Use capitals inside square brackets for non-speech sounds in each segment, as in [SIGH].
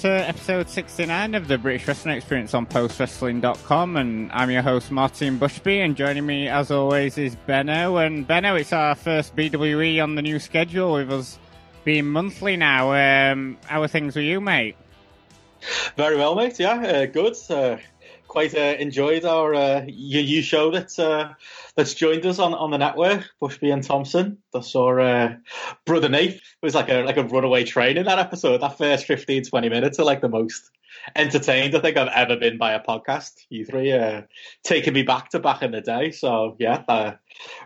To episode 69 of the British Wrestling Experience on postwrestling.com and I'm your host Martin Bushby and joining me as always is Benno and Benno it's our first BWE on the new schedule with us being monthly now. Um, how are things with you mate? Very well mate, yeah, uh, good. Uh, quite uh, enjoyed our uh, new show that's uh, that's joined us on, on the network, Bushby and Thompson. That's our uh, brother Nate. It was like a like a runaway train in that episode. That first 15, 20 minutes are like the most entertained I think I've ever been by a podcast. You three uh, taking me back to back in the day. So yeah, uh,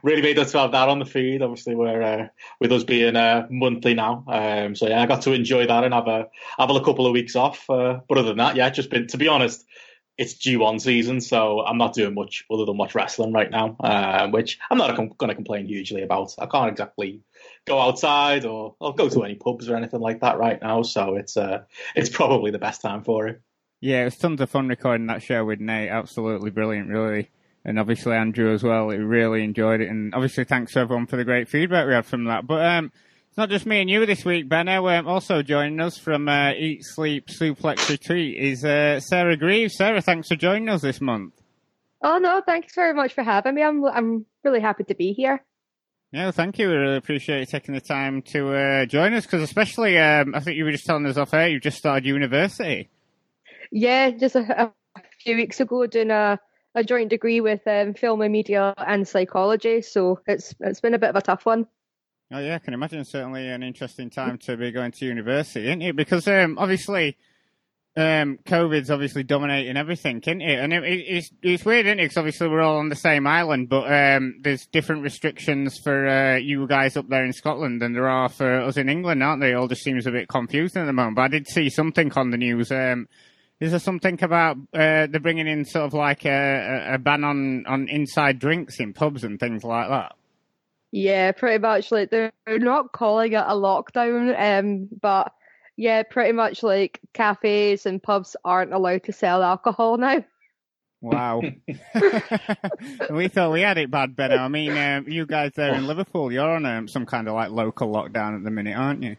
really made us to have that on the feed. Obviously, we're uh, with us being uh, monthly now. Um, so yeah, I got to enjoy that and have a have a couple of weeks off. Uh, but other than that, yeah, just been to be honest it's G1 season, so I'm not doing much other than watch wrestling right now, uh, which I'm not com- going to complain hugely about. I can't exactly go outside or, or go to any pubs or anything like that right now, so it's uh, it's probably the best time for it. Yeah, it was tons of fun recording that show with Nate. Absolutely brilliant, really. And obviously Andrew as well. He really enjoyed it. And obviously thanks to everyone for the great feedback we had from that. But um, it's not just me and you this week, Benno. Um, also joining us from uh, Eat, Sleep, Suplex Repeat is uh, Sarah Greaves. Sarah, thanks for joining us this month. Oh no, thanks very much for having me. I'm I'm really happy to be here. Yeah, thank you. We really appreciate you taking the time to uh, join us because, especially, um, I think you were just telling us off air, you just started university. Yeah, just a, a few weeks ago, doing a, a joint degree with um, film and media and psychology. So it's it's been a bit of a tough one. Oh yeah, I can imagine. Certainly an interesting time to be going to university, isn't it? Because um, obviously, um, COVID's obviously dominating everything, isn't it? And it, it's it's weird, isn't it? Because obviously we're all on the same island, but um, there's different restrictions for uh, you guys up there in Scotland than there are for us in England, aren't they? It all just seems a bit confusing at the moment. But I did see something on the news. Um, is there something about uh, they're bringing in sort of like a, a ban on, on inside drinks in pubs and things like that? Yeah, pretty much. Like they're not calling it a lockdown, um, but yeah, pretty much like cafes and pubs aren't allowed to sell alcohol [LAUGHS] now. Wow. [LAUGHS] we thought we had it bad, better. I mean, um, you guys there in Liverpool, you're on um, some kind of like local lockdown at the minute, aren't you?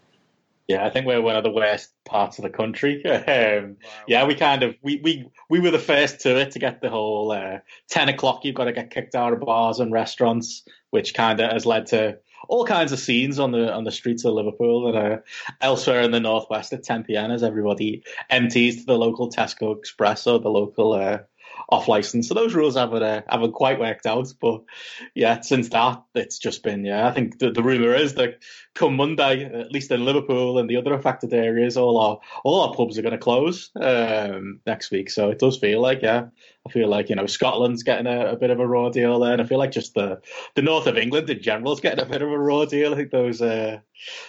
Yeah, I think we're one of the worst parts of the country. [LAUGHS] Um, wow. Yeah, we kind of we, we we were the first to it to get the whole uh, ten o'clock. You've got to get kicked out of bars and restaurants, which kind of has led to all kinds of scenes on the on the streets of Liverpool and uh, elsewhere in the northwest at 10 p.m. as everybody empties to the local Tesco Express or the local uh, off license. So those rules haven't uh, haven't quite worked out. But yeah, since that, it's just been yeah. I think the, the rumor is that come Monday, at least in Liverpool and the other affected areas, all our all our pubs are going to close um, next week. So it does feel like yeah, I feel like you know Scotland's getting a, a, bit of a raw deal there, and I feel like just the the north of England in general is getting a bit of a raw deal. I think those uh,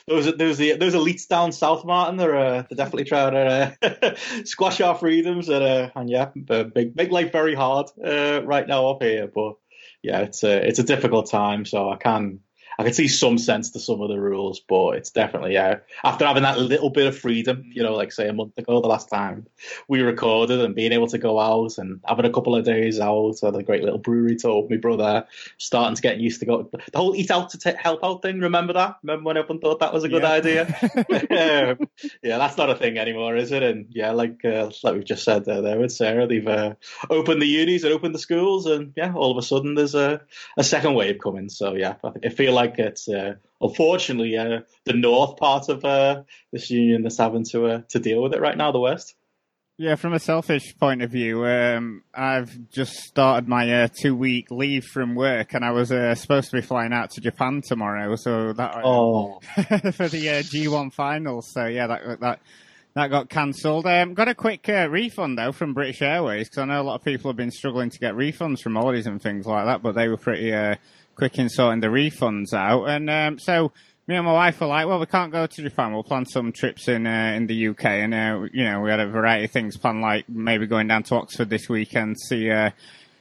those those the those elites down south, Martin, they're, uh, they're definitely trying to uh, [LAUGHS] squash our freedoms, and, and yeah, make make life very hard uh, right now up here. But yeah, it's a it's a difficult time, so I can I can see some sense to some of the rules, but it's definitely yeah. After having that little bit of freedom, you know, like say a month ago, the last time we recorded, and being able to go out and having a couple of days out at a great little brewery told me brother, starting to get used to go the whole eat out to t- help out thing. Remember that? Remember when everyone thought that was a good yeah. idea? [LAUGHS] um, yeah, that's not a thing anymore, is it? And yeah, like uh, like we've just said there, there with Sarah, they've uh, opened the unis and opened the schools, and yeah, all of a sudden there's a, a second wave coming. So yeah, I feel like like it's uh, unfortunately uh, the north part of uh, this union that's having to uh, to deal with it right now. The west. Yeah, from a selfish point of view, um, I've just started my uh, two week leave from work, and I was uh, supposed to be flying out to Japan tomorrow. So that oh. [LAUGHS] for the G1 finals. So yeah, that that that got cancelled. Um, got a quick uh, refund though from British Airways because I know a lot of people have been struggling to get refunds from holidays and things like that, but they were pretty uh, quick in sorting the refunds out. And um, so me and my wife were like, well, we can't go to Japan. We'll plan some trips in uh, in the UK. And uh, you know, we had a variety of things planned, like maybe going down to Oxford this weekend, see uh,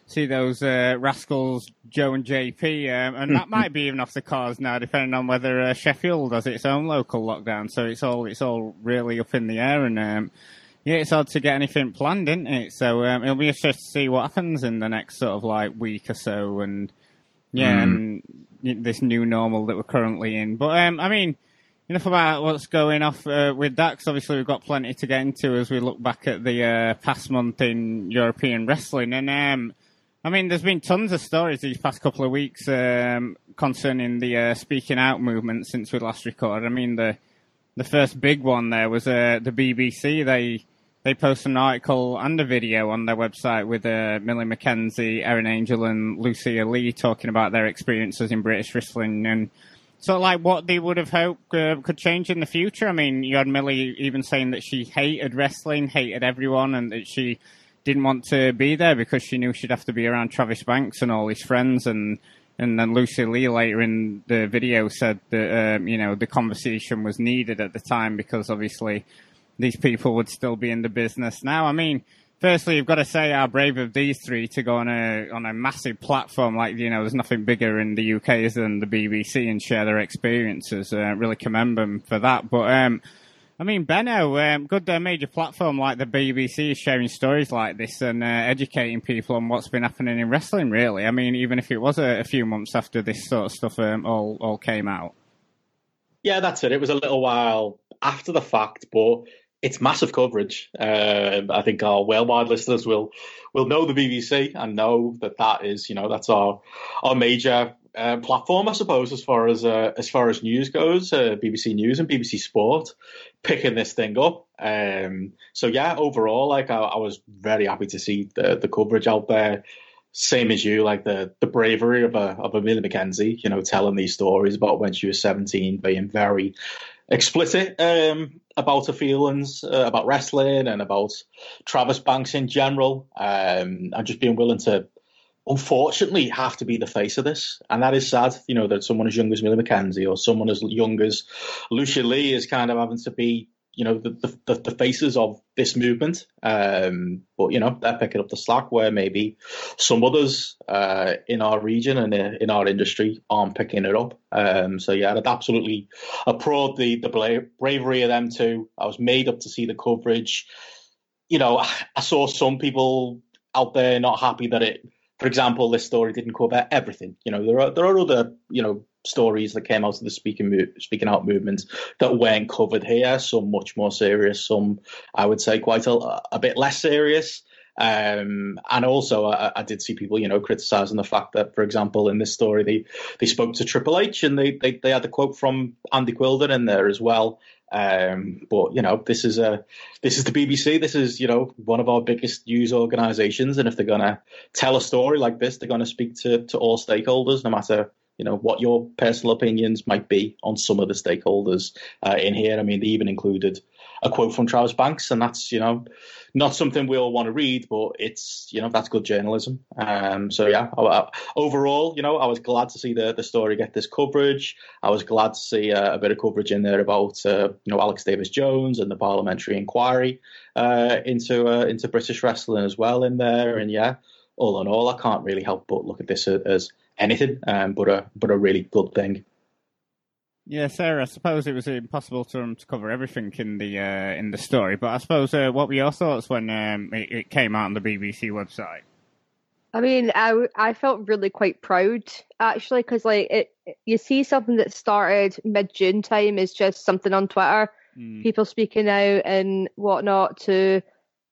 see those uh, rascals Joe and JP, um, and that might be even off the cards now, depending on whether uh, Sheffield has its own local lockdown. So it's all it's all really up in the air, and um, yeah, it's hard to get anything planned, isn't it? So um, it'll be interesting to see what happens in the next sort of like week or so, and yeah, mm. and this new normal that we're currently in. But um, I mean, enough about what's going off uh, with that, because obviously we've got plenty to get into as we look back at the uh, past month in European wrestling. And um, I mean, there's been tons of stories these past couple of weeks um, concerning the uh, speaking out movement since we last recorded. I mean, the the first big one there was uh, the BBC. They they posted an article and a video on their website with uh, Millie McKenzie, Erin Angel, and Lucia Lee talking about their experiences in British wrestling and sort of like what they would have hoped uh, could change in the future. I mean, you had Millie even saying that she hated wrestling, hated everyone, and that she didn't want to be there because she knew she'd have to be around Travis Banks and all his friends and and then Lucy Lee later in the video said that um, you know the conversation was needed at the time because obviously these people would still be in the business now. I mean, firstly, you've got to say how brave of these three to go on a on a massive platform like you know there's nothing bigger in the UK than the BBC and share their experiences. Uh, really commend them for that, but. Um, I mean, Benno, um, good uh, major platform like the BBC is sharing stories like this and uh, educating people on what's been happening in wrestling. Really, I mean, even if it was a, a few months after this sort of stuff um, all all came out. Yeah, that's it. It was a little while after the fact, but it's massive coverage. Uh, I think our worldwide listeners will will know the BBC and know that that is, you know, that's our our major uh, platform, I suppose, as far as uh, as far as news goes, uh, BBC News and BBC Sport picking this thing up. Um, so yeah, overall, like I, I, was very happy to see the the coverage out there. Same as you, like the the bravery of a of Amelia McKenzie, you know, telling these stories about when she was seventeen, being very explicit um, about her feelings uh, about wrestling and about Travis Banks in general, um, and just being willing to unfortunately have to be the face of this. And that is sad, you know, that someone as young as Millie McKenzie or someone as young as Lucia Lee is kind of having to be, you know, the, the, the faces of this movement. Um, but, you know, they're picking up the slack where maybe some others uh, in our region and in our industry aren't picking it up. Um, so, yeah, I'd absolutely applaud the, the bravery of them too. I was made up to see the coverage. You know, I saw some people out there not happy that it for example, this story didn't cover everything. You know, there are there are other you know stories that came out of the speaking speaking out movement that weren't covered here. Some much more serious, some I would say quite a, a bit less serious. Um, and also, I, I, did see people, you know, criticizing the fact that, for example, in this story, they, they spoke to Triple H and they, they, they had the quote from Andy Quildan in there as well. Um, but you know, this is a this is the BBC. This is you know one of our biggest news organisations, and if they're gonna tell a story like this, they're gonna speak to to all stakeholders, no matter you know what your personal opinions might be on some of the stakeholders uh, in here. I mean, they even included a quote from Travis Banks, and that's you know not something we all want to read, but it's you know that's good journalism. Um, so yeah, I, I, overall, you know, I was glad to see the the story get this coverage. I was glad to see uh, a bit of coverage in there about uh, you know Alex Davies Jones and the parliamentary inquiry uh, into uh, into British wrestling as well in there. And yeah, all in all, I can't really help but look at this as anything um, but a but a really good thing. Yeah, Sarah. I suppose it was impossible to, um, to cover everything in the uh, in the story, but I suppose uh, what were your thoughts when um, it, it, came out on the BBC website? I mean, I, I felt really quite proud actually because like it, you see something that started mid June time is just something on Twitter, mm. people speaking out and whatnot to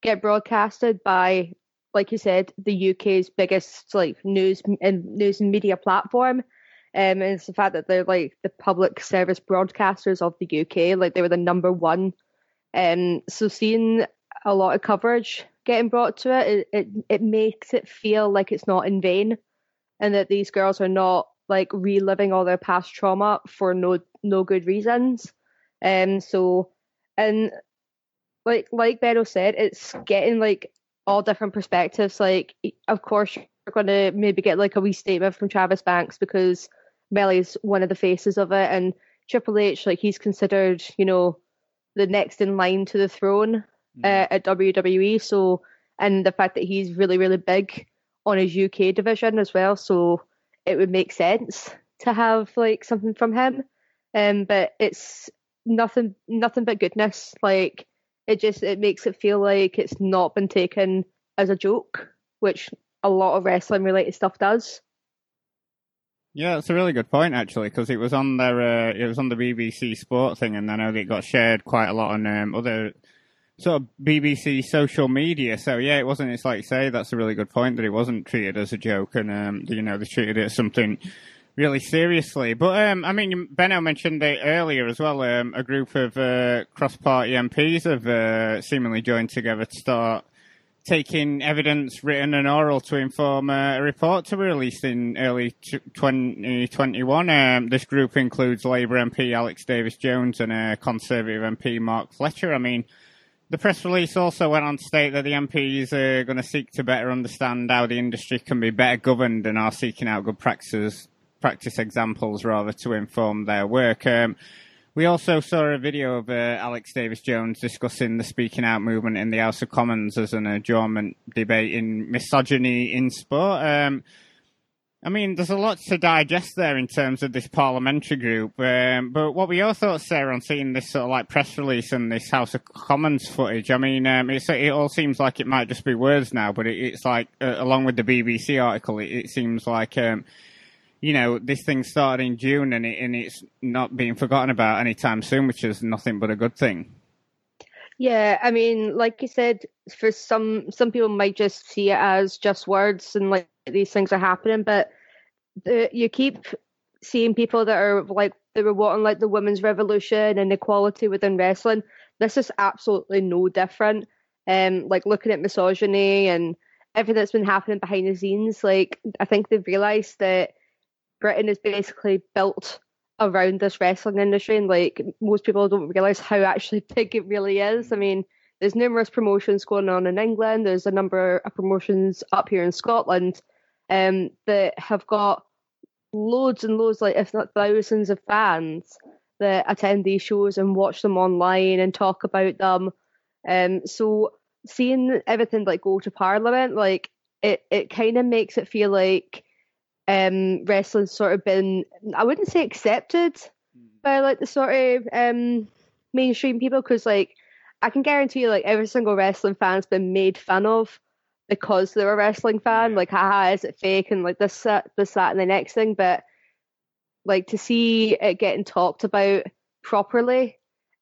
get broadcasted by, like you said, the UK's biggest like news and news and media platform um, and it's the fact that they're like the public service broadcasters of the UK, like they were the number one. Um, so seeing a lot of coverage getting brought to it, it, it, it makes it feel like it's not in vain, and that these girls are not like reliving all their past trauma for no no good reasons. Um, so and like like Benno said, it's getting like all different perspectives. Like, of course, you're going to maybe get like a wee statement from Travis Banks because Millie's one of the faces of it, and Triple H, like he's considered, you know, the next in line to the throne mm. uh, at WWE. So, and the fact that he's really, really big on his UK division as well, so it would make sense to have like something from him. Um, but it's nothing, nothing but goodness. Like it just it makes it feel like it's not been taken as a joke, which a lot of wrestling related stuff does. Yeah, that's a really good point actually, because it was on their uh, it was on the BBC Sport thing, and I know it got shared quite a lot on um, other sort of BBC social media. So yeah, it wasn't. It's like say, that's a really good point that it wasn't treated as a joke, and um, you know they treated it as something really seriously. But um, I mean, Benno mentioned it earlier as well. Um, a group of uh, cross-party MPs have uh, seemingly joined together to start taking evidence, written and oral, to inform uh, a report to be released in early 2021. Um, this group includes Labour MP Alex Davies Jones and uh, Conservative MP Mark Fletcher. I mean, the press release also went on to state that the MPs are going to seek to better understand how the industry can be better governed and are seeking out good practices, practice examples rather to inform their work. Um, we also saw a video of uh, Alex Davies Jones discussing the speaking out movement in the House of Commons as an adjournment debate in misogyny in sport. Um, I mean, there's a lot to digest there in terms of this parliamentary group. Um, but what we all thought, Sarah, on seeing this sort of like press release and this House of Commons footage, I mean, um, it all seems like it might just be words now, but it, it's like, uh, along with the BBC article, it, it seems like um, you know, this thing started in June and, it, and it's not being forgotten about anytime soon, which is nothing but a good thing. Yeah, I mean, like you said, for some some people might just see it as just words and like these things are happening, but the, you keep seeing people that are like they were wanting like the women's revolution and equality within wrestling. This is absolutely no different. Um, like looking at misogyny and everything that's been happening behind the scenes, like I think they've realised that Britain is basically built around this wrestling industry, and like most people don't realize how actually [LAUGHS] big it really is. I mean, there's numerous promotions going on in England. There's a number of promotions up here in Scotland um, that have got loads and loads, like if not thousands, of fans that attend these shows and watch them online and talk about them. Um, so seeing everything like go to Parliament, like it, it kind of makes it feel like um, wrestling's sort of been, I wouldn't say accepted mm. by like the sort of um, mainstream people, because like I can guarantee you, like every single wrestling fan's been made fun of because they're a wrestling fan. Yeah. Like, haha, is it fake? And like this, that, this, that, and the next thing. But like to see it getting talked about properly,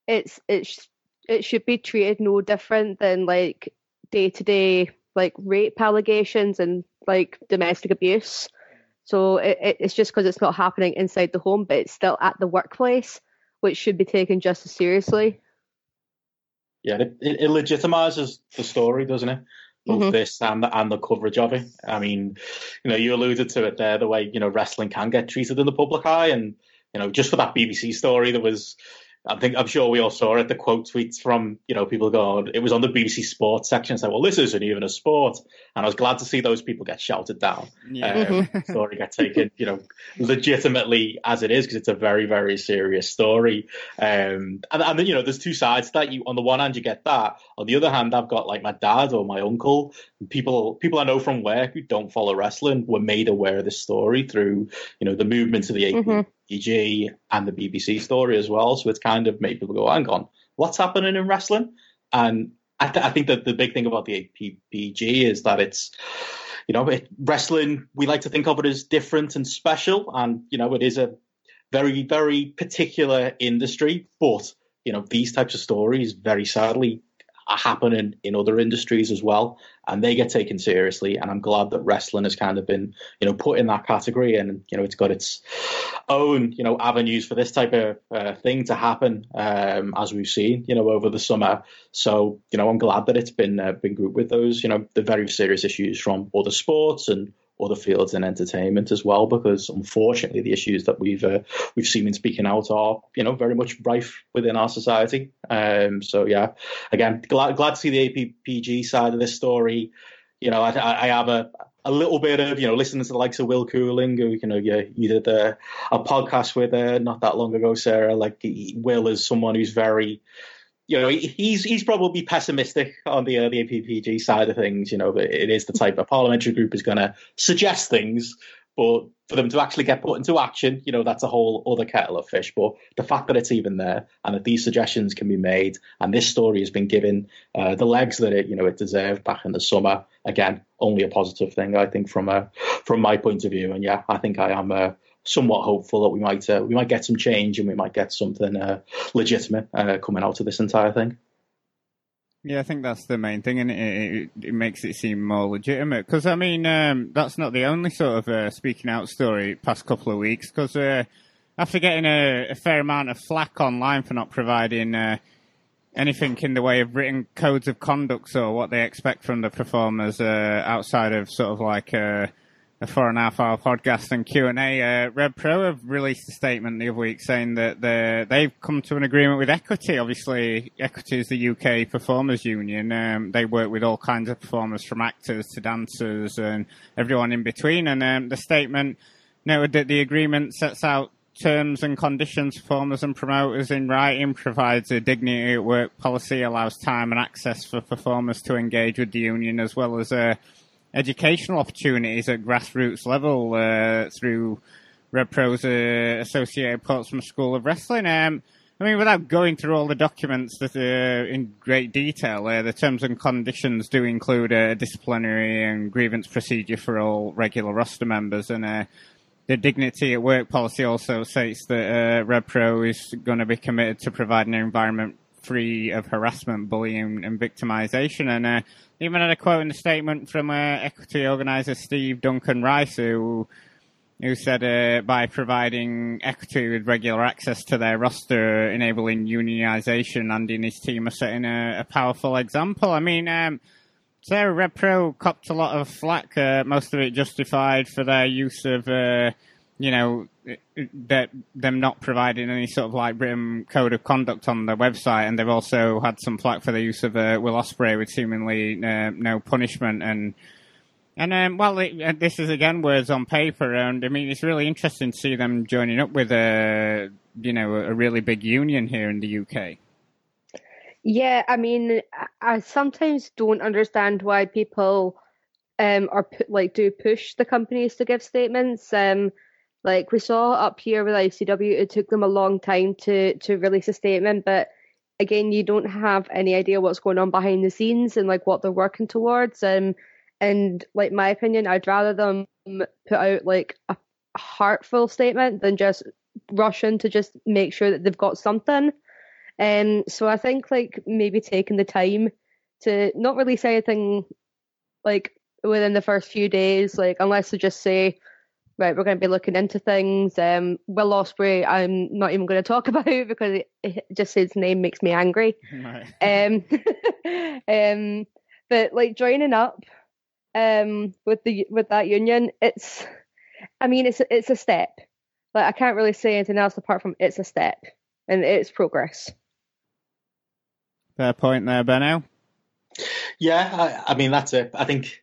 it's it's it should be treated no different than like day to day like rape allegations and like domestic abuse. So it, it's just because it's not happening inside the home, but it's still at the workplace, which should be taken just as seriously. Yeah, it, it legitimizes the story, doesn't it? Both mm-hmm. this and the, and the coverage of it. I mean, you know, you alluded to it there, the way you know wrestling can get treated in the public eye, and you know, just for that BBC story, there was I think I'm sure we all saw it. The quote tweets from you know people going, it was on the BBC Sports section. Say, well, this isn't even a sport, and I was glad to see those people get shouted down. Yeah. Um, mm-hmm. story get taken, you know, legitimately as it is because it's a very very serious story. Um, and and then you know, there's two sides to that. You on the one hand you get that. On the other hand, I've got like my dad or my uncle, people people I know from work who don't follow wrestling were made aware of this story through you know the movement of the mm-hmm. And the BBC story as well. So it's kind of made people go, hang on, what's happening in wrestling? And I, th- I think that the big thing about the APPG is that it's, you know, it, wrestling, we like to think of it as different and special. And, you know, it is a very, very particular industry. But, you know, these types of stories very sadly happen in, in other industries as well, and they get taken seriously. And I'm glad that wrestling has kind of been, you know, put in that category, and you know, it's got its own, you know, avenues for this type of uh, thing to happen, um, as we've seen, you know, over the summer. So, you know, I'm glad that it's been uh, been grouped with those, you know, the very serious issues from other sports and other fields in entertainment as well, because unfortunately the issues that we've uh, we've seen in speaking out are you know very much rife within our society. Um, so yeah, again, glad glad to see the APPG side of this story. You know, I, I have a a little bit of you know listening to the likes of Will Cooling, who you know you, you did a, a podcast with uh, not that long ago, Sarah. Like Will is someone who's very you know, he's he's probably pessimistic on the uh, the APPG side of things. You know, but it is the type of parliamentary group is going to suggest things, but for them to actually get put into action, you know, that's a whole other kettle of fish. But the fact that it's even there and that these suggestions can be made and this story has been given uh, the legs that it, you know, it deserved back in the summer, again, only a positive thing, I think, from a, uh, from my point of view. And yeah, I think I am uh, somewhat hopeful that we might uh, we might get some change and we might get something uh, legitimate uh, coming out of this entire thing. Yeah, I think that's the main thing, and it, it, it makes it seem more legitimate. Because I mean, um, that's not the only sort of uh, speaking out story past couple of weeks. Because uh, after getting a, a, fair amount of flack online for not providing uh, anything in the way of written codes of conduct or what they expect from the performers outside of sort of like a four and a half hour podcast and Q and A. Uh, Rev Pro have released a statement the other week saying that they've come to an agreement with Equity. Obviously, Equity is the UK performers union. Um, they work with all kinds of performers, from actors to dancers and everyone in between. And um, the statement noted that the agreement sets out terms and conditions for performers and promoters in writing, provides a dignity at work policy, allows time and access for performers to engage with the union, as well as a educational opportunities at grassroots level uh, through Rev Pro's uh, Associated Portsmouth School of Wrestling. Um, I mean, without going through all the documents that are in great detail, uh, the terms and conditions do include a disciplinary and grievance procedure for all regular roster members, and uh, the dignity at work policy also states that uh, Rev Pro is going to be committed to providing an environment free of harassment, bullying, and victimization. And uh, even had a quote in the statement from uh, equity organizer Steve Duncan Rice, who who said uh, by providing equity with regular access to their roster, enabling unionization, Andy and his team are setting a, a powerful example. I mean, um, Sarah Rev Pro copped a lot of flack, uh, most of it justified for their use of uh, you know, that them not providing any sort of like written code of conduct on their website, and they've also had some flack for the use of uh, Will Ospreay with seemingly uh, no punishment. And and um, well, it, uh, this is again words on paper, and I mean it's really interesting to see them joining up with a you know a really big union here in the UK. Yeah, I mean, I sometimes don't understand why people um, are like do push the companies to give statements. Um, like we saw up here with ICW, it took them a long time to to release a statement, but again, you don't have any idea what's going on behind the scenes and like what they're working towards. Um, and like my opinion, I'd rather them put out like a heartful statement than just rush in to just make sure that they've got something. Um, so I think like maybe taking the time to not release anything like within the first few days, like unless they just say, right, we're going to be looking into things. Um, Will Ospreay, I'm not even going to talk [LAUGHS] about because it, it just his name makes me angry. Right. [LAUGHS] Um, [LAUGHS] um, but like joining up, um, with the with that union, it's, I mean, it's it's a step. Like I can't really say anything else apart from it's a step and it's progress. Fair point there, Benno. Yeah, I, I mean that's it. I think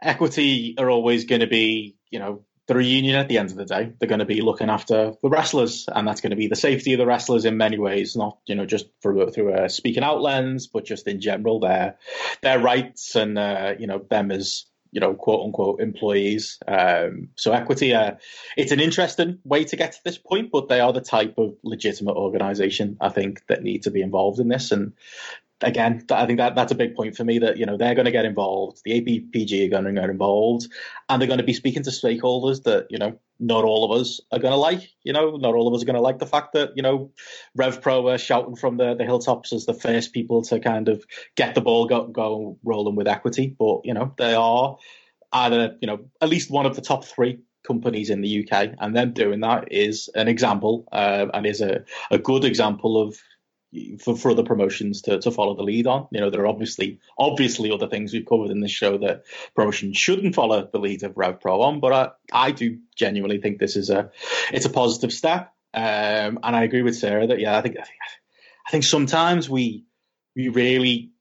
equity are always going to be, you know, they're a union at the end of the day. They're going to be looking after the wrestlers, and that's going to be the safety of the wrestlers in many ways, not you know just through through a speaking out lens, but just in general their their rights and uh, you know them as you know quote unquote employees. Um, so equity, uh, it's an interesting way to get to this point, but they are the type of legitimate organisation I think that need to be involved in this, and again, I think that that's a big point for me that you know they're going to get involved, the APPG are going to get involved, and they're going to be speaking to stakeholders that you know not all of us are going to like. You know, not all of us are going to like the fact that you know Rev Pro are shouting from the, the hilltops as the first people to kind of get the ball go, go rolling with equity, but you know they are either you know at least one of the top three companies in the UK, and them doing that is an example uh, and is a, a good example of for, for other promotions to, to follow the lead on. You know, there are obviously obviously other things we've covered in this show that promotions shouldn't follow the lead of Rev Pro on, but I, I do genuinely think this is a it's a positive step. Um, and I agree with Sarah that yeah, I think I think, I think sometimes we we really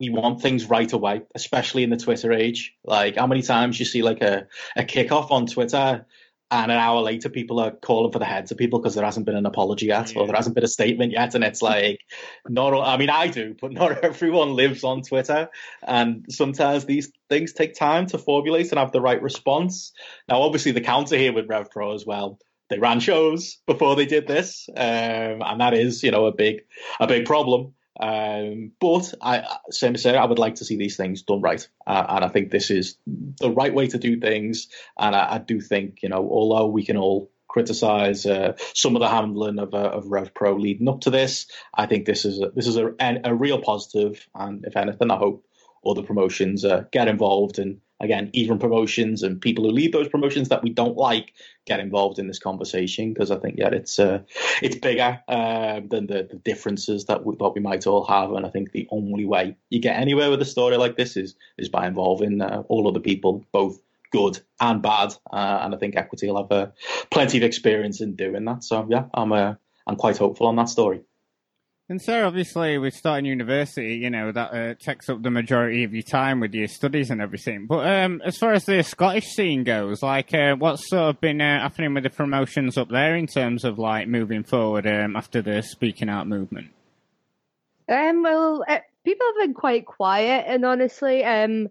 we want things right away, especially in the Twitter age. Like how many times you see like a, a kickoff on Twitter and an hour later people are calling for the heads of people because there hasn't been an apology yet yeah. or there hasn't been a statement yet and it's like not i mean i do but not [LAUGHS] everyone lives on twitter and sometimes these things take time to formulate and have the right response now obviously the counter here with rev pro as well they ran shows before they did this um, and that is you know a big a big problem Um, but I, same as said, I would like to see these things done right, uh, and I think this is the right way to do things. And I, I do think, you know, although we can all criticize uh, some of the handling of, uh, of Rev Pro leading up to this, I think this is a, this is a, a real positive, and if anything, I hope other promotions uh, get involved and again, even promotions and people who lead those promotions that we don't like get involved in this conversation because I think yeah, it's uh, it's bigger uh, than the, the differences that we, that we might all have, and I think the only way you get anywhere with a story like this is is by involving uh, all other people, both good and bad, uh, and I think Equity will have uh, plenty of experience in doing that. So yeah, I'm uh, I'm quite hopeful on that story. And so, obviously, with starting university, you know that uh, takes up the majority of your time with your studies and everything. But um, as far as the Scottish scene goes, like, uh, what's sort of been uh, happening with the promotions up there in terms of like moving forward um, after the speaking out movement? Um, well, uh, people have been quite quiet, and honestly, um,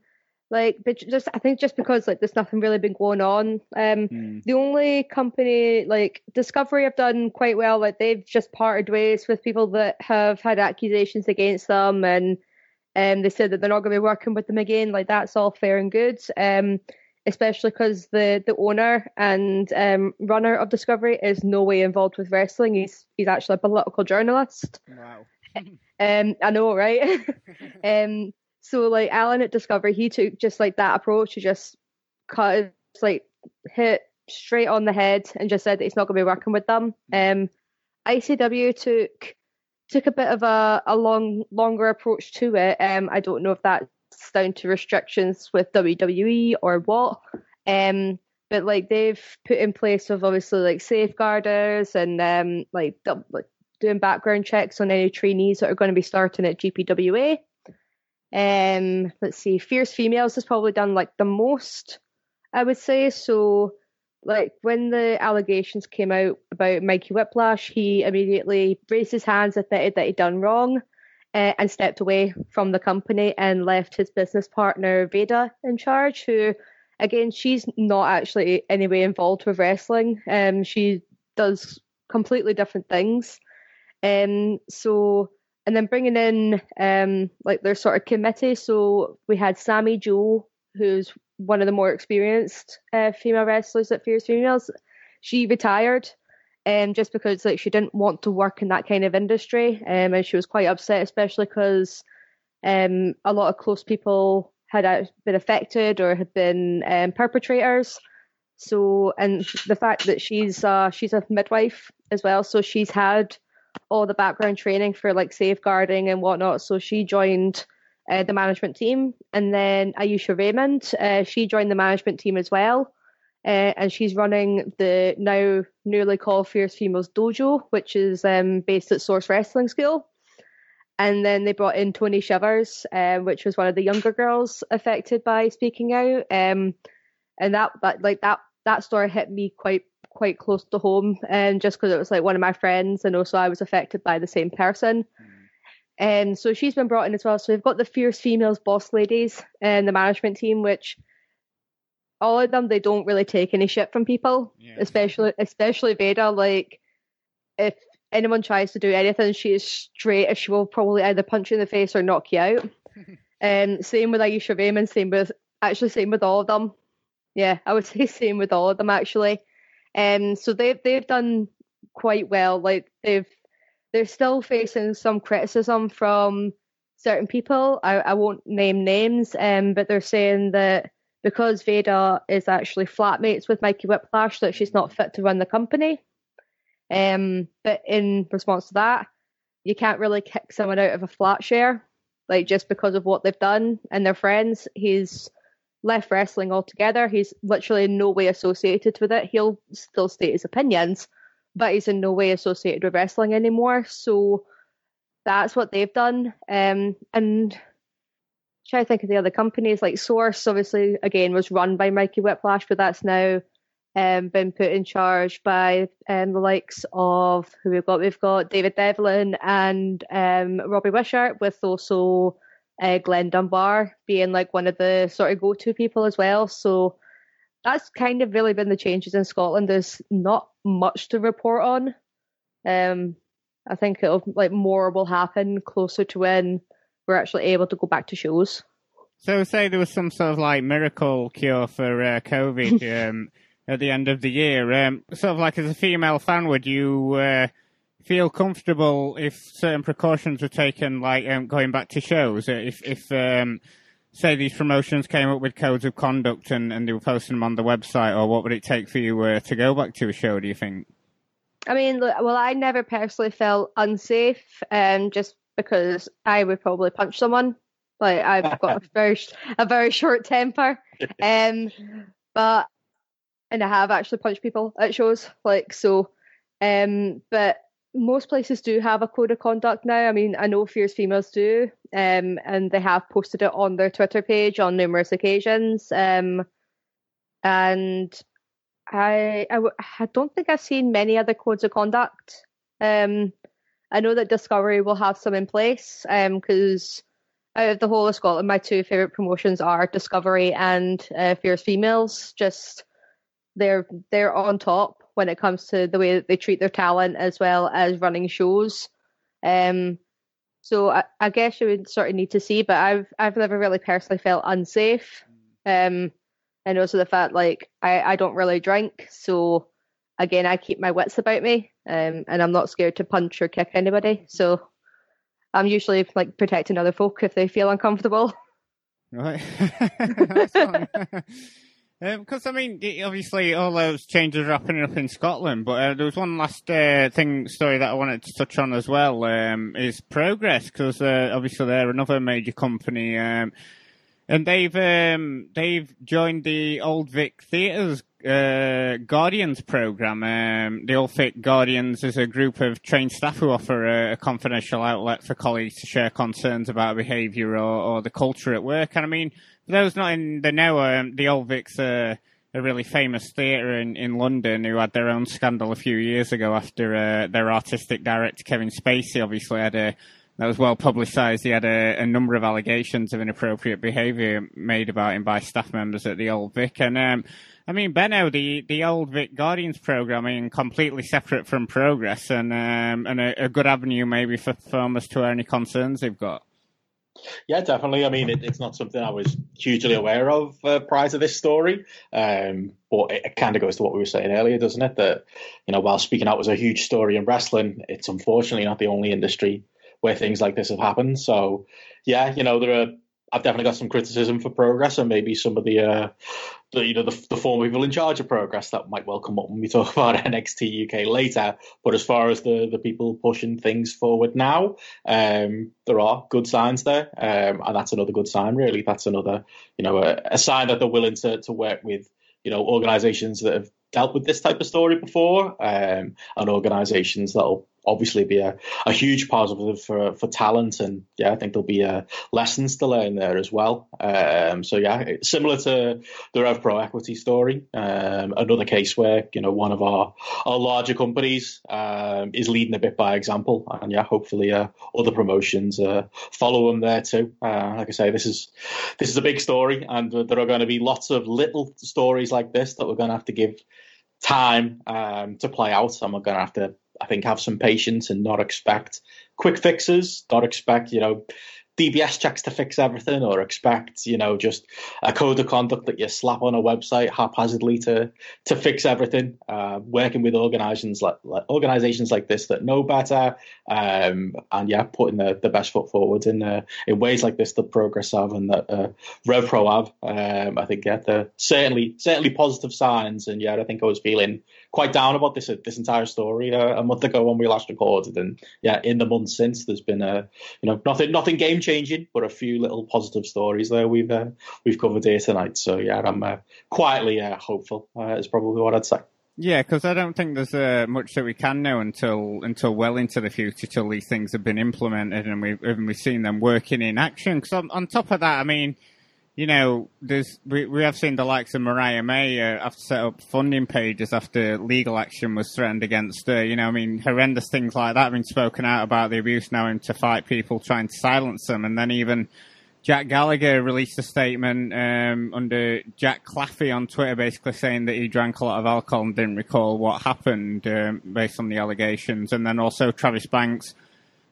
like, but just I think just because like there's nothing really been going on. Um, mm. the only company like Discovery have done quite well. Like they've just parted ways with people that have had accusations against them, and um, they said that they're not going to be working with them again. Like that's all fair and good. Um, especially because the the owner and um, runner of Discovery is no way involved with wrestling. He's he's actually a political journalist. Wow. [LAUGHS] um, I know, right? [LAUGHS] um, so like Alan at Discovery, he took just like that approach. He just cut, like hit straight on the head and just said that he's not going to be working with them. Um, ICW took took a bit of a, a long longer approach to it. Um, I don't know if that's down to restrictions with WWE or what. Um, but like they've put in place of obviously like safeguarders and um like, like doing background checks on any trainees that are going to be starting at GPWA. Um, let's see, Fierce Females has probably done like the most, I would say. So, like when the allegations came out about Mikey Whiplash, he immediately raised his hands, admitted that he'd done wrong, uh, and stepped away from the company and left his business partner Veda in charge. Who, again, she's not actually anyway involved with wrestling. Um, she does completely different things. Um, so and then bringing in um, like their sort of committee. So we had Sammy Joe, who's one of the more experienced uh, female wrestlers at Fierce Females. She retired um, just because like she didn't want to work in that kind of industry, um, and she was quite upset, especially because um, a lot of close people had uh, been affected or had been um, perpetrators. So, and the fact that she's uh, she's a midwife as well, so she's had all the background training for like safeguarding and whatnot. So she joined uh, the management team, and then Ayesha Raymond, uh, she joined the management team as well, uh, and she's running the now newly called Fierce Females Dojo, which is um, based at Source Wrestling School. And then they brought in Tony Shivers, um, which was one of the younger girls affected by speaking out. Um, and that, that like that that story hit me quite quite close to home, and um, just because it was like one of my friends, and also I was affected by the same person. And mm. um, so she's been brought in as well. So we've got the fierce females boss ladies and the management team, which all of them they don't really take any shit from people, yeah. especially especially Veda. Like if anyone tries to do anything, she is straight. If she will probably either punch you in the face or knock you out. And [LAUGHS] um, same with Ayesha Raymond. Same with actually same with all of them. Yeah, I would [LAUGHS] say same with all of them actually. Um, so they've they've done quite well. Like they've they're still facing some criticism from certain people. I, I won't name names, um, but they're saying that because Veda is actually flatmates with Mikey Whiplash, that she's not fit to run the company. Um, but in response to that, you can't really kick someone out of a flat share, like just because of what they've done and their friends. He's left wrestling altogether. He's literally in no way associated with it. He'll still state his opinions, but he's in no way associated with wrestling anymore. So that's what they've done. Um, and try to think of the other companies like Source. Obviously, again, was run by Mikey Whiplash, but that's now um, been put in charge by um, the likes of who we've got. We've got David Devlin and um, Robbie Wishart, with also uh, Glenn Dunbar being like one of the sort of go to people as well. So that's kind of really been the changes in Scotland. There's not much to report on. Um, I think it'll like more will happen closer to when we're actually able to go back to shows. So, say there was some sort of like miracle cure for uh, COVID [LAUGHS] um, at the end of the year. Um, sort of like as a female fan, would you uh, feel comfortable if certain precautions were taken, like um, going back to shows? If, if um, say these promotions came up with codes of conduct and, and they were posting them on the website, or what would it take for you uh, to go back to a show? Do you think? I mean, well, I never personally felt unsafe, um, just because I would probably punch someone. Like I've [LAUGHS] got a very a very short temper, [LAUGHS] um, but and I have actually punched people at shows. Like so, um, but most places do have a code of conduct now. I mean, I know Fierce Females do, um, and they have posted it on their Twitter page on numerous occasions. Um, and I, I, don't think I've seen many other codes of conduct. Um, I know that Discovery will have some in place because um, out of the whole of Scotland, my two favourite promotions are Discovery and uh, Fierce Females. Just they're they're on top when it comes to the way that they treat their talent as well as running shows. Um, so I, I guess you would sort of need to see, but I've I've never really personally felt unsafe. Um, and also the fact like I, I don't really drink, so again I keep my wits about me, um, and I'm not scared to punch or kick anybody. So I'm usually like protecting other folk if they feel uncomfortable. Right. [LAUGHS] [LAUGHS] Because um, I mean, obviously, all those changes are happening up in Scotland. But uh, there was one last uh, thing story that I wanted to touch on as well. Um, is Progress because uh, obviously they're another major company. Um, and they've um, they've joined the Old Vic Theatres uh, Guardians program. Um, the Old Vic Guardians is a group of trained staff who offer a, a confidential outlet for colleagues to share concerns about behaviour or, or, the culture at work. And I mean, for those not in the know, um, the Old Vic's a, a really famous theatre in, in London who had their own scandal a few years ago after uh, their artistic director Kevin Spacey obviously had a that was well publicised. He had a, a, number of allegations of inappropriate behaviour made about him by staff members at the Old Vic. And um, I mean, Benno, the, the Old Vic Guardians programming completely separate from Progress, and um, and a, a, good avenue maybe for farmers to any concerns they've got. Yeah, definitely. I mean, it, it's not something I was hugely aware of uh, prior to this story, um, but it, it kind of goes to what we were saying earlier, doesn't it? That you know, while speaking out was a huge story in wrestling, it's unfortunately not the only industry where things like this have happened. So, yeah, you know, there are. I've definitely got some criticism for progress and maybe some of the, uh, the you know, the, the former people in charge of progress that might well come up when we [LAUGHS] talk about NXT UK later. But as far as the the people pushing things forward now, um, there are good signs there, um, and that's another good sign. Really, that's another you know a, a sign that they're willing to to work with you know organisations that have dealt with this type of story before, um, and organisations that'll obviously be a, a huge positive for for talent, and yeah, I think there'll be uh, lessons to learn there as well. Um, so yeah, similar to the Rev Pro Equity story, um, another case where you know one of our our larger companies um, is leading a bit by example, and yeah, hopefully uh, other promotions uh, follow them there too. Uh, like I say, this is this is a big story, and there are going to be lots of little stories like this that we're going to have to give time um, to play out. And we're going to have to I think have some patience and not expect quick fixes. Not expect you know DBS checks to fix everything, or expect you know just a code of conduct that you slap on a website haphazardly to to fix everything. Uh, working with organizations like, like, organizations like this that know better, um, and yeah, putting the, the best foot forward in uh, in ways like this that Progress have and that uh, RevPro have. Um, I think yeah, the certainly certainly positive signs, and yeah, I think I was feeling quite down about this this entire story uh, a month ago when we last recorded, and yeah, in the months since, there's been a you know nothing nothing game changing, but a few little positive stories there we've uh, we've covered here tonight. So yeah, I'm uh, quietly uh, hopeful. Uh, is probably what I'd say. Yeah, because I don't think there's uh, much that we can know until until well into the future, till these things have been implemented and we've and we've seen them working in action. Because on, on top of that, I mean you know, there's we, we have seen the likes of Mariah May uh, have set up funding pages after legal action was threatened against her. You know, I mean, horrendous things like that have been spoken out about the abuse now and to fight people trying to silence them, and then even Jack Gallagher released a statement um, under Jack Claffey on Twitter, basically saying that he drank a lot of alcohol and didn't recall what happened um, based on the allegations. And then also Travis Banks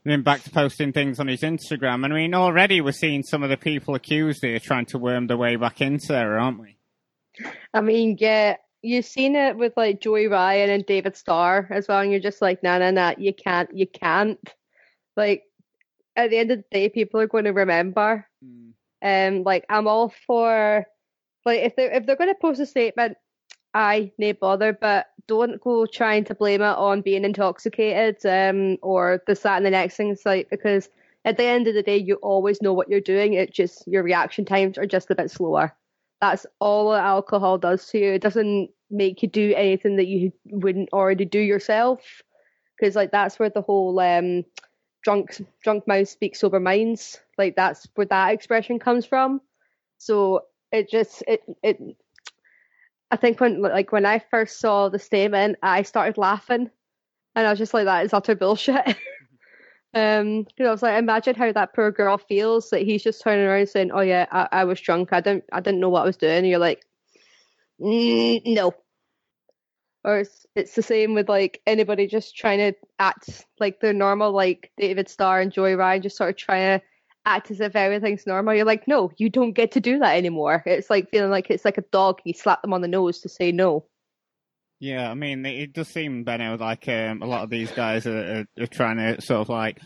been back to posting things on his Instagram. And I mean, already we're seeing some of the people accused here trying to worm their way back into there, aren't we? I mean, yeah, you've seen it with like Joey Ryan and David Starr as well, and you're just like, nah, nah, nah, you can't, you can't. Like, at the end of the day, people are going to remember. Mm. Um, like I'm all for, like if they if they're going to post a statement, I no bother, but don't go trying to blame it on being intoxicated, um, or the that and the next thing. like because at the end of the day, you always know what you're doing. It just your reaction times are just a bit slower. That's all alcohol does to you. It doesn't make you do anything that you wouldn't already do yourself. Because like that's where the whole um drunk drunk mouth speaks sober minds. Like that's where that expression comes from. So it just it it. I think when like when I first saw the statement, I started laughing, and I was just like, "That is utter bullshit." [LAUGHS] um, I was like, imagine how that poor girl feels that he's just turning around saying, "Oh yeah, I, I was drunk. I didn't I didn't know what I was doing." And you're like, mm, "No, or it's, it's the same with like anybody just trying to act like they're normal, like David Starr and Joey Ryan, just sort of trying to act as if everything's normal. You're like, no, you don't get to do that anymore. It's like feeling like it's like a dog. You slap them on the nose to say no. Yeah, I mean, it does seem, Benno, like um, a lot of these guys are, are, are, trying to sort of like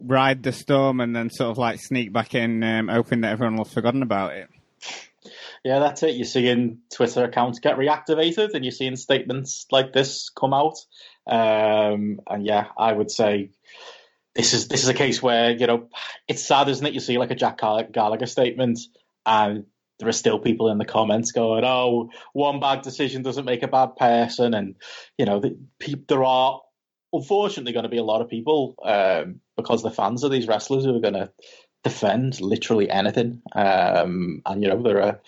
ride the storm and then sort of like sneak back in, um, hoping that everyone will have forgotten about it. Yeah, that's it. You're seeing Twitter accounts get reactivated, and you're seeing statements like this come out. Um, and yeah, I would say this is this is a case where you know it's sad, isn't it? You see like a Jack Gallagher statement, and there are still people in the comments going, "Oh, one bad decision doesn't make a bad person," and you know, the, there are unfortunately going to be a lot of people um, because the fans of these wrestlers who are going to defend literally anything. Um, and you know there are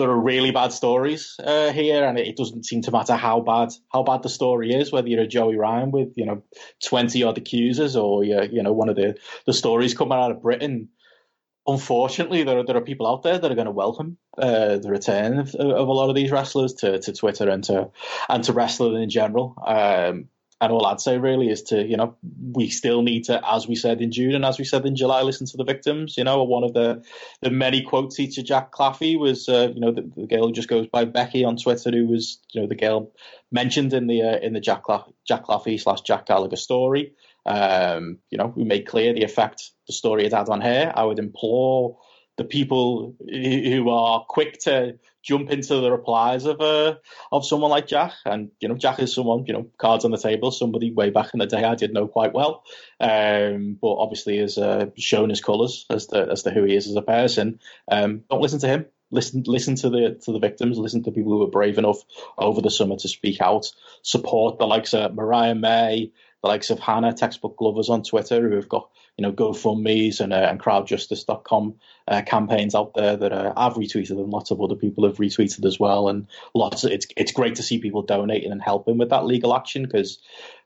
there are really bad stories uh, here, and it, doesn't seem to matter how bad how bad the story is, whether you're a Joey Ryan with you know twenty odd accusers, or you're you know one of the the stories coming out of Britain. Unfortunately, there are, there are people out there that are going to welcome uh, the return of, of, a lot of these wrestlers to, to Twitter and to and to wrestling in general. Um, and all I'd say really is to, you know, we still need to, as we said in June and as we said in July, listen to the victims. You know, one of the the many quotes to Jack Claffey was, uh, you know, the, the, girl who just goes by Becky on Twitter, who was, you know, the girl mentioned in the uh, in the Jack Cla- Jack Claffey slash Jack Gallagher story. Um, you know, we made clear the effect the story had had on her. I would implore the people who are quick to jump into the replies of uh, of someone like Jack. And you know, Jack is someone you know, cards on the table, somebody way back in the day I did know quite well, um, but obviously has uh, shown his colours as to as to who he is as a person. Um, don't listen to him. Listen, listen to the to the victims. Listen to people who were brave enough over the summer to speak out. Support the likes of Mariah May, the likes of Hannah, textbook lovers on Twitter, who have got you know GoFundmes and, uh, and CrowdJustice.com uh, campaigns out there that uh, I've retweeted and lots of other people have retweeted as well. And lots, of, it's it's great to see people donating and helping with that legal action because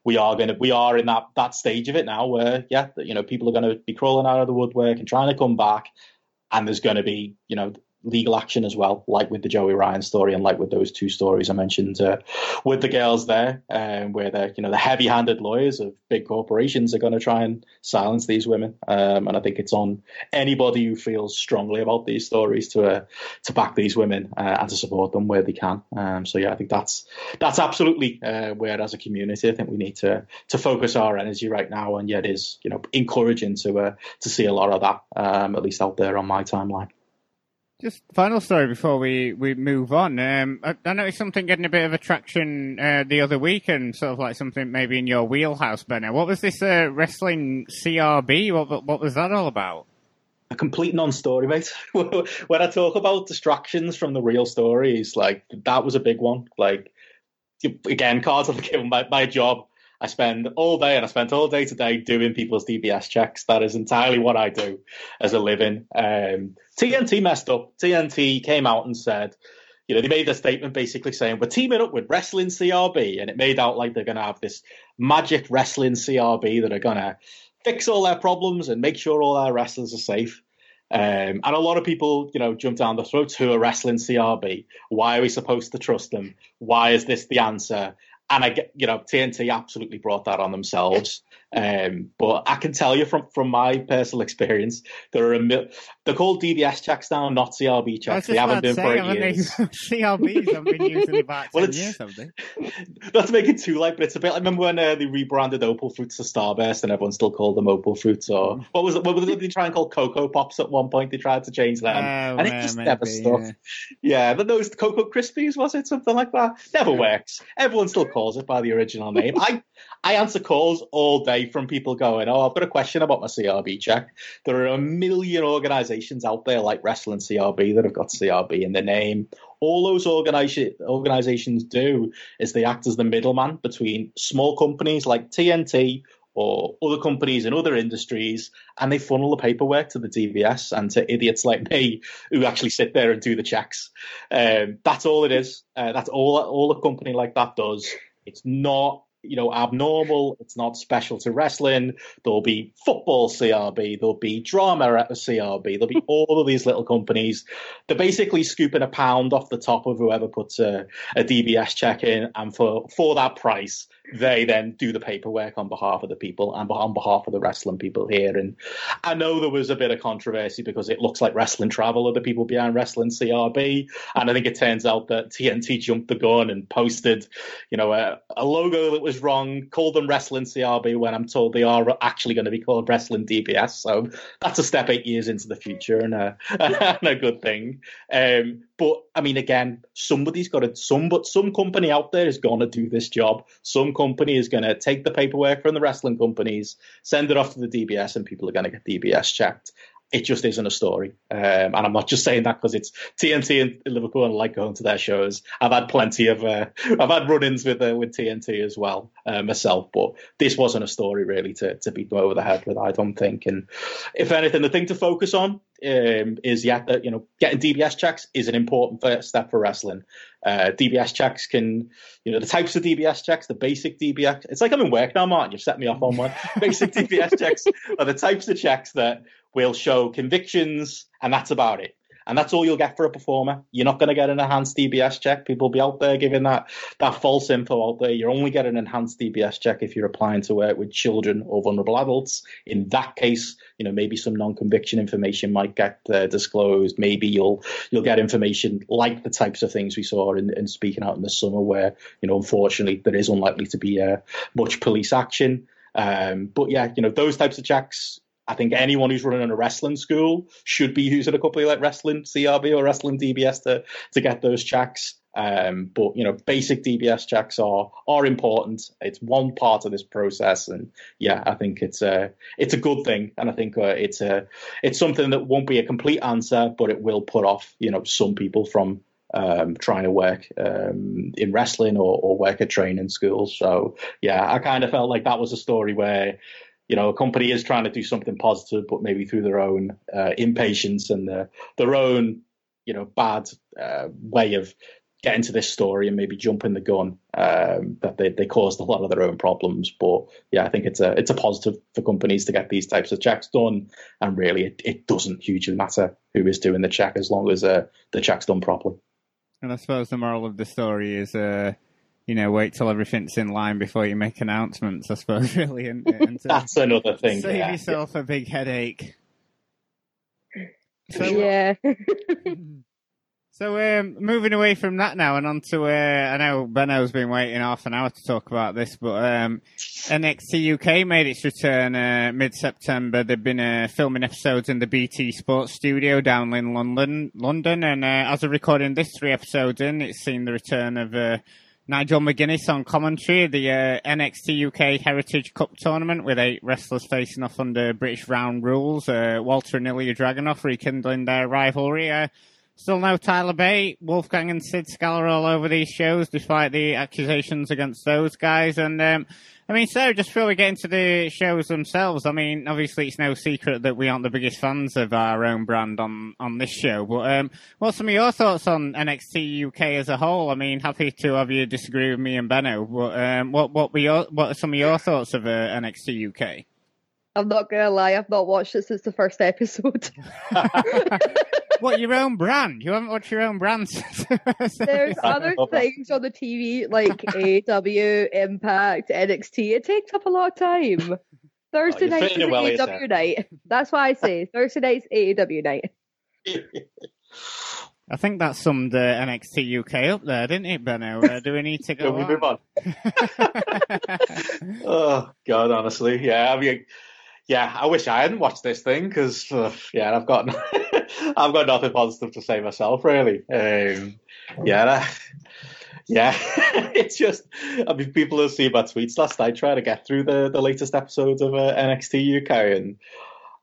we are going to we are in that that stage of it now where yeah you know people are going to be crawling out of the woodwork and trying to come back, and there's going to be you know legal action as well, like with the Joey Ryan story and like with those two stories I mentioned uh, with the girls there, um, where the you know the heavy-handed lawyers of big corporations are going to try and silence these women. Um, and I think it's on anybody who feels strongly about these stories to uh, to back these women uh, and to support them where they can. Um, so yeah, I think that's that's absolutely uh, where as a community I think we need to to focus our energy right now. And yet is you know encouraging to uh, to see a lot of that um, at least out there on my timeline. Just final story before we, we move on. Um, I, I, noticed something getting a bit of attraction uh, the other week, and sort of like something maybe in your wheelhouse, Benno. What was this uh, wrestling CRB? What what was that all about? A complete non-story, mate. [LAUGHS] when I talk about distractions from the real stories, like that was a big one. Like again, cards are given my job I spend all day and I spent all day today doing people's DBS checks. That is entirely what I do as a living. Um, TNT messed up. TNT came out and said, you know, they made a statement basically saying we're teaming up with Wrestling CRB, and it made out like they're going to have this magic Wrestling CRB that are going to fix all their problems and make sure all their wrestlers are safe. Um, and a lot of people, you know, jump down the throats who are wrestling CRB. Why are we supposed to trust them? Why is this the answer? And I get, you know, TNT absolutely brought that on themselves. Um, but I can tell you from from my personal experience, there are a mil- they're called DBS checks now, not CRB checks. They haven't been for eight years. [LAUGHS] CRBs have been used in about [LAUGHS] well, ten years, they? [LAUGHS] Not to make it too light, but it's a bit. I remember when uh, they rebranded Opal Fruits to Starburst, and everyone still called them Opal Fruits. Or mm. what was it? What was it? They try and call Cocoa Pops at one point. They tried to change them, oh, and it just maybe, never stuck. Yeah. yeah, but those Cocoa Krispies was it something like that? Never works. Everyone still calls it by the original name. I I answer calls all day from people going, "Oh, I've got a question about my CRB check." There are a million organisations out there like Wrestling CRB that have got CRB in their name. All those organisations do is they act as the middleman between small companies like TNT or other companies in other industries, and they funnel the paperwork to the DBS and to idiots like me who actually sit there and do the checks. Um, that's all it is. Uh, that's all all a company like that does. It's not you know, abnormal. It's not special to wrestling. There'll be football CRB. There'll be drama at the CRB. There'll be [LAUGHS] all of these little companies. They're basically scooping a pound off the top of whoever puts a, a DBS check in, and for for that price, they then do the paperwork on behalf of the people and on behalf of the wrestling people here. And I know there was a bit of controversy because it looks like Wrestling Travel are the people behind Wrestling CRB. And I think it turns out that TNT jumped the gun and posted, you know, a, a logo that was wrong, called them Wrestling CRB when I'm told they are actually going to be called Wrestling DBS. So that's a step eight years into the future and a, [LAUGHS] and a good thing. Um, but I mean, again, somebody's got to some but some company out there is going to do this job. Some company is going to take the paperwork from the wrestling companies, send it off to the DBS, and people are going to get DBS checked it just isn't a story. Um, and I'm not just saying that because it's TNT in, Liverpool and I like going to their shows. I've had plenty of, uh, [LAUGHS] I've had run-ins with uh, with TNT as well uh, myself, but this wasn't a story really to to beat them over the head with. I don't think. And if anything, the thing to focus on um, is yet that you know getting DBS checks is an important first step for wrestling. Uh, DBS checks can, you know, the types of DBS checks, the basic DBS. It's like I'm in work now, Martin. You've set me off on one. [LAUGHS] basic DBS checks are the types of checks that will show convictions, and that's about it. And that's all you'll get for a performer. You're not going to get an enhanced DBS check. People will be out there giving that, that false info out there. You're only getting an enhanced DBS check if you're applying to work with children or vulnerable adults. In that case, you know, maybe some non-conviction information might get uh, disclosed. Maybe you'll you'll get information like the types of things we saw in, in speaking out in the summer, where you know, unfortunately, there is unlikely to be uh, much police action. Um, but yeah, you know, those types of checks I think anyone who's running a wrestling school should be using a company like Wrestling CRB or Wrestling DBS to to get those checks. Um, but you know, basic DBS checks are are important. It's one part of this process, and yeah, I think it's a it's a good thing, and I think uh, it's a it's something that won't be a complete answer, but it will put off you know some people from um, trying to work um, in wrestling or, or work at training schools. So yeah, I kind of felt like that was a story where you know, a company is trying to do something positive, but maybe through their own uh, impatience and their, their own, you know, bad uh, way of getting to this story and maybe jumping the gun, um, that they, they caused a lot of their own problems. But yeah, I think it's a it's a positive for companies to get these types of checks done, and really it, it doesn't hugely matter who is doing the check as long as uh, the check's done properly. And I suppose the moral of the story is uh, you know, wait till everything's in line before you make announcements, I suppose, [LAUGHS] really. And, and [LAUGHS] That's another thing. Save yeah. yourself a big headache. So, yeah. [LAUGHS] so, um, moving away from that now and on to, uh, I know Benno's been waiting half an hour to talk about this, but um, NXT UK made its return uh, mid September. They've been uh, filming episodes in the BT Sports studio down in London, London, and uh, as of recording this, three episodes in, it's seen the return of uh, Nigel McGuinness on commentary, the uh, NXT UK Heritage Cup tournament with eight wrestlers facing off under British round rules. Uh, Walter and Ilya Dragunov rekindling their rivalry. Uh, still no Tyler Bate, Wolfgang and Sid Scala all over these shows, despite the accusations against those guys. And um, I mean, so just before we get into the shows themselves, I mean, obviously it's no secret that we aren't the biggest fans of our own brand on, on this show, but um, what's some of your thoughts on NXT UK as a whole? I mean, happy to have you disagree with me and Benno, but um, what what were your what are some of your thoughts of uh, NXT UK? I'm not gonna lie, I've not watched it since the first episode. [LAUGHS] [LAUGHS] what your own brand? You haven't watched your own brand. There's other things on the TV like [LAUGHS] AEW, Impact, NXT. It takes up a lot of time. Thursday oh, night is well AEW night. That's why I say Thursday night's AEW night. I think that summed uh, NXT UK up there, didn't it, Benno? Uh, do we need to go? we move on? oh God, honestly, yeah. I mean, yeah. I wish I hadn't watched this thing because, uh, yeah, I've got [LAUGHS] I've got nothing positive to say myself, really. Um, yeah, yeah. [LAUGHS] it's just, I mean, people have seen my tweets last night trying to get through the the latest episodes of uh, NXT UK, and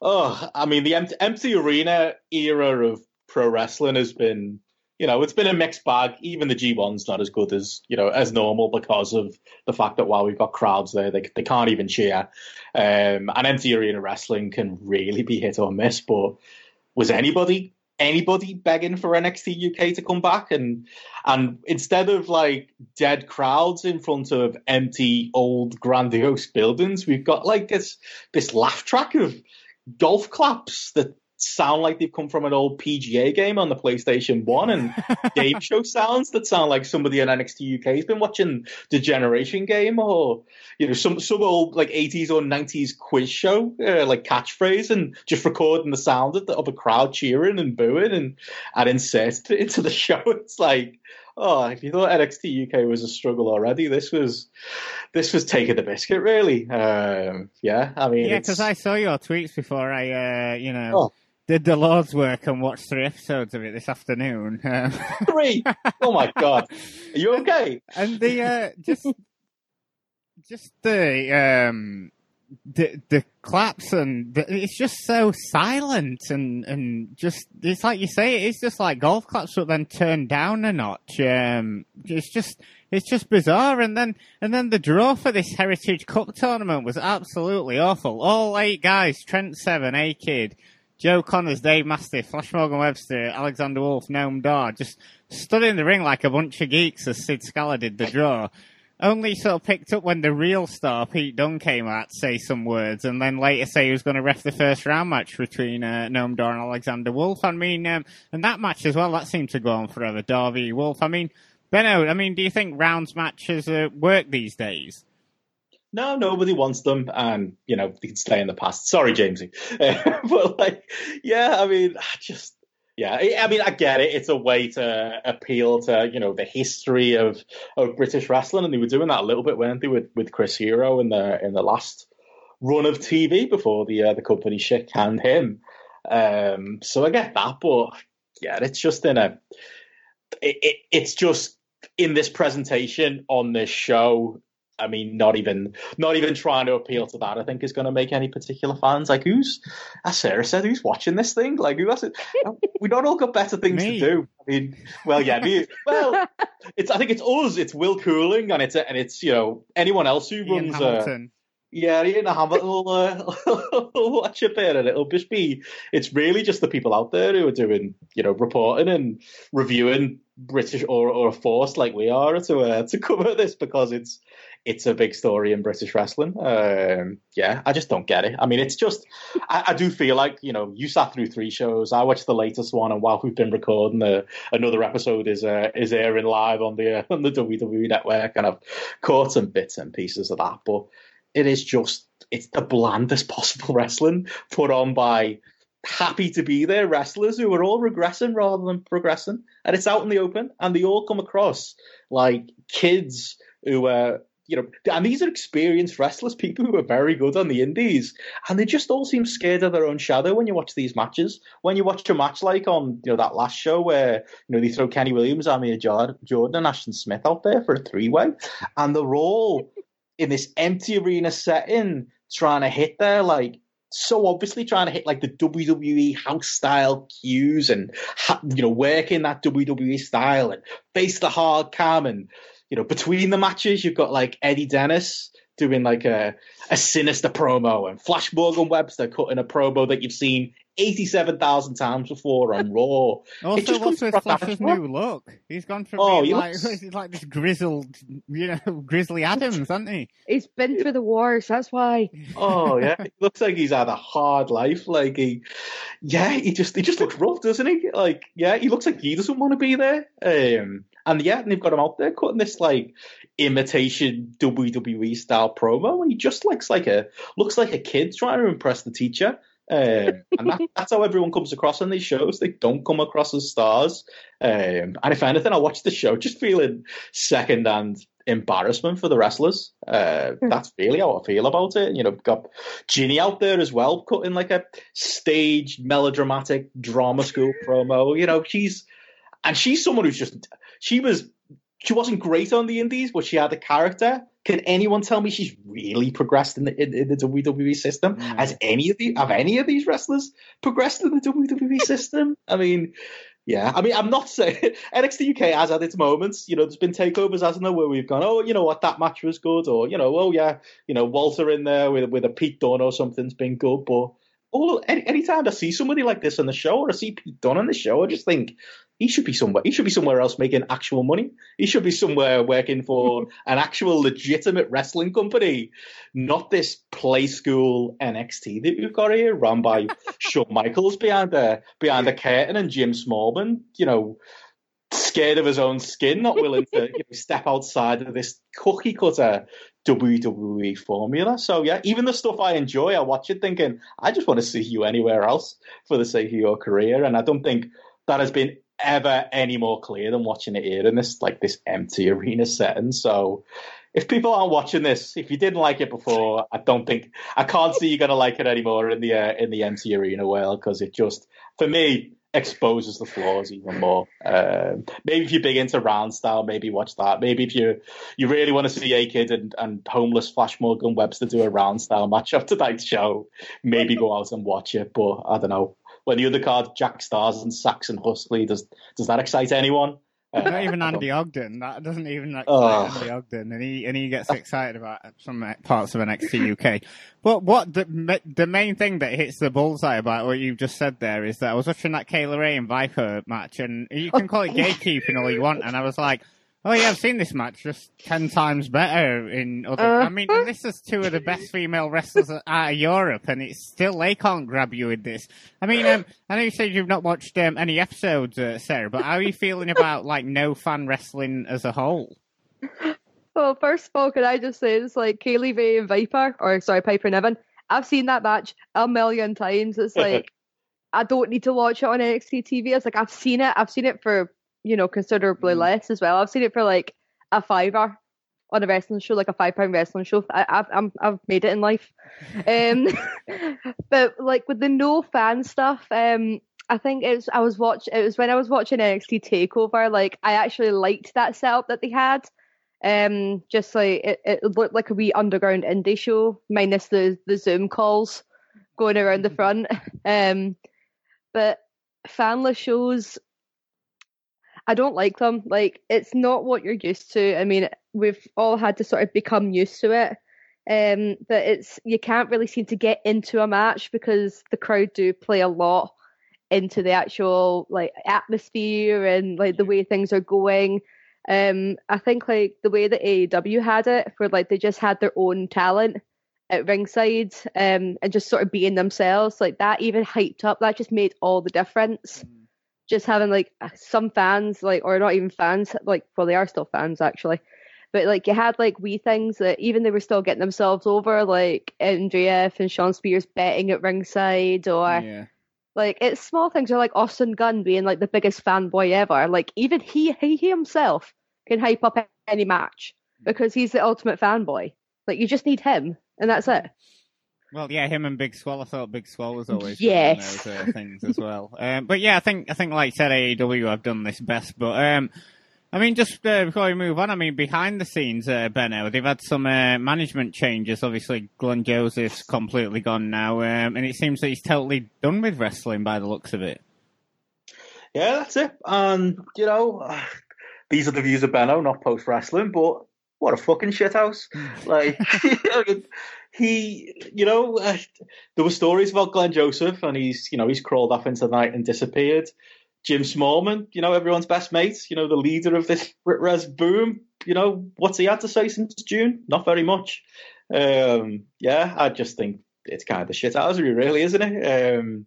oh, I mean, the empty, empty arena era of pro wrestling has been, you know, it's been a mixed bag. Even the G1's not as good as, you know, as normal because of the fact that while we've got crowds there, they, they can't even cheer. Um, and empty arena wrestling can really be hit or miss. But was anybody anybody begging for NXT UK to come back and and instead of like dead crowds in front of empty old grandiose buildings, we've got like this this laugh track of golf claps that sound like they've come from an old PGA game on the PlayStation 1 and [LAUGHS] game show sounds that sound like somebody in NXT UK has been watching the Generation game or, you know, some, some old like 80s or 90s quiz show, uh, like catchphrase and just recording the sound of, the, of a crowd cheering and booing and, and insert it [LAUGHS] into the show. It's like, oh, if you thought NXT UK was a struggle already, this was this was taking the biscuit, really. Um, yeah, I mean, yeah, because I saw your tweets before I, uh, you know, oh did the Lord's work and watched three episodes of it this afternoon. three? Oh my god! Are you okay? And the uh, just just the um the the claps and the, it's just so silent and and just it's like you say it's just like golf claps but then turned down a notch. Um, it's just it's just bizarre. And then and then the draw for this Heritage Cup tournament was absolutely awful. All eight guys: Trent Seven, A Kid. Joe Conners, Dave Mastiff, Flash Morgan Webster, Alexander Wolf, Noam Dar just stood in the ring like a bunch of geeks as Sid Scala did the draw. Only sort of picked up when the real star, Pete Dunne, came out to say some words and then later say he was going to ref the first round match between uh, Noam Dar and Alexander Wolf. I mean, um, and that match as well, that seemed to go on forever. Darby Wolf. I mean, Benno, I mean, do you think rounds matches uh, work these days? No, nobody wants them, and you know they can stay in the past. Sorry, Jamesy, [LAUGHS] but like, yeah, I mean, I just yeah, I mean, I get it. It's a way to appeal to you know the history of of British wrestling, and they were doing that a little bit, weren't they, with with Chris Hero in the in the last run of TV before the uh, the company shit canned him. Um, so I get that, but yeah, it's just in a, it, it, it's just in this presentation on this show I mean, not even not even trying to appeal to that. I think is going to make any particular fans like who's, as Sarah said, who's watching this thing? Like who has it? we not all got better things me. to do. I mean, well, yeah, me, well, [LAUGHS] it's I think it's us. It's Will Cooling, and it's and it's you know anyone else who Ian runs. Uh, yeah, Ian Hamilton will, uh, [LAUGHS] watch it there, and it'll just be. It's really just the people out there who are doing, you know, reporting and reviewing British or or a force like we are to uh, to cover this because it's it's a big story in British wrestling. Um, yeah, I just don't get it. I mean, it's just, I, I, do feel like, you know, you sat through three shows. I watched the latest one, and while we've been recording, uh, another episode is uh, is airing live on the uh, on the WWE network, and I've caught some bits and pieces of that. But it is just, it's the blandest [LAUGHS] possible wrestling put on by happy to be there wrestlers who are all regressing rather than progressing, and it's out in the open, and they all come across like kids who are you know, and these are experienced wrestlers, people who are very good on the indies, and they just all seem scared of their own shadow when you watch these matches. When you watch a match like on, you know, that last show where, you know, they throw Kenny Williams, Amir Jordan, and Ashton Smith out there for a three-way, and they're all in this empty arena setting trying to hit there, like, so obviously trying to hit like the WWE house style cues and you know working that WWE style and face the hard cam and you know, between the matches, you've got like Eddie Dennis doing like a, a sinister promo and Flash Morgan Webster cutting a promo that you've seen 87,000 times before on [LAUGHS] Raw. Also, what's with Flash's new look? He's gone from oh, being like, looks... [LAUGHS] he's like this grizzled, you know, [LAUGHS] Grizzly Adams, hasn't he? He's been through the wars, that's why. Oh, yeah. It looks like he's had a hard life. Like, he, yeah, he just, he just looks rough, doesn't he? Like, yeah, he looks like he doesn't want to be there. Um, and yeah, and they've got him out there cutting this like imitation WWE style promo, and he just looks like a looks like a kid trying to impress the teacher. Um, [LAUGHS] and that, that's how everyone comes across on these shows. They don't come across as stars. Um, and if anything, I watched the show just feeling second and embarrassment for the wrestlers. Uh, hmm. that's really how I feel about it. You know, got Jinny out there as well, cutting like a staged melodramatic drama school promo. You know, she's and she's someone who's just she was she wasn't great on the indies, but she had a character. Can anyone tell me she's really progressed in the in, in the WWE system? Mm. Has any of the have any of these wrestlers progressed in the WWE system? I mean, yeah, I mean, I'm not saying [LAUGHS] NXT UK has had its moments. You know, there's been takeovers, hasn't there, where we've gone, oh, you know what, that match was good, or you know, oh yeah, you know, Walter in there with with a Pete Dunne or something's been good, but all any anytime I see somebody like this on the show or I see Pete Dunne on the show, I just think he should be somewhere. He should be somewhere else making actual money. He should be somewhere working for [LAUGHS] an actual legitimate wrestling company, not this play school NXT that we've got here, run by [LAUGHS] Shawn Michaels behind the behind the curtain and Jim Smallman. You know, scared of his own skin, not willing to you know, step outside of this cookie cutter WWE formula. So yeah, even the stuff I enjoy, I watch it thinking, I just want to see you anywhere else for the sake of your career. And I don't think that has been ever any more clear than watching it here in this like this empty arena setting. So if people aren't watching this, if you didn't like it before, I don't think I can't see you're gonna like it anymore in the uh, in the empty arena world because it just for me exposes the flaws even more. Um, maybe if you're big into round style, maybe watch that. Maybe if you you really want to see A Kid and, and homeless Flash Morgan Webster do a round style match after [LAUGHS] tonight's show, maybe go out and watch it. But I don't know when the other card Jack Starz and Saxon Huxley does does that excite anyone? Uh, Not even Andy Ogden. That doesn't even excite oh. Andy Ogden, and he and he gets excited about some parts of NXT UK. But what the the main thing that hits the bullseye about what you've just said there is that I was watching that Kay Lee Ray and Viper match, and you can call it [LAUGHS] gatekeeping all you want, and I was like, Oh yeah, I've seen this match just ten times better in other. Uh, I mean, this is two of the best female wrestlers out of Europe, and it's still they can't grab you with this. I mean, um, I know you said you've not watched um, any episodes, uh, Sarah, but how are you feeling [LAUGHS] about like no fan wrestling as a whole? Well, first of all, can I just say it's like Kay Lee Ray and Viper, or sorry, Piper Niven. I've seen that match a million times. It's [LAUGHS] like I don't need to watch it on NXT TV. It's like I've seen it. I've seen it for you know, considerably mm. less as well. I've seen it for like a fiver on a wrestling show, like a five pound wrestling show. I, have I'm I've made it in life. Um, [LAUGHS] [LAUGHS] but like with the no fan stuff, um, I think it was I was watch it was when I was watching NXT Takeover. Like I actually liked that setup that they had. Um, just like it, it looked like a wee underground indie show, minus the the Zoom calls going around the mm. front. [LAUGHS] Um, but fanless shows I don't like them. Like it's not what you're used to. I mean, we've all had to sort of become used to it. Um, but it's you can't really seem to get into a match because the crowd do play a lot into the actual like atmosphere and like the way things are going. Um, I think like the way that AEW had it, where like they just had their own talent at ringside, um, and just sort of being themselves, like that even hyped up. That just made all the difference. Mm just having like uh, some fans like or not even fans like well they are still fans actually but like you had like wee things that even they were still getting themselves over like MJF and Shawn Spears betting at ringside or yeah. like it's small things or like Austin Gunn being like the biggest fanboy ever like even he he himself can hype up any match mm. because he's the ultimate fanboy like you just need him and that's it well, yeah, him and Big Swole. I thought Big Swole was always yes. those uh, things as well. [LAUGHS] Um, but yeah, I think I think like I said, AEW have done this best. But um, I mean, just uh, before we move on, I mean, behind the scenes, uh, Benno, they've had some uh, management changes. Obviously, Glenn Joseph's completely gone now, um, and it seems that he's totally done with wrestling by the looks of it. Yeah, that's it. And you know, [SIGHS] these are the views of Benno, not post wrestling, but what a fucking shithouse! like, [LAUGHS] [LAUGHS] he, you know, uh, there were stories about Glenn Joseph, and he's, you know, he's crawled off into the night and disappeared. Jim Smallman, you know, everyone's best mate, you know, the leader of this Wres boom, you know, what's he had to say since June? Not very much. Um, yeah, I just think it's kind of the shit housery, really, isn't it? Um,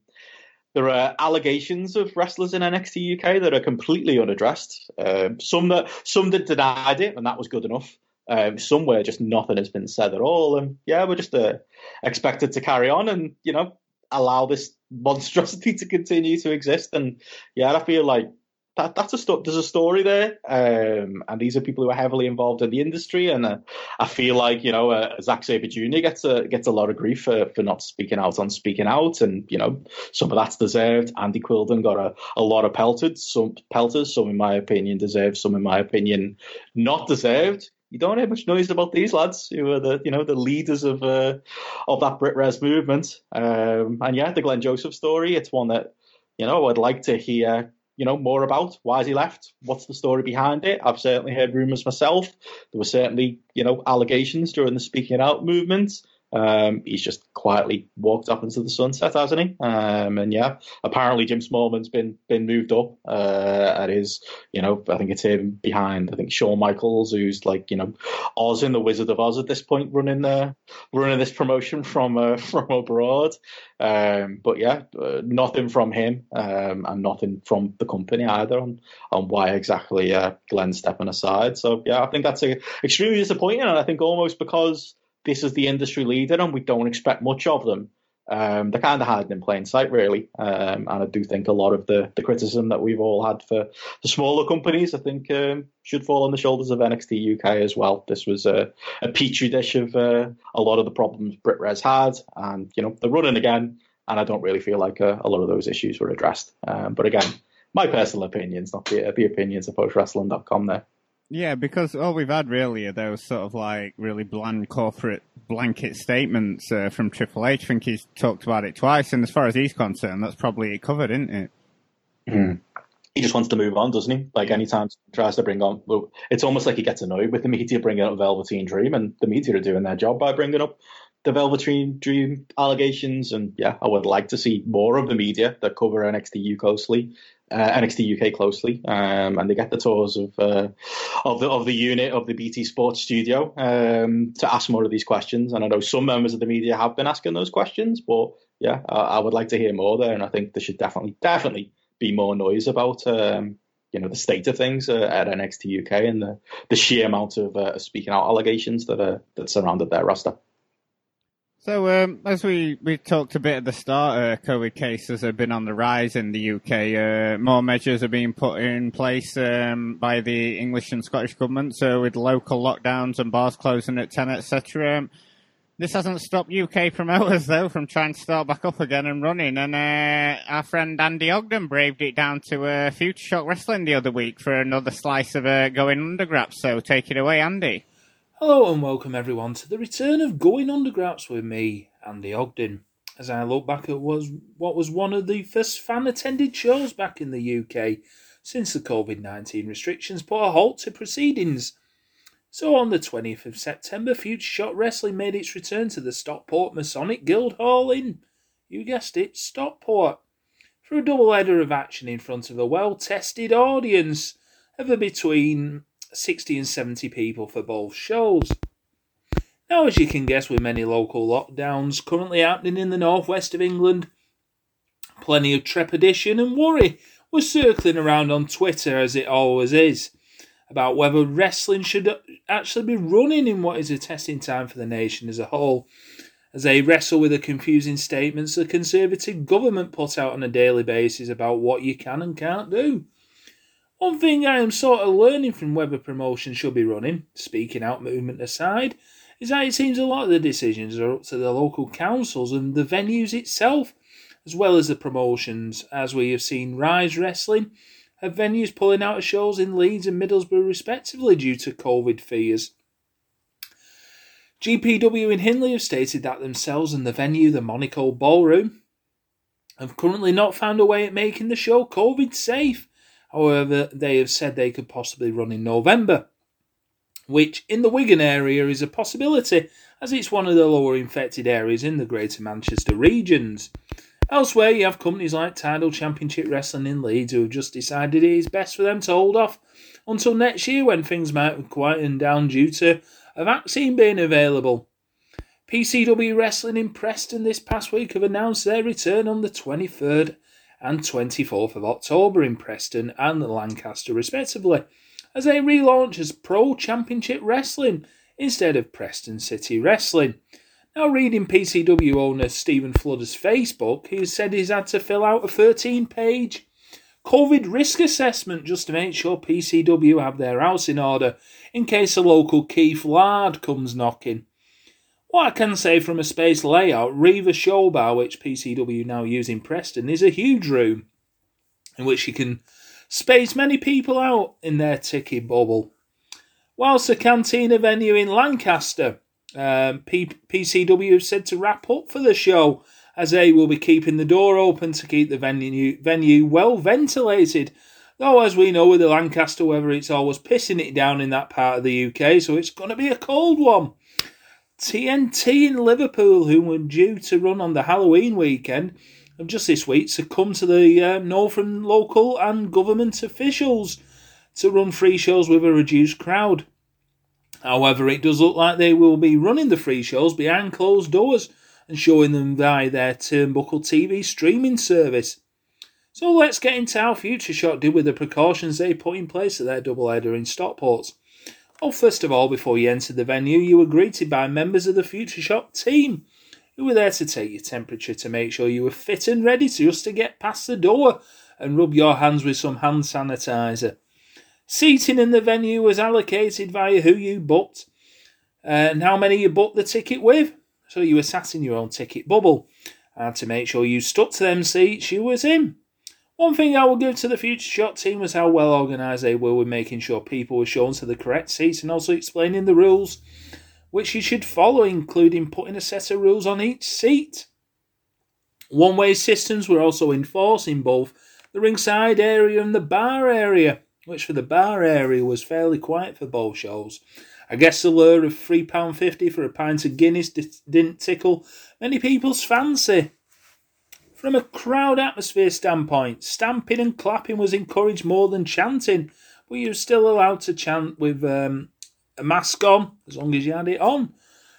there are allegations of wrestlers in NXT UK that are completely unaddressed. Um, some that some that denied it, and that was good enough. Um, somewhere just nothing has been said at all, and yeah, we're just uh, expected to carry on and you know allow this monstrosity to continue to exist. And yeah, I feel like that that's a there's a story there, um, and these are people who are heavily involved in the industry. And uh, I feel like you know uh, Zack Sabre Jr. gets a gets a lot of grief for, for not speaking out on speaking out, and you know some of that's deserved. Andy Quildan got a, a lot of pelted, some pelters, some in my opinion deserved, some in my opinion not deserved you don't hear much noise about these lads who are the you know the leaders of uh, of that Brit Wres movement. Um, and yeah, the Glenn Joseph story. It's one that you know I'd like to hear you know more about. Why has he left? What's the story behind it? I've certainly heard rumours myself. There were certainly you know allegations during the speaking out movement. Um, he's just quietly walked up into the sunset, hasn't he? Um, and yeah, apparently Jim Smallman's been been moved up uh, at his, you know, I think it's him behind. I think Shawn Michaels, who's like, you know, Oz in the Wizard of Oz at this point, running the running this promotion from uh, [LAUGHS] from abroad. Um, but yeah, uh, nothing from him um, and nothing from the company either on on why exactly uh, Glenn's stepping aside. So yeah, I think that's a, extremely disappointing, and I think almost because this is the industry leader and we don't expect much of them. Um, they're kind of hiding in plain sight, really. Um, and I do think a lot of the, the criticism that we've all had for the smaller companies, I think, um, should fall on the shoulders of NXT UK as well. This was a, a petri dish of uh, a lot of the problems Brit Wres had, and you know they're running again. And I don't really feel like a, uh, a lot of those issues were addressed. Um, but again, my personal opinions, not the, the opinions of postwrestling.com there. Yeah, because all we've had really are those sort of like really bland corporate blanket statements uh, from Triple H. I think he's talked about it twice, and as far as he's concerned, that's probably covered, isn't it? Mm. He just wants to move on, doesn't he? Like anytime he tries to bring on, well, it's almost like he gets annoyed with the media bringing up Velveteen Dream, and the media are doing their job by bringing up the Velveteen Dream allegations. And yeah, I would like to see more of the media that cover NXT closely uh, NXT UK closely, um, and they get the tours of uh, of the of the unit of the BT Sports studio um, to ask more of these questions. And I know some members of the media have been asking those questions, but yeah, I, I would like to hear more there. And I think there should definitely definitely be more noise about. Um, you know the state of things uh, at NXT UK and the, the sheer amount of uh, speaking out allegations that are that surrounded their roster. So, um, as we, we talked a bit at the start, uh, COVID cases have been on the rise in the UK. Uh, more measures are being put in place um, by the English and Scottish governments, so with local lockdowns and bars closing at 10, etc. Um, this hasn't stopped UK promoters, [LAUGHS] though, from trying to start back up again and running. And uh, our friend Andy Ogden braved it down to uh, Future Shock Wrestling the other week for another slice of uh, going undergraps. So take it away, Andy. Hello and welcome everyone to the return of Going Undergraps with me, Andy Ogden. As I look back at was what was one of the first fan attended shows back in the UK since the COVID 19 restrictions put a halt to proceedings. So on the 20th of September, Future Shock Wrestling made its return to the Stockport Masonic Guild Hall in, you guessed it, Stockport, for a double header of action in front of a well tested audience of between 60 and 70 people for both shows. Now, as you can guess, with many local lockdowns currently happening in the northwest of England, plenty of trepidation and worry was circling around on Twitter, as it always is, about whether wrestling should actually be running in what is a testing time for the nation as a whole, as they wrestle with the confusing statements the Conservative government put out on a daily basis about what you can and can't do. One thing I am sort of learning from whether promotion should be running, speaking out movement aside, is that it seems a lot of the decisions are up to the local councils and the venues itself, as well as the promotions, as we have seen Rise Wrestling have venues pulling out of shows in Leeds and Middlesbrough respectively due to COVID fears. GPW in Hindley have stated that themselves and the venue, the Monaco Ballroom, have currently not found a way at making the show COVID safe However, they have said they could possibly run in November. which in the Wigan area is a possibility as it's one of the lower infected areas in the Greater Manchester regions. Elsewhere, you have companies like Tidal Championship Wrestling in Leeds who have just decided it is best for them to hold off until next year when things might quieten down due to a vaccine being available. PCW Wrestling in Preston this past week have announced their return on the 23rd and 24th of October in Preston and Lancaster, respectively, as they relaunch as Pro Championship Wrestling instead of Preston City Wrestling. Now, reading PCW owner Stephen Fludder's Facebook, he said he's had to fill out a 13 page COVID risk assessment just to make sure PCW have their house in order in case a local Keith Lard comes knocking. What I can say from a space layout, Riva Showbar, which PCW now use in Preston, is a huge room in which you can space many people out in their ticket bubble. Whilst the Cantina venue in Lancaster, um, P- PCW said to wrap up for the show as they will be keeping the door open to keep the venue, venue well ventilated. Though, as we know with the Lancaster weather, it's always pissing it down in that part of the UK, so it's going to be a cold one. TNT in Liverpool, who were due to run on the Halloween weekend, have just this week succumbed to the uh, no from local and government officials to run free shows with a reduced crowd. However, it does look like they will be running the free shows behind closed doors and showing them via their Turnbuckle TV streaming service. So let's get into how Future Shock did with the precautions they put in place at their double header in Stockport. Well, first of all, before you entered the venue, you were greeted by members of the Future Shock team who were there to take your temperature to make sure you were fit and ready to just to get past the door and rub your hands with some hand sanitizer. Seating in the venue was allocated via who you booked and how many you booked the ticket with. So you were sat in your own ticket bubble. And to make sure you stuck to them seats you was in. One thing I will give to the Future Shock team was how well organised they were with making sure people were shown to the correct seats and also explaining the rules which you should follow, including putting a set of rules on each seat. One way systems were also enforced in both the ringside area and the bar area, which for the bar area was fairly quiet for both shows. I guess the lure of £3.50 for a pint of Guinness didn't tickle many people's fancy. From a crowd atmosphere standpoint, stamping and clapping was encouraged more than chanting, but you were still allowed to chant with um, a mask on as long as you had it on.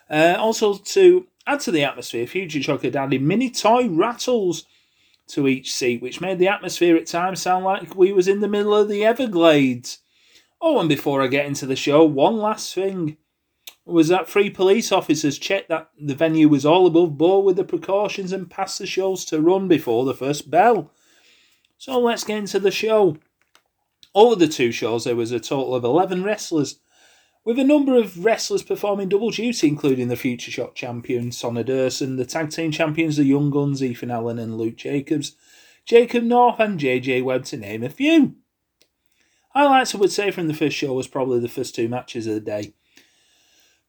Uh, also, to add to the atmosphere, Future Shock had added mini toy rattles to each seat, which made the atmosphere at times sound like we was in the middle of the Everglades. Oh, and before I get into the show, one last thing was that three police officers checked that the venue was all above board with the precautions and passed the shows to run before the first bell. So let's get into the show. Over the two shows, there was a total of 11 wrestlers, with a number of wrestlers performing double duty, including the Future Shock champion Sonny Durson, the tag team champions, the Young Guns, Ethan Allen and Luke Jacobs, Jacob North, and JJ Webb, to name a few. Highlights I would say from the first show was probably the first two matches of the day.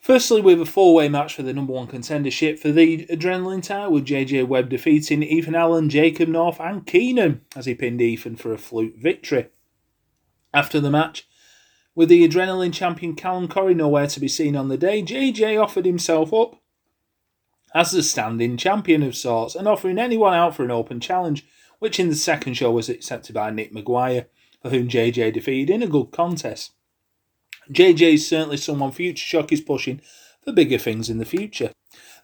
Firstly, with a four way match for the number one contendership for the Adrenaline Tower, with JJ Webb defeating Ethan Allen, Jacob North, and Keenan as he pinned Ethan for a fluke victory. After the match, with the Adrenaline champion Callum Corrie nowhere to be seen on the day, JJ offered himself up as the standing champion of sorts and offering anyone out for an open challenge, which in the second show was accepted by Nick Maguire for whom JJ defeated in a good contest. JJ is certainly someone Future Shock is pushing for bigger things in the future.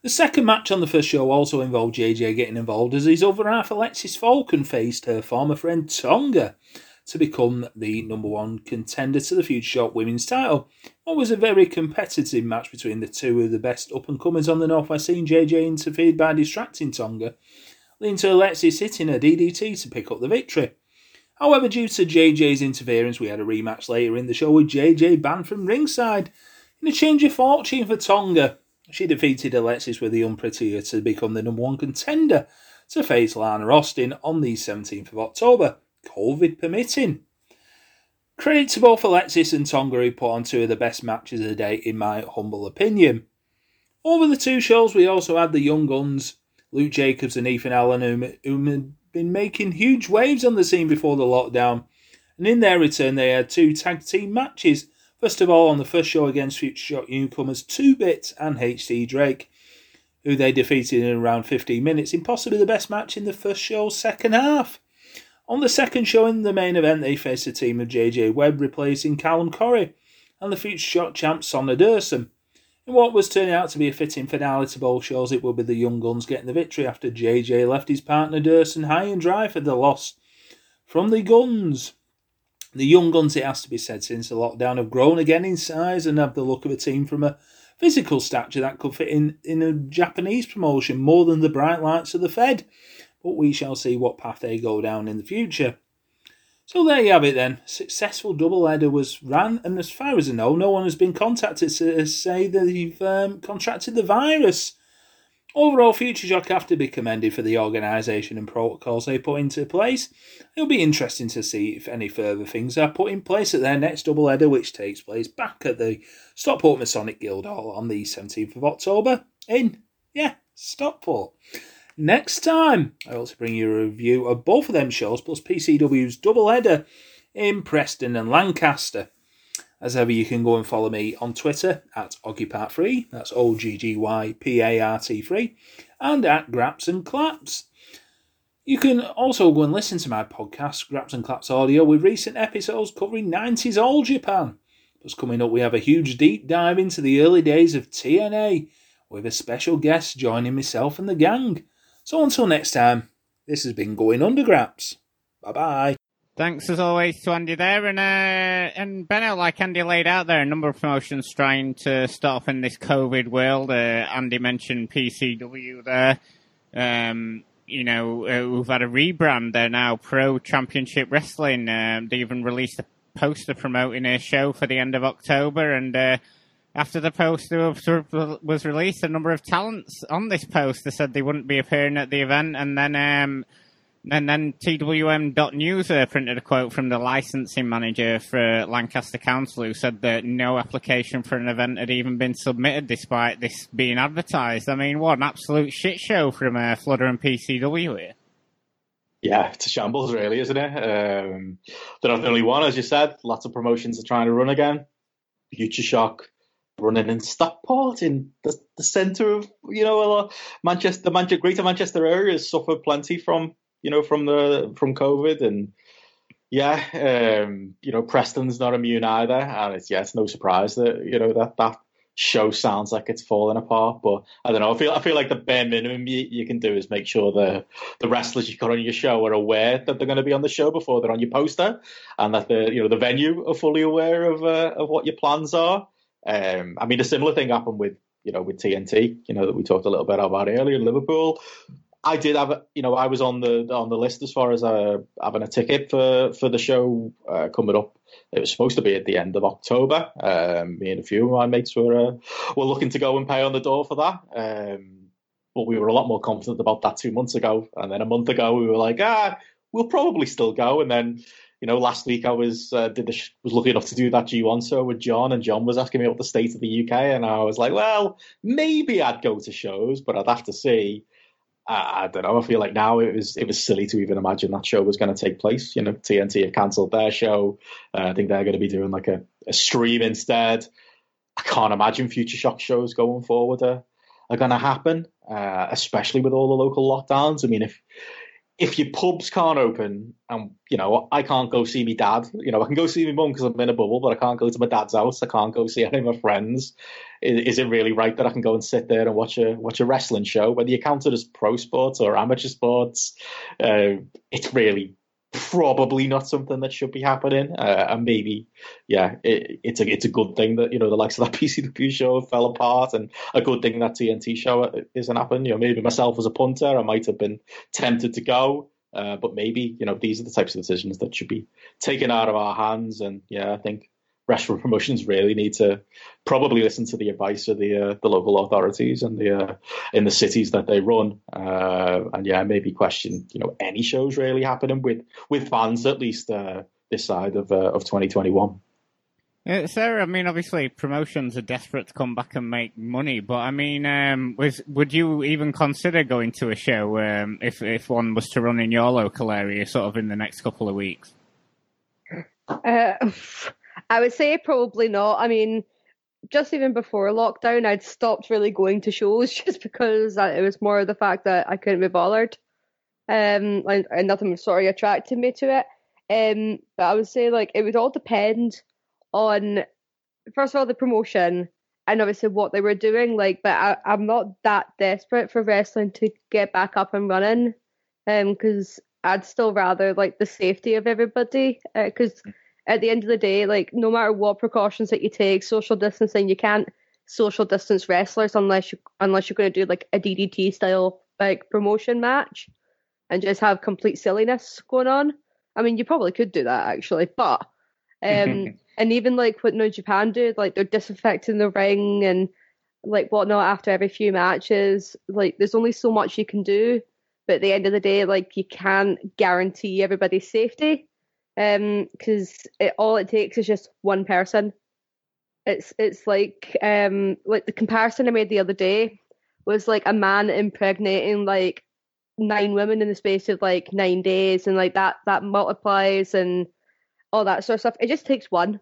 The second match on the first show also involved JJ getting involved as his other half Alexis Falcon faced her former friend Tonga to become the number one contender to the Future Shock women's title. It was a very competitive match between the two of the best up and comers on the Northwest scene. JJ interfered by distracting Tonga, leading to Alexis hitting a DDT to pick up the victory. However, due to JJ's interference, we had a rematch later in the show with JJ banned from ringside. In a change of fortune for Tonga, she defeated Alexis with the unprettier to become the number one contender to face Lana Austin on the 17th of October, COVID permitting. Credit to both Alexis and Tonga who put on two of the best matches of the day, in my humble opinion. Over the two shows, we also had the Young Guns, Luke Jacobs and Ethan Allen, who, who been making huge waves on the scene before the lockdown, and in their return, they had two tag team matches First of all, on the first show against Future Shock newcomers 2 Bit and HT Drake, who they defeated in around 15 minutes in possibly the best match in the first show's second half. On the second show in the main event, they faced a team of JJ Webb replacing Callum Corrie and the Future Shock champ Sonny Durson. In what was turning out to be a fitting finale to both shows, it would be the Young Guns getting the victory after JJ left his partner Durson high and dry for the loss from the Guns. The Young Guns, it has to be said, since the lockdown have grown again in size and have the look of a team from a physical stature that could fit in, in a Japanese promotion more than the bright lights of the Fed. But we shall see what path they go down in the future. So there you have it then. Successful double header was ran, and as far as I know, no one has been contacted to say that they've um, contracted the virus. Overall, Future Shock have to be commended for the organisation and protocols they put into place. It'll be interesting to see if any further things are put in place at their next double header, which takes place back at the Stockport Masonic Guildhall on the 17th of October in, yeah, Stockport. Next time, I also bring you a review of both of them shows plus PCW's double header in Preston and Lancaster. As ever, you can go and follow me on Twitter at OggyPart3, that's O G G Y P A R T 3, and at Graps and Claps. You can also go and listen to my podcast, Graps and Claps Audio, with recent episodes covering 90s All Japan. Plus, coming up, we have a huge deep dive into the early days of TNA, with a special guest joining myself and the gang. So until next time, this has been Going Under Graps. Bye bye. Thanks as always to Andy there, and uh, and Benno, like Andy laid out there, a number of promotions trying to start off in this COVID world. Uh, Andy mentioned PCW there. Um, you know, uh, we've had a rebrand. They're now Pro Championship Wrestling. Um, they even released a poster promoting a show for the end of October, and uh, after the poster was released, a number of talents on this poster said they wouldn't be appearing at the event, and then. Um, and then TWM.news uh, printed a quote from the licensing manager for Lancaster Council who said that no application for an event had even been submitted despite this being advertised. I mean, what an absolute shit show from uh, Fludder and PCW here. Yeah, it's a shambles, really, isn't it? Um, they're not the only one, as you said. Lots of promotions are trying to run again. Future Shock running in Stockport, in the, the centre of, you know, Manchester, Manchester, Greater Manchester area has suffered plenty from you know, from the from COVID, and yeah, um, you know, Preston's not immune either, and it's yeah, it's no surprise that you know that that show sounds like it's falling apart. But I don't know. I feel I feel like the bare minimum you, you can do is make sure the the wrestlers you got on your show are aware that they're going to be on the show before they're on your poster, and that the you know the venue are fully aware of uh, of what your plans are. Um, I mean, a similar thing happened with you know with TNT, you know that we talked a little bit about earlier in Liverpool. I did have, you know, I was on the on the list as far as uh, having a ticket for for the show uh, coming up. It was supposed to be at the end of October. Um, me and a few of my mates were uh, were looking to go and pay on the door for that. Um, but we were a lot more confident about that two months ago. And then a month ago, we were like, ah, we'll probably still go. And then, you know, last week I was uh, did the, was lucky enough to do that G1 show with John, and John was asking me about the state of the UK, and I was like, well, maybe I'd go to shows, but I'd have to see. I, I, don't know. I feel like now it was it was silly to even imagine that show was going to take place. You know, TNT have cancelled their show. Uh, I think they're going to be doing like a, a, stream instead. I can't imagine future shock shows going forward are, are going to happen, uh, especially with all the local lockdowns. I mean, if if your pubs can't open and you know I can't go see my dad, you know I can go see my mum because I'm in a bubble, but I can't go to my dad's house. I can't go see any of my friends. Is, is, it really right that I can go and sit there and watch a watch a wrestling show, whether you count it as pro sports or amateur sports? Uh, it's really probably not something that should be happening. Uh, and maybe, yeah, it, it's a it's a good thing that you know the likes of that [LAUGHS] PCW show fell apart, and a good thing that TNT show isn't happening. You know, maybe myself as a punter, I might have been tempted to go. Uh, but maybe you know these are the types of decisions that should be taken out of our hands, and yeah, I think restaurant [LAUGHS] promotions really need to probably listen to the advice of the uh, the local authorities and the uh, in the cities that they run, uh, and yeah, maybe question you know any shows really happening with with fans at least uh, this side of uh, of 2021. Uh, Sarah, I mean, obviously promotions are desperate to come back and make money, but I mean, um, was, would you even consider going to a show um, if if one was to run in your local area, sort of in the next couple of weeks? [LAUGHS] I would say probably not. I mean, just even before lockdown, I'd stopped really going to shows [LAUGHS] just because it was more of the fact that I couldn't be bothered. Um, and, and nothing was sort of attracted me to it. Um, but I would say like it would all depend on first of all the promotion and obviously what they were doing. Like, but I, I'm not that desperate for wrestling to get back up and running. Um, because I'd still rather like the safety of everybody. Because uh, at the end of the day, like no matter what precautions that you take, social distancing, you can't social distance wrestlers unless you unless you're going to do like a DDT style like promotion match and just have complete silliness going on. I mean, you probably could do that actually, but um, [LAUGHS] and even like what New Japan did, like they're disinfecting the ring and like whatnot after every few matches. Like, there's only so much you can do, but at the end of the day, like you can't guarantee everybody's safety, um, because it, all it takes is just one person. It's it's like um like the comparison I made the other day was like a man impregnating like nine women in the space of like nine days, and like that that multiplies and all that sort of stuff. It just takes one,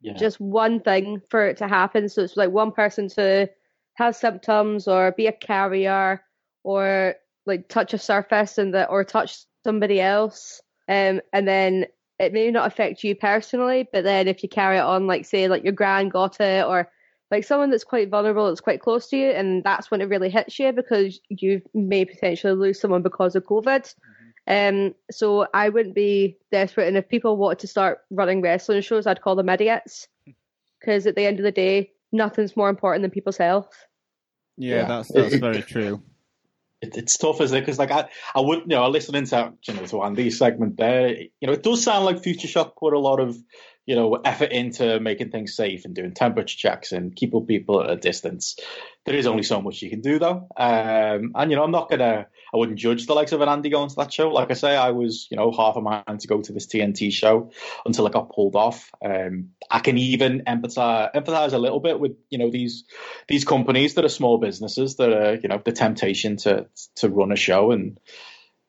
yeah. just one thing for it to happen. So it's like one person to have symptoms or be a carrier or like touch a surface and that or touch somebody else, um, and then it may not affect you personally, but then if you carry it on, like say like your grand got it or like someone that's quite vulnerable, that's quite close to you, and that's when it really hits you because you may potentially lose someone because of COVID. Mm-hmm. Um, so I wouldn't be desperate. And if people wanted to start running wrestling shows, I'd call them idiots. Because at the end of the day, nothing's more important than people's health. Yeah, yeah. that's that's very true. It, it's tough, isn't it? Because like I, I would, you know, I listening to you know to Andy's segment there, you know, it does sound like Future Shock put a lot of you know, effort into making things safe and doing temperature checks and keeping people at a distance. There is only so much you can do though. Um, and you know, I'm not gonna, I wouldn't judge the likes of an Andy going to that show. Like I say, I was, you know, half a mind to go to this TNT show until it got pulled off. Um, I can even empathize, empathize a little bit with, you know, these these companies that are small businesses that are, you know, the temptation to to run a show and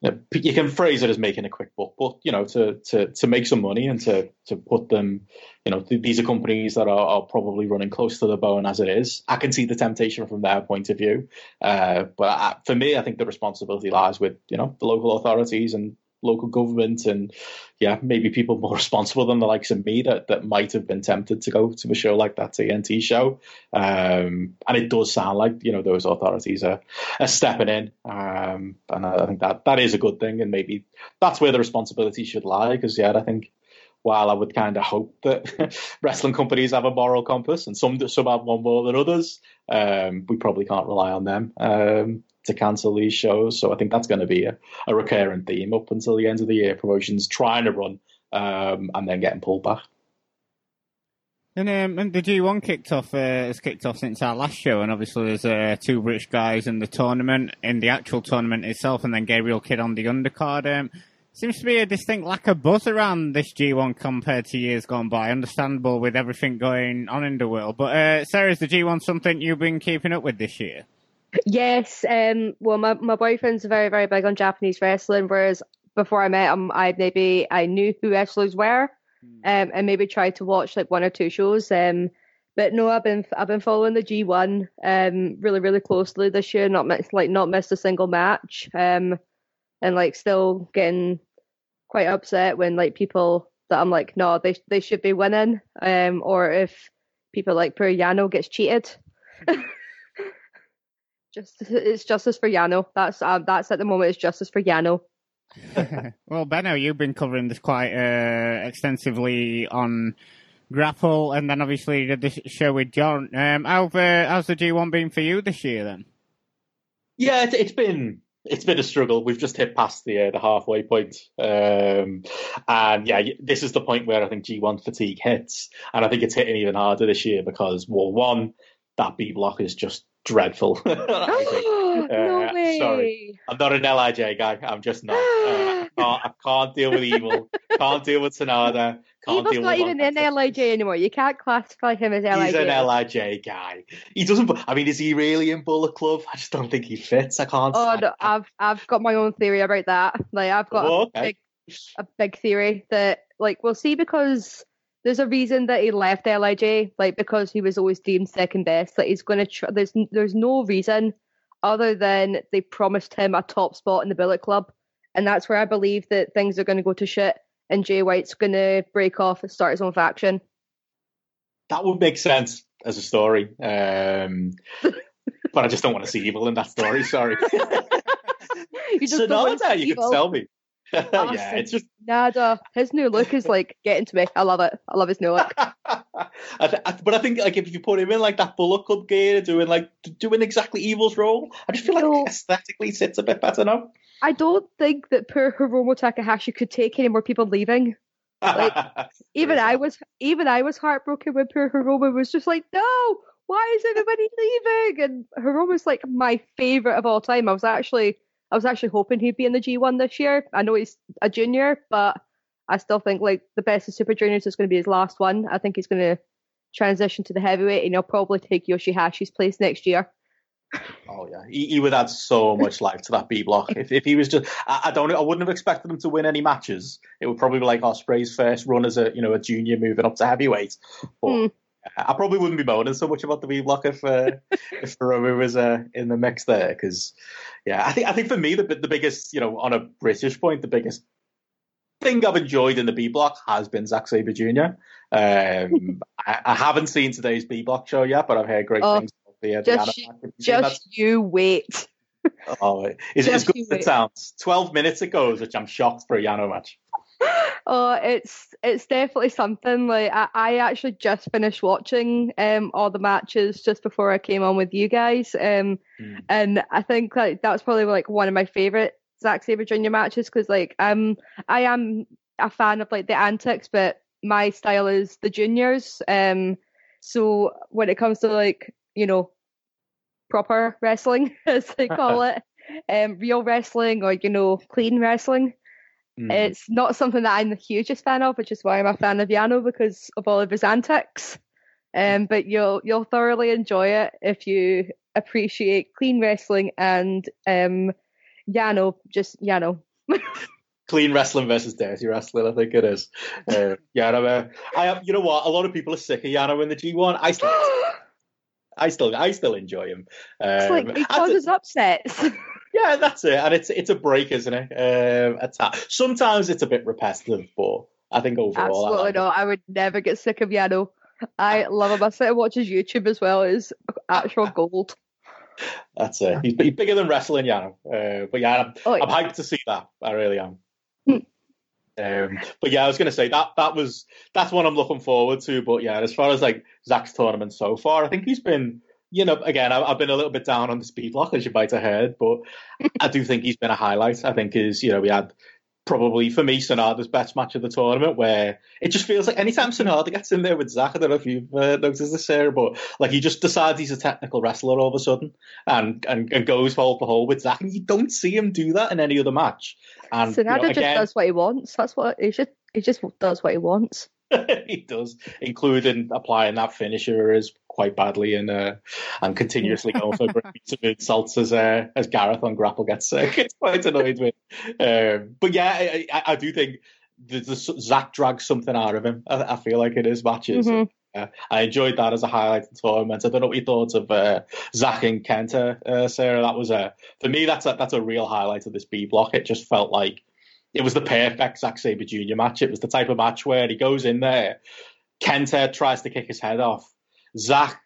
you can phrase it as making a quick buck, but you know, to to to make some money and to to put them, you know, these are companies that are, are probably running close to the bone as it is. I can see the temptation from their point of view, uh, but I, for me, I think the responsibility lies with you know the local authorities and local government and yeah, maybe people more [LAUGHS] responsible than the likes of me that, that might have been tempted to go to a show like that TNT show. Um, and it does sound like, you know, those authorities are, are stepping in. Um, and I think that that is a good thing. And maybe that's where the responsibility should lie. Because, yeah, I think while I would kind of hope that [LAUGHS] wrestling companies have a moral compass and some, some have one more than others, um, we probably can't rely on them. To cancel these shows. So I think that's going to be a, a recurring theme up until the end of the year. Promotions trying to run um, and then getting pulled back. And, um, and the G1 kicked off, uh, has kicked off since our last show, and obviously there's uh, two British guys in the tournament, in the actual tournament itself, and then Gabriel Kidd on the undercard. Um, seems to be a distinct lack of buzz around this G1 compared to years gone by. Understandable with everything going on in the world. But uh, Sarah, is the G1 something you've been keeping up with this year? Yes, um, well, my, my boyfriend's very, very big on Japanese wrestling, whereas before I met him, I maybe I knew who wrestlers were, hmm. um, and maybe tried to watch like one or two shows. Um, but no, I've been I've been following the G1 um really really closely this year. Not miss, like not missed a single match. Um, and like still getting quite upset when like people that I'm like no they they should be winning. Um, or if people like poor Yano gets cheated. [LAUGHS] Just it's justice for Yano. That's uh, that's at the moment. It's justice for Yano. [LAUGHS] well, Benno, you've been covering this quite uh, extensively on Grapple, and then obviously did this show with John. Um, how uh, how's the G1 been for you this year then? Yeah, it, it's been it's been a struggle. We've just hit past the uh, the halfway point, um, and yeah, this is the point where I think G1 fatigue hits, and I think it's hitting even harder this year because well, one that B block is just dreadful. [LAUGHS] [GASPS] no uh, way. Sorry, I'm not an Lij guy. I'm just not. Uh, I, [GASPS] can't, I, can't, deal with evil. Can't deal with Sanada. Can't Evil's not even in Lij anymore. You can't classify him as Lij. He's an Lij guy. He doesn't. I mean, is he really in Bullet Club? I just don't think he fits. I can't. Oh no, I've I've got my own theory about that. Like I've got oh, okay. a, big, a big theory that like we'll see because there's a reason that he left Lij, like because he was always deemed second best. Like he's going to tr- there's there's no reason other than they promised him a top spot in the Bullet Club, and that's where I believe that things are going to go to shit, and Jay White's going to break off and start his own faction. That would make sense as a story, um, but I just don't want to see evil in that story. Sorry. [LAUGHS] you just so don't want to now you can evil. tell me. [LAUGHS] yeah, it's just Nada. His new look is like getting to me. I love it. I love his new look. [LAUGHS] I th- I- but I think like if you put him in like that Bullet Club gear, doing like doing exactly Evil's role, I just feel like No. aesthetically sits a bit better now. I don't think that poor Hiromu Takahashi could take any more people leaving. Like, [LAUGHS] Even I was even I was heartbroken when poor Hiromu was just like, No, why is everybody leaving? And Hiromu's like my favourite of all time. I was actually I was actually hoping he'd be in the G one this year. I know he's a junior, but I still think like the best of Super Juniors is gonna be his last one. I think he's gonna transition to the heavyweight and he'll probably take Yoshi-Hashi's place next year. Oh yeah, he, he would add so much life to that B block. If if he was just, I, I don't, I wouldn't have expected him to win any matches. It would probably be like Ospreay's first run as a you know a junior moving up to heavyweight. But Hmm. I probably wouldn't be moaning so much about the B block if uh, [LAUGHS] if Hiromu was uh, in the mix there. Because yeah, I think I think for me the the biggest you know on a British point the biggest thing I've enjoyed in the B block has been Zack Sabre Jr. Um, [LAUGHS] I, I haven't seen today's B block show yet, but I've heard great Oh, things. About the, uh, the just- anime you? Just you wait. Oh, is it as good as it sounds? Twelve minutes it goes, which I'm shocked for a Yano match. Oh, it's it's definitely something. Like I, I actually just finished watching um all the matches just before I came on with you guys. Um, Mm. and I think like that was probably like one of my favorite Zack Sabre Jr. matches because like I'm I am a fan of like the antics, but my style is the juniors. Um, so when it comes to like you know proper wrestling [LAUGHS] as they [LAUGHS] call it, um, real wrestling or you know clean wrestling. Mm. It's not something that I'm the hugest fan of, which is why I'm a fan of Yano because of all of his antics. Um, but you'll you'll thoroughly enjoy it if you appreciate clean wrestling and um, Yano, just Yano. [LAUGHS] Clean wrestling versus dirty wrestling, I think it is. Uh, yeah, no, uh, I have, you know what? A lot of people are sick of Yano in the G1. I still, [GASPS] I still, I still enjoy him. Um, it's like he I causes upsets. [LAUGHS] Yeah, that's it, and it's it's a break, isn't it? Um, a Sometimes it's a bit repetitive, but I think overall, I Absolutely like it. not. I would never get sick of Yano. I love him. I sit and watch his YouTube as well. It's actual [LAUGHS] gold. That's it. He's, he's bigger than wrestling, Yano. Uh, but yeah, I'm, Oh, I'm hyped to see that. I really am. Hmm. Um, but yeah, I was going to say that that was that's one I'm looking forward to. But yeah, as far as like Zack's tournament so far, I think he's been, you know, again, I, I've been a little bit down on the B block as you might have heard, but I do think he's been a highlight. I think is you know we had probably for me Sanada's best match of the tournament where it just feels like anytime Sanada gets in there with Zack, I don't know if you've uh, noticed this, Sarah, but like he just decides he's a technical wrestler all of a sudden and and, and goes hole for hole with Zack, and you don't see him do that in any other match. And you know, Sanada just does what he wants. That's what he just he just does what he wants. [LAUGHS] he does, including applying that finisher as quite badly and uh, and continuously going for great of insults as uh, as Gareth on Grapple gets [LAUGHS] sick. It's quite annoyed me. Um, but yeah, I, I, I do think the, the Zack drags something out of him. I, I feel like in his matches. Mhm. Uh, I enjoyed that as a highlight of the tournament. I don't know what you thought of uh, Zack and Kenta, uh, Sarah. That was a for me. That's a, that's a real highlight of this B block. It just felt like it was the perfect Zack Sabre Jr. match. It was the type of match where he goes in there, Kenta tries to kick his head off, Zack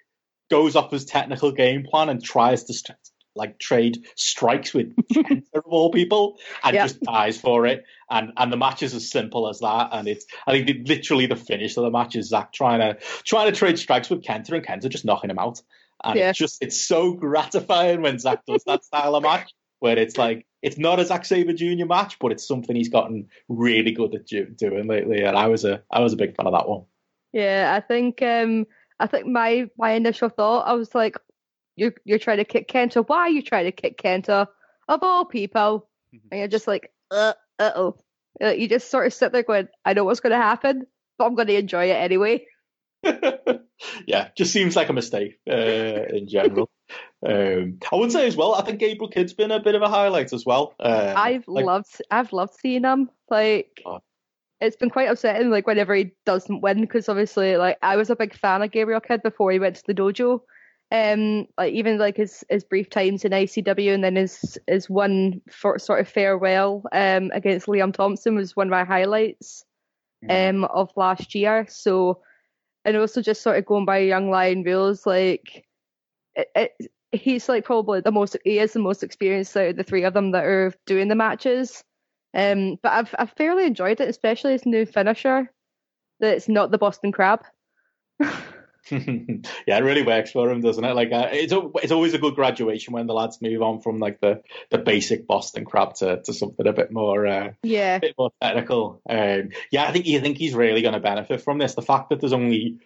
goes off his technical game plan and tries to st- like trade strikes with [LAUGHS] of all people and Yeah. just dies for it. And and the match is as simple as that. And it's I think the, literally the finish of the match is Zack trying to trying to trade strikes with Kenta and Kenta just knocking him out. And Yeah. it's just it's so gratifying when Zack does that style of match where it's like it's not a Zack Sabre Jr. match, but it's something he's gotten really good at do- doing lately. And I was a I was a big fan of that one. Yeah, I think um I think my my initial thought I was like, you're you're trying to kick Kenta. Why are you trying to kick Kenta? Of all people, and you're just like, uh oh. You just sort of sit there going, I know what's going to happen, but I'm going to enjoy it anyway. [LAUGHS] yeah, just seems like a mistake uh, [LAUGHS] in general. um, I would say as well. I think Gabriel Kidd's been a bit of a highlight as well. Uh, I've like- loved I've loved seeing him. Like Oh. It's been quite upsetting like whenever he doesn't win because obviously like I was a big fan of Gabriel Kidd before he went to the dojo. Um, like even like his his brief times in ICW and then his his one for, sort of farewell um against Liam Thompson was one of my highlights um of last year. So and also just sort of going by young lion rules like it, it he's like probably the most he is the most experienced out of the three of them that are doing the matches. Um, but I've I've fairly enjoyed it, especially his new finisher. That it's not the Boston Crab. [LAUGHS] yeah, it really works for him, doesn't it? Like, uh, it's it's always a good graduation when the lads move on from like the, the basic Boston Crab to, to something a bit more uh, yeah, a bit more technical. Um, yeah, I think you think he's really going to benefit from this. The fact that there's only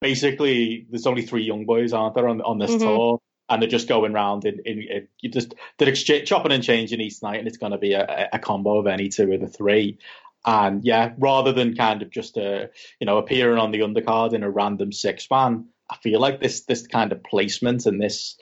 basically there's only three young boys, aren't there, on on this mm-hmm. tour, and they're just going around in, in, in you just they're exchange, chopping and changing each night, and it's going to be a, a combo of any two of the three. And yeah, rather than kind of just uh, you know appearing on the undercard in a random six man, I feel like this this kind of placement and this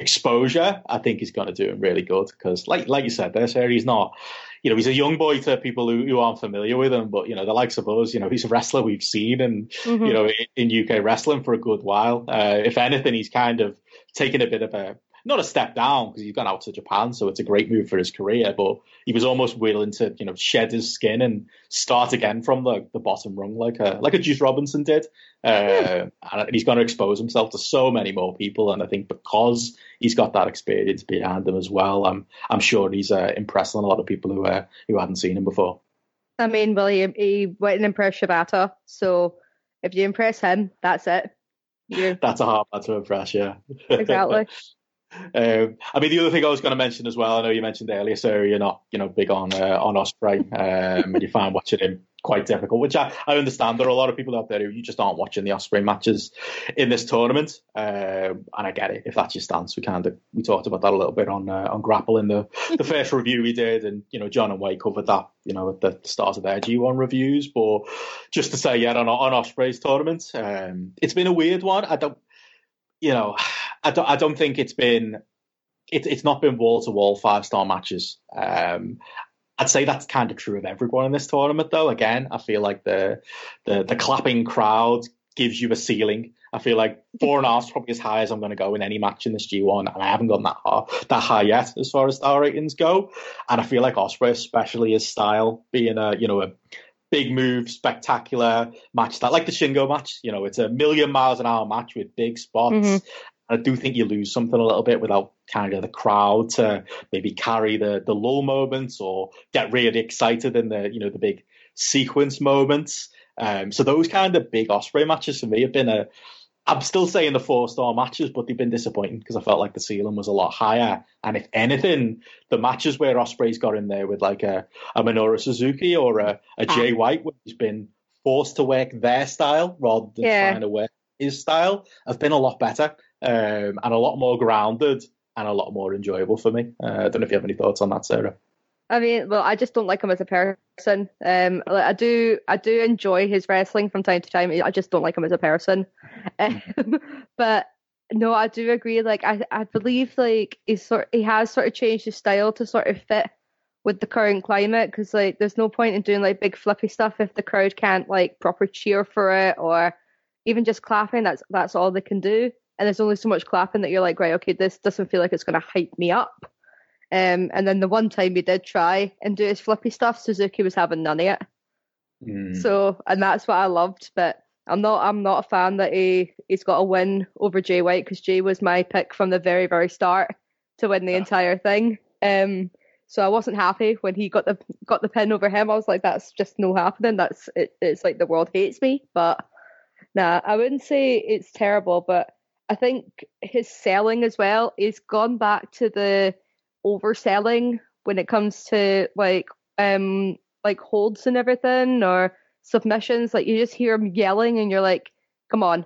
exposure, I think is going to do him really good because, like like you said, there, Sarah, he's not, you know, he's a young boy to people who, who aren't familiar with him, but you know, the likes of us, you know, he's a wrestler we've seen and mm-hmm. you know in, in, UK wrestling for a good while. Uh, if anything, he's kind of taken a bit of a not a step down because he's gone out to Japan, so it's a great move for his career. But he was almost willing to, you know, shed his skin and start again from the, the bottom rung, like a like a Juice Robinson did. Uh, and he's going to expose himself to so many more people, and I think because he's got that experience behind him as well, I'm I'm sure he's uh, impressing a lot of people who uh, who hadn't seen him before. I mean, well, he, he went and impressed Shibata, so if you impress him, that's it. Yeah. That's a hard man to impress, yeah. [LAUGHS] Exactly. Um, I mean, the other thing I was going to mention as well, I know you mentioned earlier, Sarah, you're not, you know, big on uh, on Ospreay, um, and you find watching him quite difficult, which I, I understand. There are a lot of people out there who you just aren't watching the Ospreay matches in this tournament, um, and I get it. If that's your stance, we kind of we talked about that a little bit on uh, on Grapple in the the first review we did, and you know, John and Way covered that, you know, at the start of their G1 reviews. But just to say, yeah, on on Ospreay's tournament, um, it's been a weird one. I don't you know, I don't, I don't think it's been, it, it's not been wall to wall five star matches. Um, I'd say that's kind of true of everyone in this tournament, though. Again, I feel like the the, the clapping crowd gives you a ceiling. I feel like four and a half is probably as high as I'm going to go in any match in this G1, and I haven't gone that high, that high yet as far as star ratings go. And I feel like Ospreay, especially his style, being a you know a big move, spectacular match that like the Shingo match. You know, it's a million miles an hour match with big spots. Mm-hmm. I do think you lose something a little bit without kind of the crowd to maybe carry the the lull moments or get really excited in the you know the big sequence moments. Um, so those kind of big Ospreay matches for me have been a I'm still saying the four star matches, but they've been disappointing because I felt like the ceiling was a lot higher. And if anything, the matches where Ospreay's got in there with like a, a Minoru Suzuki or a, a Jay ah. White, where he's been forced to work their style rather than yeah. trying to work his style, have been a lot better um, and a lot more grounded and a lot more enjoyable for me. Uh, I don't know if you have any thoughts on that, Sarah. I mean, well, I just don't like him as a person. Um, I do, I do enjoy his wrestling from time to time. I just don't like him as a person. [LAUGHS] Um, but no, I do agree. Like, I, I believe like he's sort, he has sort of changed his style to sort of fit with the current climate. Because like, there's no point in doing like big flippy stuff if the crowd can't like proper cheer for it or even just clapping. That's that's all they can do. And there's only so much clapping that you're like, right, okay, this doesn't feel like it's going to hype me up. Um, and then the one time he did try and do his flippy stuff, Suzuki was having none of it. Mm. So, and that's what I loved. But I'm not, I'm not a fan that he he's got a win over Jay White because Jay was my pick from the very, very start to win the entire thing. Um, so I wasn't happy when he got the got the pin over him. I was like, that's just no happening. That's it, it's like the world hates me. But nah, I wouldn't say it's terrible, but I think his selling as well is gone back to the overselling when it comes to like um like holds and everything or submissions. Like you just hear him yelling and you're like, come on,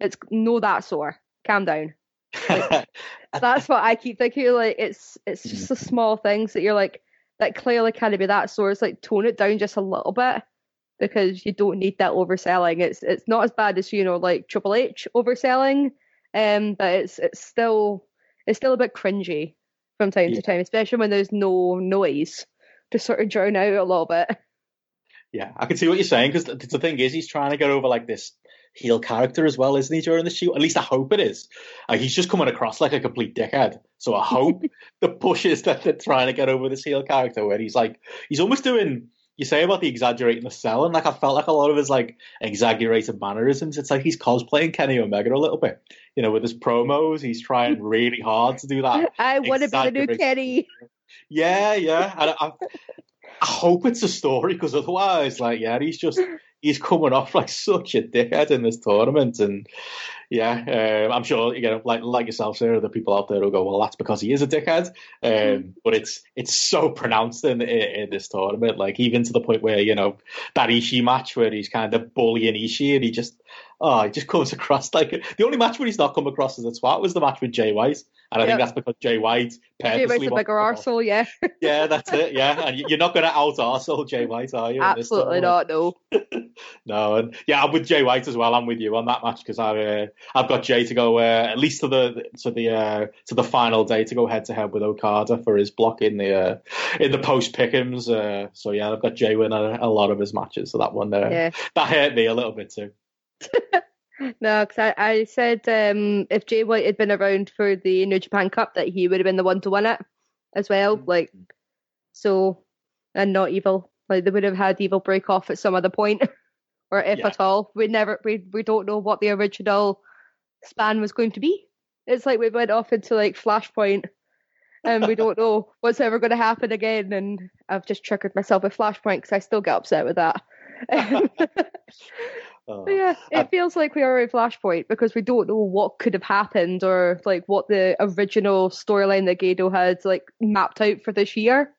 it's no that sore. Calm down. Like, [LAUGHS] that's what I keep thinking. Like it's it's just the small things that you're like that clearly can't be that sore. It's like tone it down just a little bit because you don't need that overselling. It's it's not as bad as you know like Triple H overselling, um, but it's it's still it's still a bit cringy from time yeah. to time, especially when there's no noise to sort of drown out a little bit. Yeah, I can see what you're saying because the, thing is, he's trying to get over like this heel character as well, isn't he, during the shoot? At least I hope it is. Like, he's just coming across like a complete dickhead. So I hope [LAUGHS] the push is that they're trying to get over this heel character where he's like, he's almost doing. You say about the exaggerating the selling, like I felt like a lot of his like exaggerated mannerisms. It's like he's cosplaying Kenny Omega a little bit, you know, with his promos. He's trying [LAUGHS] really hard to do that. I want to be the new Kenny. Yeah, yeah. I, I, I hope it's a story because otherwise, like, yeah, he's just he's coming off like [LAUGHS] such a dickhead in this tournament, and yeah, uh, I'm sure you know, like like yourself, there the people out there who go, well, that's because he is a dickhead. Um, mm-hmm. but it's it's so pronounced in, in, in this tournament, like even to the point where you know that Ishii match where he's kind of bullying Ishii, and he just oh, he just comes [LAUGHS] across like the only match where he's not come across as a twat was the match with Jay White, and I yep. think that's because Jay White Jay White's a bigger arsehole, yeah. [LAUGHS] yeah, that's it. Yeah, and you're not going to out arsehole Jay White, are you? Absolutely not. No. [LAUGHS] no, and yeah, I'm with Jay White as well. I'm with you on that match because I uh, I've got Jay to go uh, at least to the to the uh, to the final day to go head to head with Okada for his block in the uh, in the post pickums. Uh, so yeah, I've got Jay win a, a, lot of his matches. So that one there, uh, yeah. that hurt me a little bit too. [LAUGHS] no, because I, I said um, if Jay White had been around for the New Japan Cup, that he would have been the one to win it as well. Mm-hmm. Like so, and not evil. Like they would have had evil break off at some other point, [LAUGHS] or if yeah. at all. We never we we don't know what the original span was going to be. It's like we went off into like Flashpoint, and we don't [LAUGHS] know what's ever going to happen again. And I've just triggered myself with Flashpoint because I still get upset with that. [LAUGHS] Oh. yeah, it I, feels like we are in Flashpoint because we don't know what could have happened or like what the original storyline that Gedo had like mapped out for this year.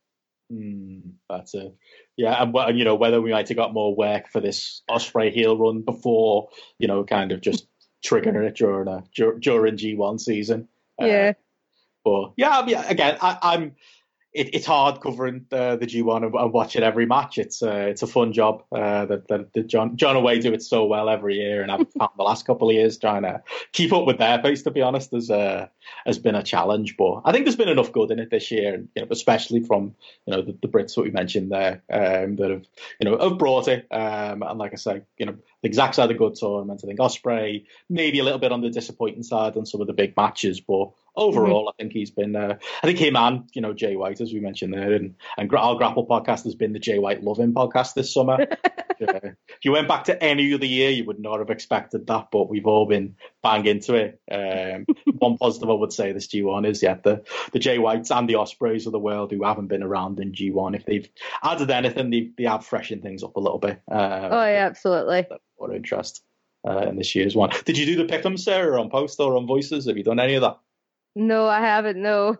Mm, that's it. Yeah, and, and you know whether we might have got more work for this Ospreay heel run before you know kind of just triggering it during a during G1 season. Yeah. Uh, but yeah, yeah. Again, I, I'm it, it's hard covering the, the G1 and, and, watching every match. It's uh, it's a fun job uh, that, that, that John John Away do it so well every year, and I've [LAUGHS] found the last couple of years trying to keep up with their pace. To be honest, has uh, has been a challenge, but I think there's been enough good in it this year, you know, especially from you know the, the Brits that we mentioned there um, that have you know have brought it. Um, and like I say, you know the exact side of good tournament. I think Ospreay maybe a little bit on the disappointing side on some of the big matches, but overall, mm-hmm. I think he's been. Uh, I think him and you know Jay White, as we mentioned there, and and our Grapple podcast has been the Jay White loving podcast this summer. [LAUGHS] if you went back to any other year, you would not have expected that, but we've all been bang into it. Um, [LAUGHS] one positive I would say this G1 is yeah the the Jay Whites and the Ospreays of the world who haven't been around in G1. If they've added anything, they they have freshened things up a little bit. Uh, oh yeah, absolutely. More interest. Uh, in this year's one. Did you do the pick'em, Sarah, on post or on voices? Have you done any of that? No, I haven't. No.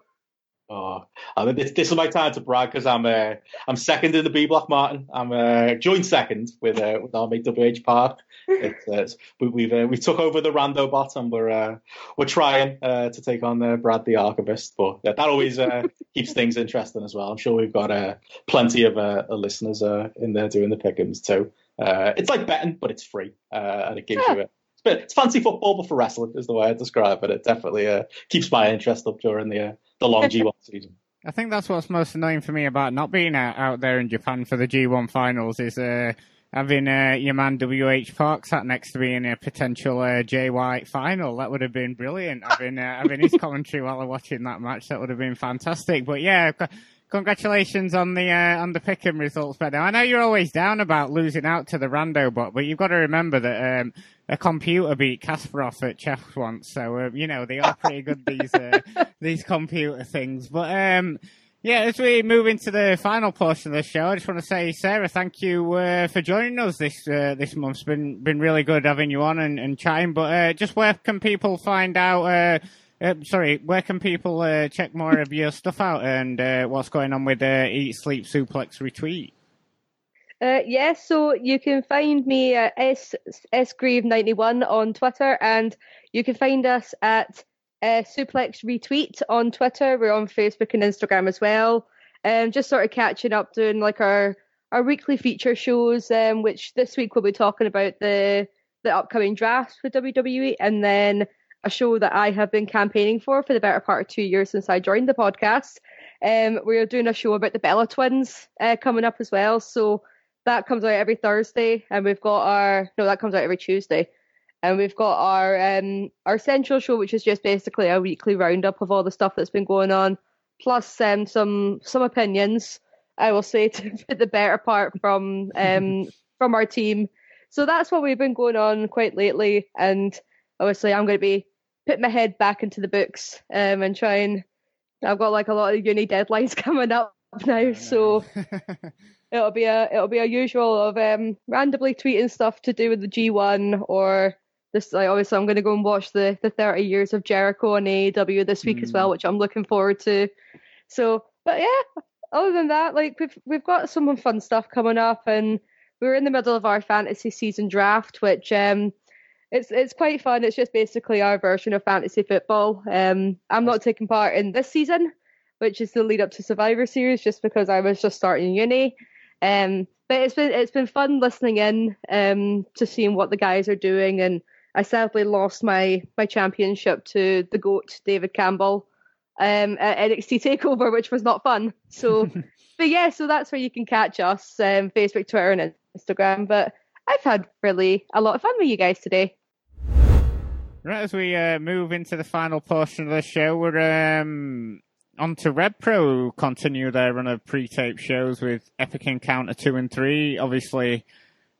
Oh, I mean, this, this is my time to brag because I'm uh, I'm second in the B block, Martin. I'm uh, joint second with uh, with our mate WH Park. [LAUGHS] It's, uh, we, we've uh, we took over the Rando bot and we're uh, we're trying uh, to take on uh, Brad the Archivist, but that always uh, [LAUGHS] keeps things interesting as well. I'm sure we've got uh, plenty of uh, listeners uh, in there doing the pickings too. Uh, it's like betting, but it's free, uh, and it gives yeah. you a it's fancy football, but for wrestling is the way I describe it. It definitely uh, keeps my interest up during the uh, the long [LAUGHS] G1 season. I think that's what's most annoying for me about not being out, out there in Japan for the G1 finals is uh, having uh, your man WH Park sat next to me in a potential uh, Jay White final. That would have been brilliant. having uh, having his [LAUGHS] commentary while I'm watching that match, that would have been fantastic. But yeah, congratulations on the uh, on the Pick'em results, but now I know you're always down about losing out to the Rando bot, but you've got to remember that um, a computer beat Kasparov at chess once, so uh, you know they are pretty good these uh, [LAUGHS] these computer things. But um, yeah, as we move into the final portion of the show, I just want to say, Sarah, thank you uh, for joining us this uh, this month. It's been been really good having you on and, and chatting. But uh, just where can people find out? Uh, sorry, where can people uh, check more of your stuff out and uh, what's going on with uh, Eat Sleep Suplex Repeat? yes, yeah, so you can find me at S sgrieve91 on Twitter, and you can find us at uh, Suplex Repeat on Twitter. We're on Facebook and Instagram as well. Um, just sort of catching up, doing like our our weekly feature shows. Um, which this week we'll be talking about the the upcoming drafts for WWE, and then a show that I have been campaigning for for the better part of two years since I joined the podcast. Um, we're doing a show about the Bella twins uh, coming up as well. So that comes out every Thursday, and we've got our no, that comes out every Tuesday, and we've got our um our central show, which is just basically a weekly roundup of all the stuff that's been going on, plus um some some opinions. I will say [LAUGHS] to the better part from um [LAUGHS] from our team. So that's what we've been going on quite lately, and obviously I'm going to be put my head back into the books um, and try and I've got like a lot of uni deadlines [LAUGHS] coming up now, so [LAUGHS] it'll be a it'll be a usual of um, randomly tweeting stuff to do with the G1 or this. Like obviously, I'm going to go and watch the the 30 years of Jericho on AEW this week mm. as well, mm. which I'm looking forward to. So, but yeah, other than that, like we've we've got some fun stuff coming up, and we're in the middle of our fantasy season draft, which um it's it's quite fun. It's just basically our version of fantasy football. Um, I'm not taking part in this season, which is the lead up to Survivor Series, just because I was just starting uni. Um, but it's been it's been fun listening in um, to seeing what the guys are doing, and I sadly lost my my championship to the goat David Campbell um, at NXT Takeover, [LAUGHS] which was not fun. So, [LAUGHS] but yeah, so that's where you can catch us: um, Facebook, Twitter, and Instagram. But I've had really a lot of fun with you guys today. Right, as we uh, move into the final portion of the show, we're um, on to Rev Pro, continue their run of pre-tape shows with Epic Encounter 2 and 3. Obviously,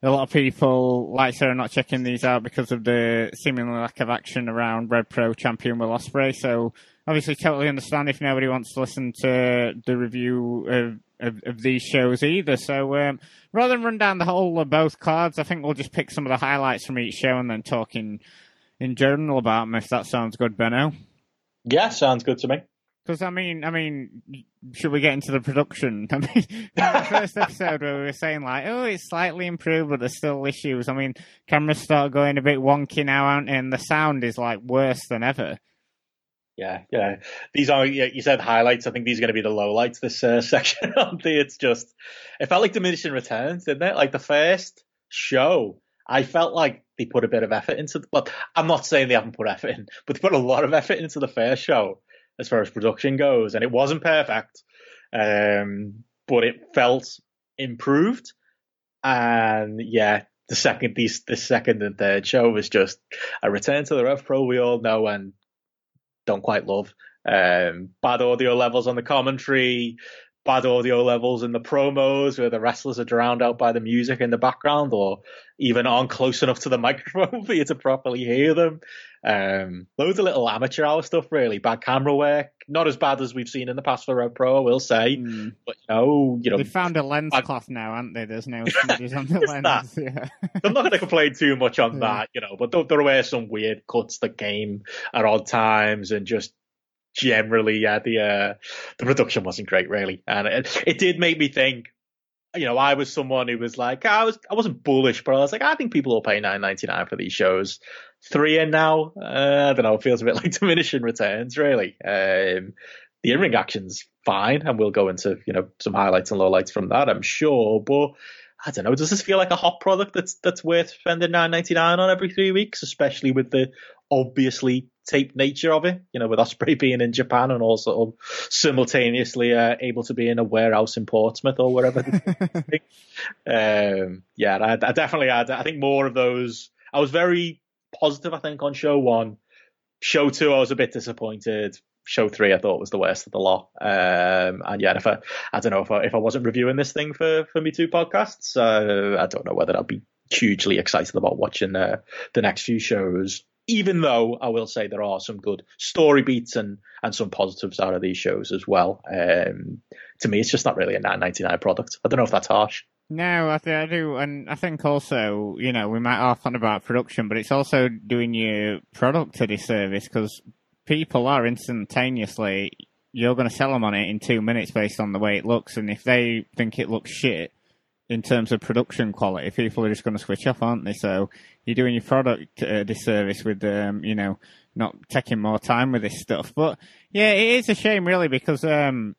a lot of people, like Sarah, are not checking these out because of the seemingly lack of action around Rev Pro champion Will Ospreay. So, obviously, totally understand if nobody wants to listen to the review of, of, of these shows either. So, um, rather than run down the whole of both cards, I think we'll just pick some of the highlights from each show and then talking in general about them, if that sounds good, Benno. Yeah, sounds good to me. Because I mean, I mean, should we get into the production? [LAUGHS] I mean, the first episode where we were saying like, oh, it's slightly improved, but there's still issues. I mean, cameras start going a bit wonky now, and the sound is like worse than ever. Yeah, yeah. These are you said highlights. I think these are going to be the lowlights this uh, [LAUGHS] section. Aren't? It's just it felt like diminishing returns, didn't it? Like the first show, I felt like they put a bit of effort into. Well, I'm not saying they haven't put effort in, but they put a lot of effort into the first show as far as production goes, and it wasn't perfect, um, but it felt improved. And yeah, the second these the second and third show was just a return to the Rev Pro we all know and don't quite love. Um, bad audio levels on the commentary, bad audio levels in the promos where the wrestlers are drowned out by the music in the background or even aren't close enough to the [LAUGHS] microphone for you to properly hear them. Um, loads of little amateur hour stuff, really. Bad camera work. Not as bad as we've seen in the past for Rev Pro, I will say. Mm. But you know, you know, they found a lens I, cloth now, haven't they? There's no smudges on the [LAUGHS] lens. Yeah. I'm not going to complain too much on [LAUGHS] yeah. that, you know. But there, there were some weird cuts that came at odd times, and just generally, yeah, the uh, the production wasn't great, really, and it, it did make me think. You know, I was someone who was like, I was, I wasn't bullish, but I was like, I think people will pay nine ninety nine for these shows. Three in now, uh, I don't know. It feels a bit [LAUGHS] like diminishing returns, really. Um, the in ring action's fine, and we'll go into you know some highlights and lowlights from that, I'm sure. But I don't know. Does this feel like a hot product that's that's worth spending nine ninety nine on every three weeks, especially with the obviously taped nature of it, you know, with Ospreay [LAUGHS] being in Japan and also simultaneously uh, able to be in a warehouse in Portsmouth or wherever. [LAUGHS] um, yeah, I, I, definitely had. I think more of those. I was very positive. I think on show one, show two, I was a bit disappointed. Show three, I thought was the worst of the lot. Um, and yeah, if I, I don't know if I, if I wasn't reviewing this thing for for me two podcasts, uh, I don't know whether I'd be hugely excited about watching uh, the next few shows even though I will say there are some good story beats and, and some positives out of these shows as well. Um, to me, it's just not really a 999 product. I don't know if that's harsh. No, I, th- I do, and I think also, you know, we might harp on about production, but it's also doing your product a disservice because people are instantaneously, you're going to sell them on it in two minutes based on the way it looks, and if they think it looks shit, in terms of production quality, people are just going to switch off, aren't they? So you're doing your product a disservice with, um, you know, not taking more time with this stuff. But yeah, it is a shame, really, because um,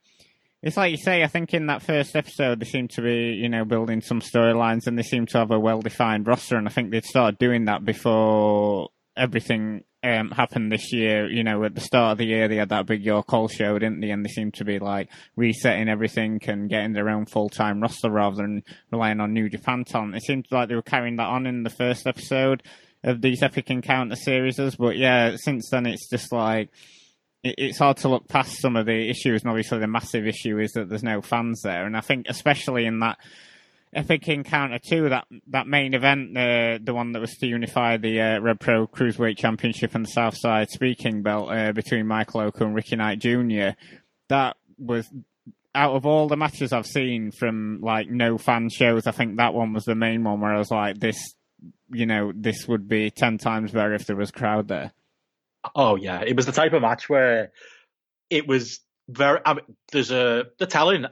it's like you say. I think in that first episode, they seem to be, you know, building some storylines, and they seem to have a well-defined roster. And I think they'd started doing that before everything um, happened this year. You know, at the start of the year, they had that big York Hall show, didn't they? And they seemed to be like resetting everything and getting their own full time roster rather than relying on New Japan talent. It seemed like they were carrying that on in the first episode of these Epic Encounter series. But yeah, since then, it's just like it's hard to look past some of the issues, and obviously the massive issue is that there's no fans there. And I think, especially in that Epic Encounter 2, that, that main event, uh, the one that was to unify the uh, Rev Pro Cruiserweight Championship and the Southside Speed King Belt uh, between Michael Oku and Ricky Knight Jr., that was out of all the matches I've seen from like no fan shows, I think that one was the main one where I was like, this, you know, this would be 10 times better if there was crowd there. Oh yeah, it was the type of match where it was very. I mean, there's a the telling.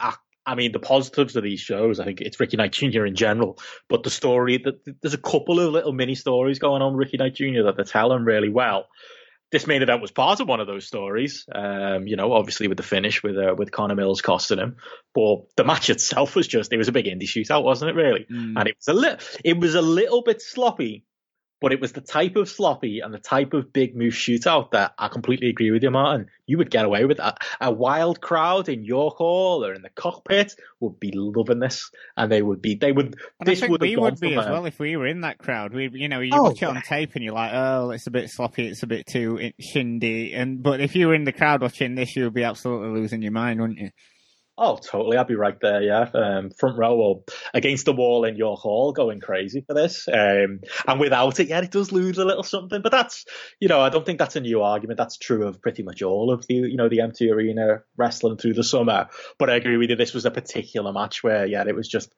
I mean, the positives of these shows. I think it's Ricky Knight Jr. in general, but the story that there's a couple of little mini stories going on Ricky Knight Jr. that they're telling really well. This main event was part of one of those stories. Um, you know, obviously with the finish with uh, with Connor Mills costing him, but the match itself was just it was a big indie shootout, wasn't it? Really, mm. and it was a little it was a little bit sloppy but it was the type of sloppy and the type of big move shootout that I completely agree with you, Martin. You would get away with that. A wild crowd in York Hall or in the cockpit would be loving this, and they would be. They would. And this would we would be as well if we were in that crowd. We, you know, you oh, watch it on tape and you're like, oh, it's a bit sloppy, it's a bit too shindy, and but if you were in the crowd watching this, you would be absolutely losing your mind, wouldn't you? Oh, totally. I'd be right there. Yeah, um, front row or against the wall in York Hall, going crazy for this. Um, and without it, yeah, it does lose a little something. But that's, you know, I don't think that's a new argument. That's true of pretty much all of the, you know, the empty arena wrestling through the summer. But I agree with you. This was a particular match where, yeah, it was just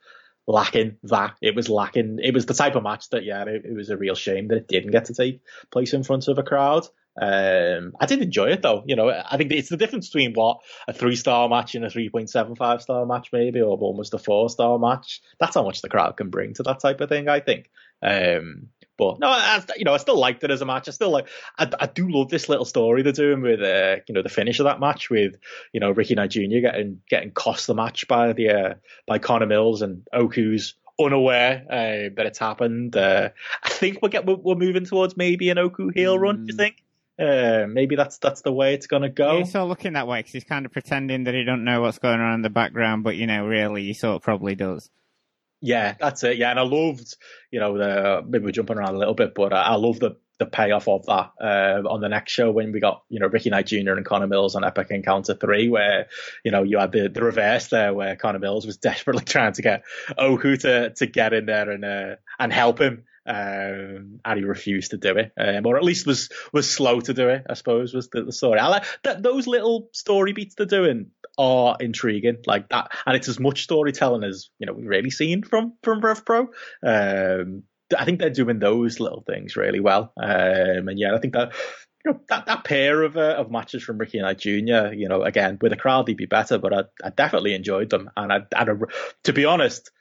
lacking that. It was lacking. It was the type of match that, yeah, it, it was a real shame that it didn't get to take place in front of a crowd. Um, I did enjoy it though. You know, I think it's the difference between what a three star match and a 3.75 star match, maybe, or almost a four star match. That's how much the crowd can bring to that type of thing, I think. Um, but no, I, you know, I still liked it as a match. I still like, I, I do love this little story they're doing with, uh, you know, the finish of that match with, you know, Ricky Knight Jr. getting getting cost the match by the uh, by Connor Mills and Oku's unaware uh, that it's happened. Uh, I think we're, get, we're, we're moving towards maybe an Oku heel run. Do you mm. think? Uh, maybe that's that's the way it's gonna go. Yeah, he's sort of looking that way because he's kind of pretending that he don't know what's going on in the background, but you know, really, he sort of probably does. Yeah, that's it. Yeah, and I loved, you know, the maybe we're jumping around a little bit, but I, I love the the payoff of that uh, on the next show when we got you know Ricky Knight Jr. and Connor Mills on Epic Encounter three, where you know you had the, the reverse there where Connor Mills was [LAUGHS] desperately trying to get Oku to to get in there and uh, and help him, um, and he refused to do it, um, or at least was was slow to do it. I suppose was the, the story. I like that those little story beats they're doing are intriguing, like that, and it's as much storytelling as you know we've really seen from from Rev Pro. Um, I think they're doing those little things really well, um, and yeah, I think that you know, that that pair of uh, of matches from Ricky Knight Jr. You know, again with a crowd, they'd be better, but I, I definitely enjoyed them, and I, I to be honest,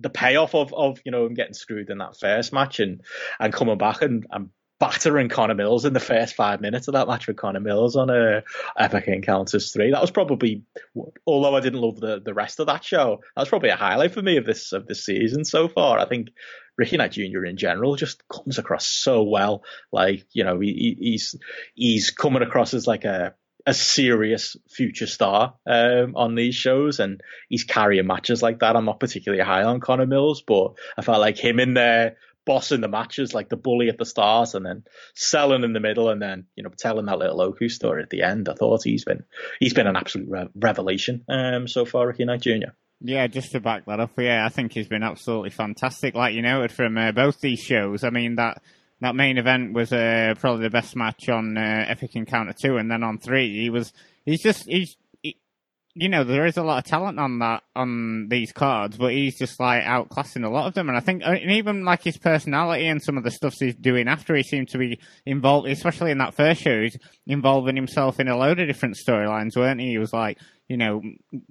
the payoff of of you know him getting screwed in that first match and and coming back and, and battering Connor Mills in the first five minutes of that match with Connor Mills on a Epic Encounters three. That was probably, although I didn't love the, the rest of that show, that was probably a highlight for me of this of this season so far. I think Ricky Knight Jr. in general just comes across so well. Like you know he, he's he's coming across as like a a serious future star um, on these shows, and he's carrying matches like that. I'm not particularly high on Connor Mills, but I felt like him in there bossing the matches, like the bully at the start, and then selling in the middle, and then you know telling that little Oku story at the end. I thought he's been he's been an absolute re- revelation um, so far, Ricky Knight Jr. Yeah, just to back that up, yeah, I think he's been absolutely fantastic. Like you noted from uh, both these shows, I mean that that main event was uh, probably the best match on uh, Epic Encounter two, and then on three, he was he's just he's he, you know there is a lot of talent on that on these cards, but he's just like outclassing a lot of them, and I think uh, and even like his personality and some of the stuff he's doing after he seemed to be involved, especially in that first show, he's involving himself in a load of different storylines, weren't he? He was like you know,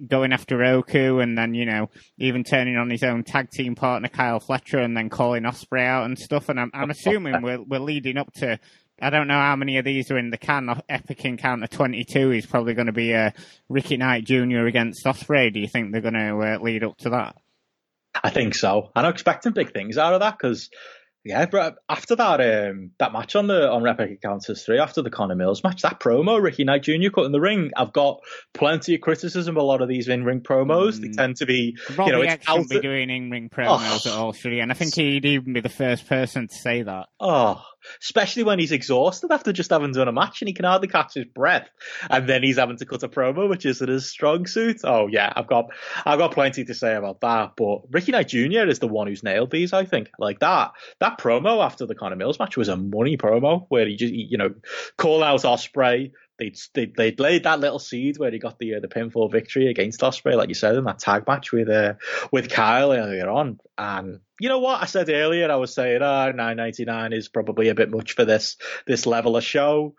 going after Oku and then, you know, even turning on his own tag team partner, Kyle Fletcher, and then calling Ospreay out and stuff. And I'm, I'm assuming we're, we're leading up to, I don't know how many of these are in the can. Epic Encounter 22 is probably going to be a uh, Ricky Knight Jr. against Ospreay. Do you think they're going to uh, lead up to that? I think so. I'm expecting big things out of that because Yeah, but after that um, that match on the on Epic Encounters three, after the Connor Mills match, that promo Ricky Knight Jr. cut in the ring, I've got plenty of criticism. A lot of these in ring promos, mm. they tend to be, Robbie you know, it's shouldn't be doing in ring promos oh. at all, should he? And I think he'd even be the first person to say that. Oh, especially when he's exhausted after just having done a match and he can hardly catch his breath, and then he's having to cut a promo, which isn't his strong suit. Oh yeah, I've got I've got plenty to say about that. But Ricky Knight Jr. is the one who's nailed these. I think like that that promo after the Connor Mills match was a money promo where he just you know call out Ospreay. They'd, they'd, they'd laid that little seed where he got the uh, the pinfall victory against Ospreay, like you said, in that tag match with uh, with Kyle earlier on. And you know what I said earlier? I was saying, oh, 9.99 is probably a bit much for this this level of show.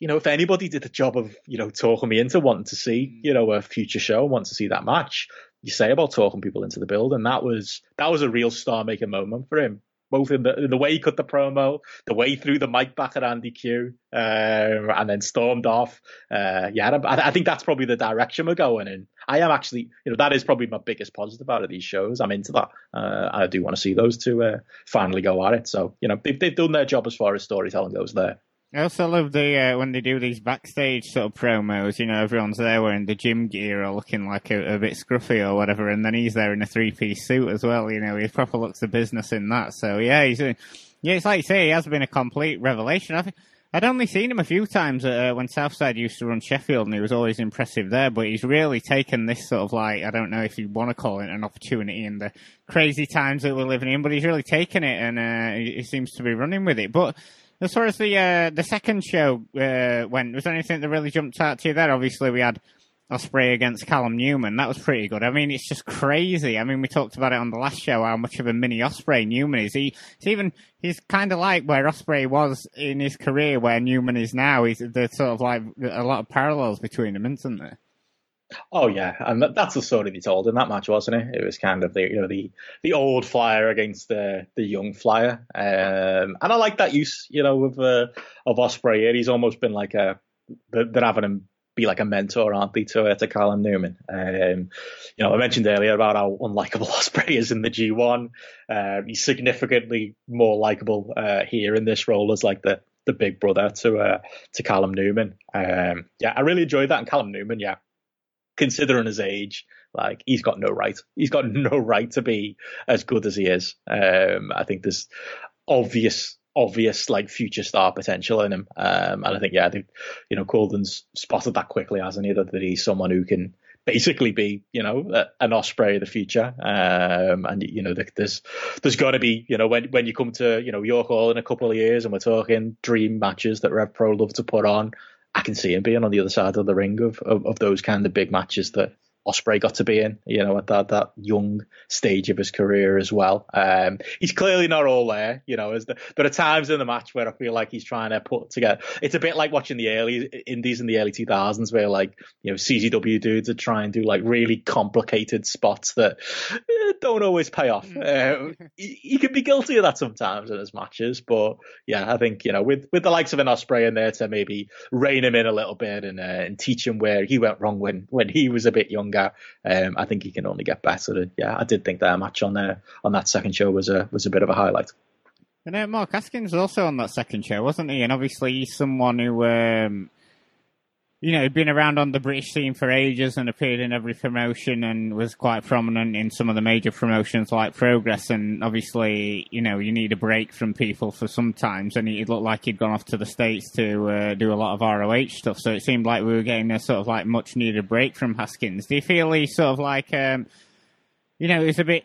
You know, if anybody did the job of you know talking me into wanting to see you know a future show, want to see that match, you say about talking people into the build, and that was that was a real star making moment for him both in the in the way he cut the promo, the way he threw the mic back at Andy Q, uh, and then stormed off. Uh, yeah, I, I, think that's probably the direction we're going in. I am actually, you know, that is probably my biggest positive out of these shows. I'm into that. Uh, I do want to see those two uh, finally go at it. So, you know, they've, they've done their job as far as storytelling goes there. I also love the uh, when they do these backstage sort of promos. You know, everyone's there wearing the gym gear or looking like a, a bit scruffy or whatever, and then he's there in a three piece suit as well. You know, he proper looks the business in that. So yeah, he's yeah, it's like you say, he has been a complete revelation. I think I'd only seen him a few times uh, when Southside used to run Sheffield, and he was always impressive there. But he's really taken this sort of like I don't know if you want to call it an opportunity in the crazy times that we're living in, but he's really taken it, and uh, he seems to be running with it. But as far as the uh, the second show uh, went, was there anything that really jumped out to you there? Obviously, we had Ospreay against Callum Newman. That was pretty good. I mean, it's just crazy. I mean, we talked about it on the last show how much of a mini Ospreay Newman is. He, he's even he's kind of like where Ospreay was in his career, where Newman is now. He's there's sort of like a lot of parallels between them, isn't there? Oh yeah, and that's the story they told in that match, wasn't it? It was kind of the you know the the old flyer against the the young flyer, um, and I like that use you know of uh, of Ospreay. Here. He's almost been like a they're having him be like a mentor, aren't they, to uh, to Callum Newman? Um, you know, I mentioned earlier about how unlikable [LAUGHS] Ospreay is in the G1. Uh, he's significantly more likable uh, here in this role as like the the big brother to uh, to Callum Newman. Um, yeah, I really enjoyed that. And Callum Newman, yeah, considering his age, like he's got no right. He's got [LAUGHS] no right to be as good as he is. Um, I think there's obvious, obvious like future star potential in him. Um, and I think yeah, I think you know Quildan's spotted that quickly, hasn't he? That, that he's someone who can basically be, you know, an Ospreay of the future. Um, and you know, there's there's to be, you know, when when you come to you know York Hall in a couple of years, and we're talking dream matches that Rev Pro love to put on. I can see him being on the other side of the ring of, of, of those kind of big matches that Ospreay got to be in, you know, at that that young stage of his career as well. Um, he's clearly not all there, you know. As the, there are times in the match where I feel like he's trying to put together. It's a bit like watching the early indies in the early 2000s, where like you know CZW dudes are trying to do like really complicated spots that eh, don't always pay off. Uh, [LAUGHS] he, he can be guilty of that sometimes in his matches, but yeah, I think you know with with the likes of an Ospreay in there to maybe rein him in a little bit and uh, and teach him where he went wrong when when he was a bit younger younger. Um, I think he can only get better. And yeah, I did think that match on there on that second show was a was a bit of a highlight. And uh, Mark Haskins was also on that second show, wasn't he? And obviously, he's someone who um, you know, been around on the British scene for ages and appeared in every promotion and was quite prominent in some of the major promotions like Progress. And obviously, you know, you need a break from people for sometimes. And it looked like he'd gone off to the States to uh, do a lot of ROH stuff. So it seemed like we were getting a sort of like much needed break from Haskins. Do you feel he's sort of like, um, you know, he's a bit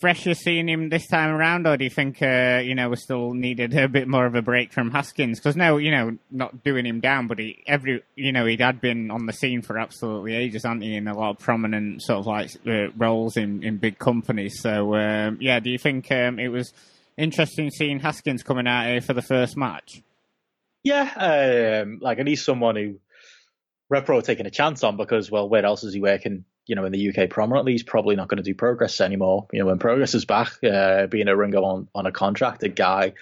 fresher seeing him this time around, or do you think uh, you know we still needed a bit more of a break from Haskins? Because now you know not doing him down, but he every you know he had been on the scene for absolutely ages, hasn't he? In a lot of prominent sort of like uh, roles in in big companies. So um, yeah, do you think um, it was interesting seeing Haskins coming out here for the first match? Yeah, um, like and he's someone who Rev Pro taking a chance on because well, where else is he working? You know, in the UK prominently, he's probably not going to do Progress anymore. You know, when Progress is back, uh, being a Ringo on, on a contracted guy.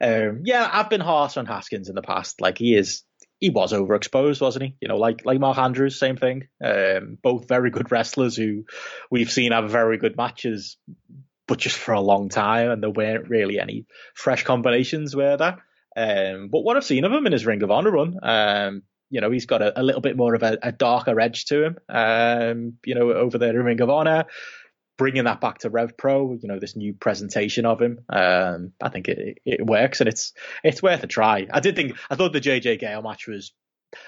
Um, yeah, I've been harsh on Haskins in the past. Like he is, he was overexposed, wasn't he? You know, like like Mark Andrews, same thing. Um, both very good wrestlers who we've seen have very good matches. but just for a long time, and there weren't really any fresh combinations, where that. Um, but what I've seen of him in his Ring of Honor run, um, you know, he's got a, a, little bit more of a, a darker edge to him, um, you know, over there in Ring of Honor. Bringing that back to Rev Pro, you know, this new presentation of him, um, I think it, it works and it's it's worth a try. I did think I thought the JJ Gale match was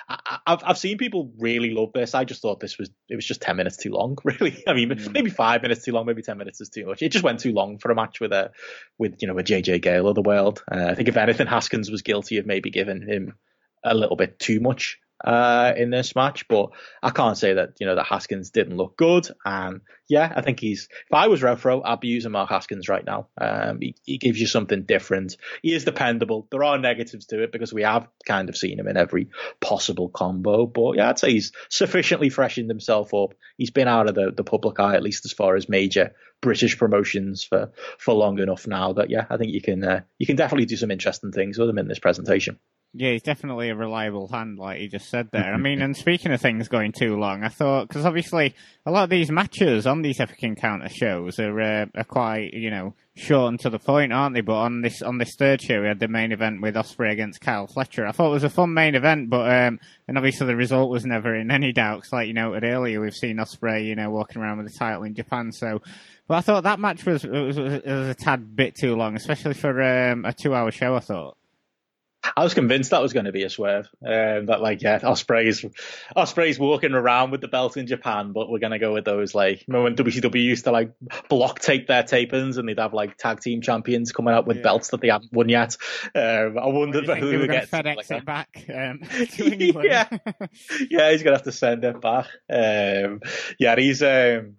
I, have I've seen people really love this. I just thought this was it was just ten minutes too long. [LAUGHS] Really, I mean, mm. maybe five minutes too long, maybe ten minutes is too much. It just went too long for a match with a with you know a JJ Gale of the world. Uh, I think if anything, Haskins was guilty of maybe giving him a little bit too much uh, in this match, but I can't say that you know that Haskins didn't look good. And yeah, I think he's. If I was Revpro, I'd be using Mark Haskins right now. Um, he, he gives you something different. He is dependable. There are negatives to it because we have kind of seen him in every possible combo. But yeah, I'd say he's sufficiently freshened himself up. He's been out of the, the public eye at least as far as major British promotions for for long enough now that yeah, I think you can uh, you can definitely do some interesting things with him in this presentation. Yeah, he's definitely a reliable hand, like you just said there. I [LAUGHS] mean, and speaking of things going too long, I thought because obviously a lot of these matches on these Epic Encounter shows are uh, are quite you know short and to the point, aren't they? But on this on this third show, we had the main event with Ospreay against Kyle Fletcher. I thought it was a fun main event, but um, and obviously the result was never in any doubt. Cause like you noted earlier, we've seen Ospreay, you know, walking around with the title in Japan. So, but I thought that match was was, was, was a tad bit too long, especially for um, a two hour show. I thought. I was convinced that was going to be a swerve. Um, that like, yeah, Ospreay's Ospreay's walking around with the belt in Japan, but we're going to go with those like. Remember when WCW used to like block tape their tapings and they'd have like tag team champions coming out with yeah. belts that they hadn't won yet. Um, I wondered who we would get FedEx like it back. Um, [LAUGHS] [LAUGHS] yeah, yeah, he's gonna have to send it back. Um, yeah, he's. Um,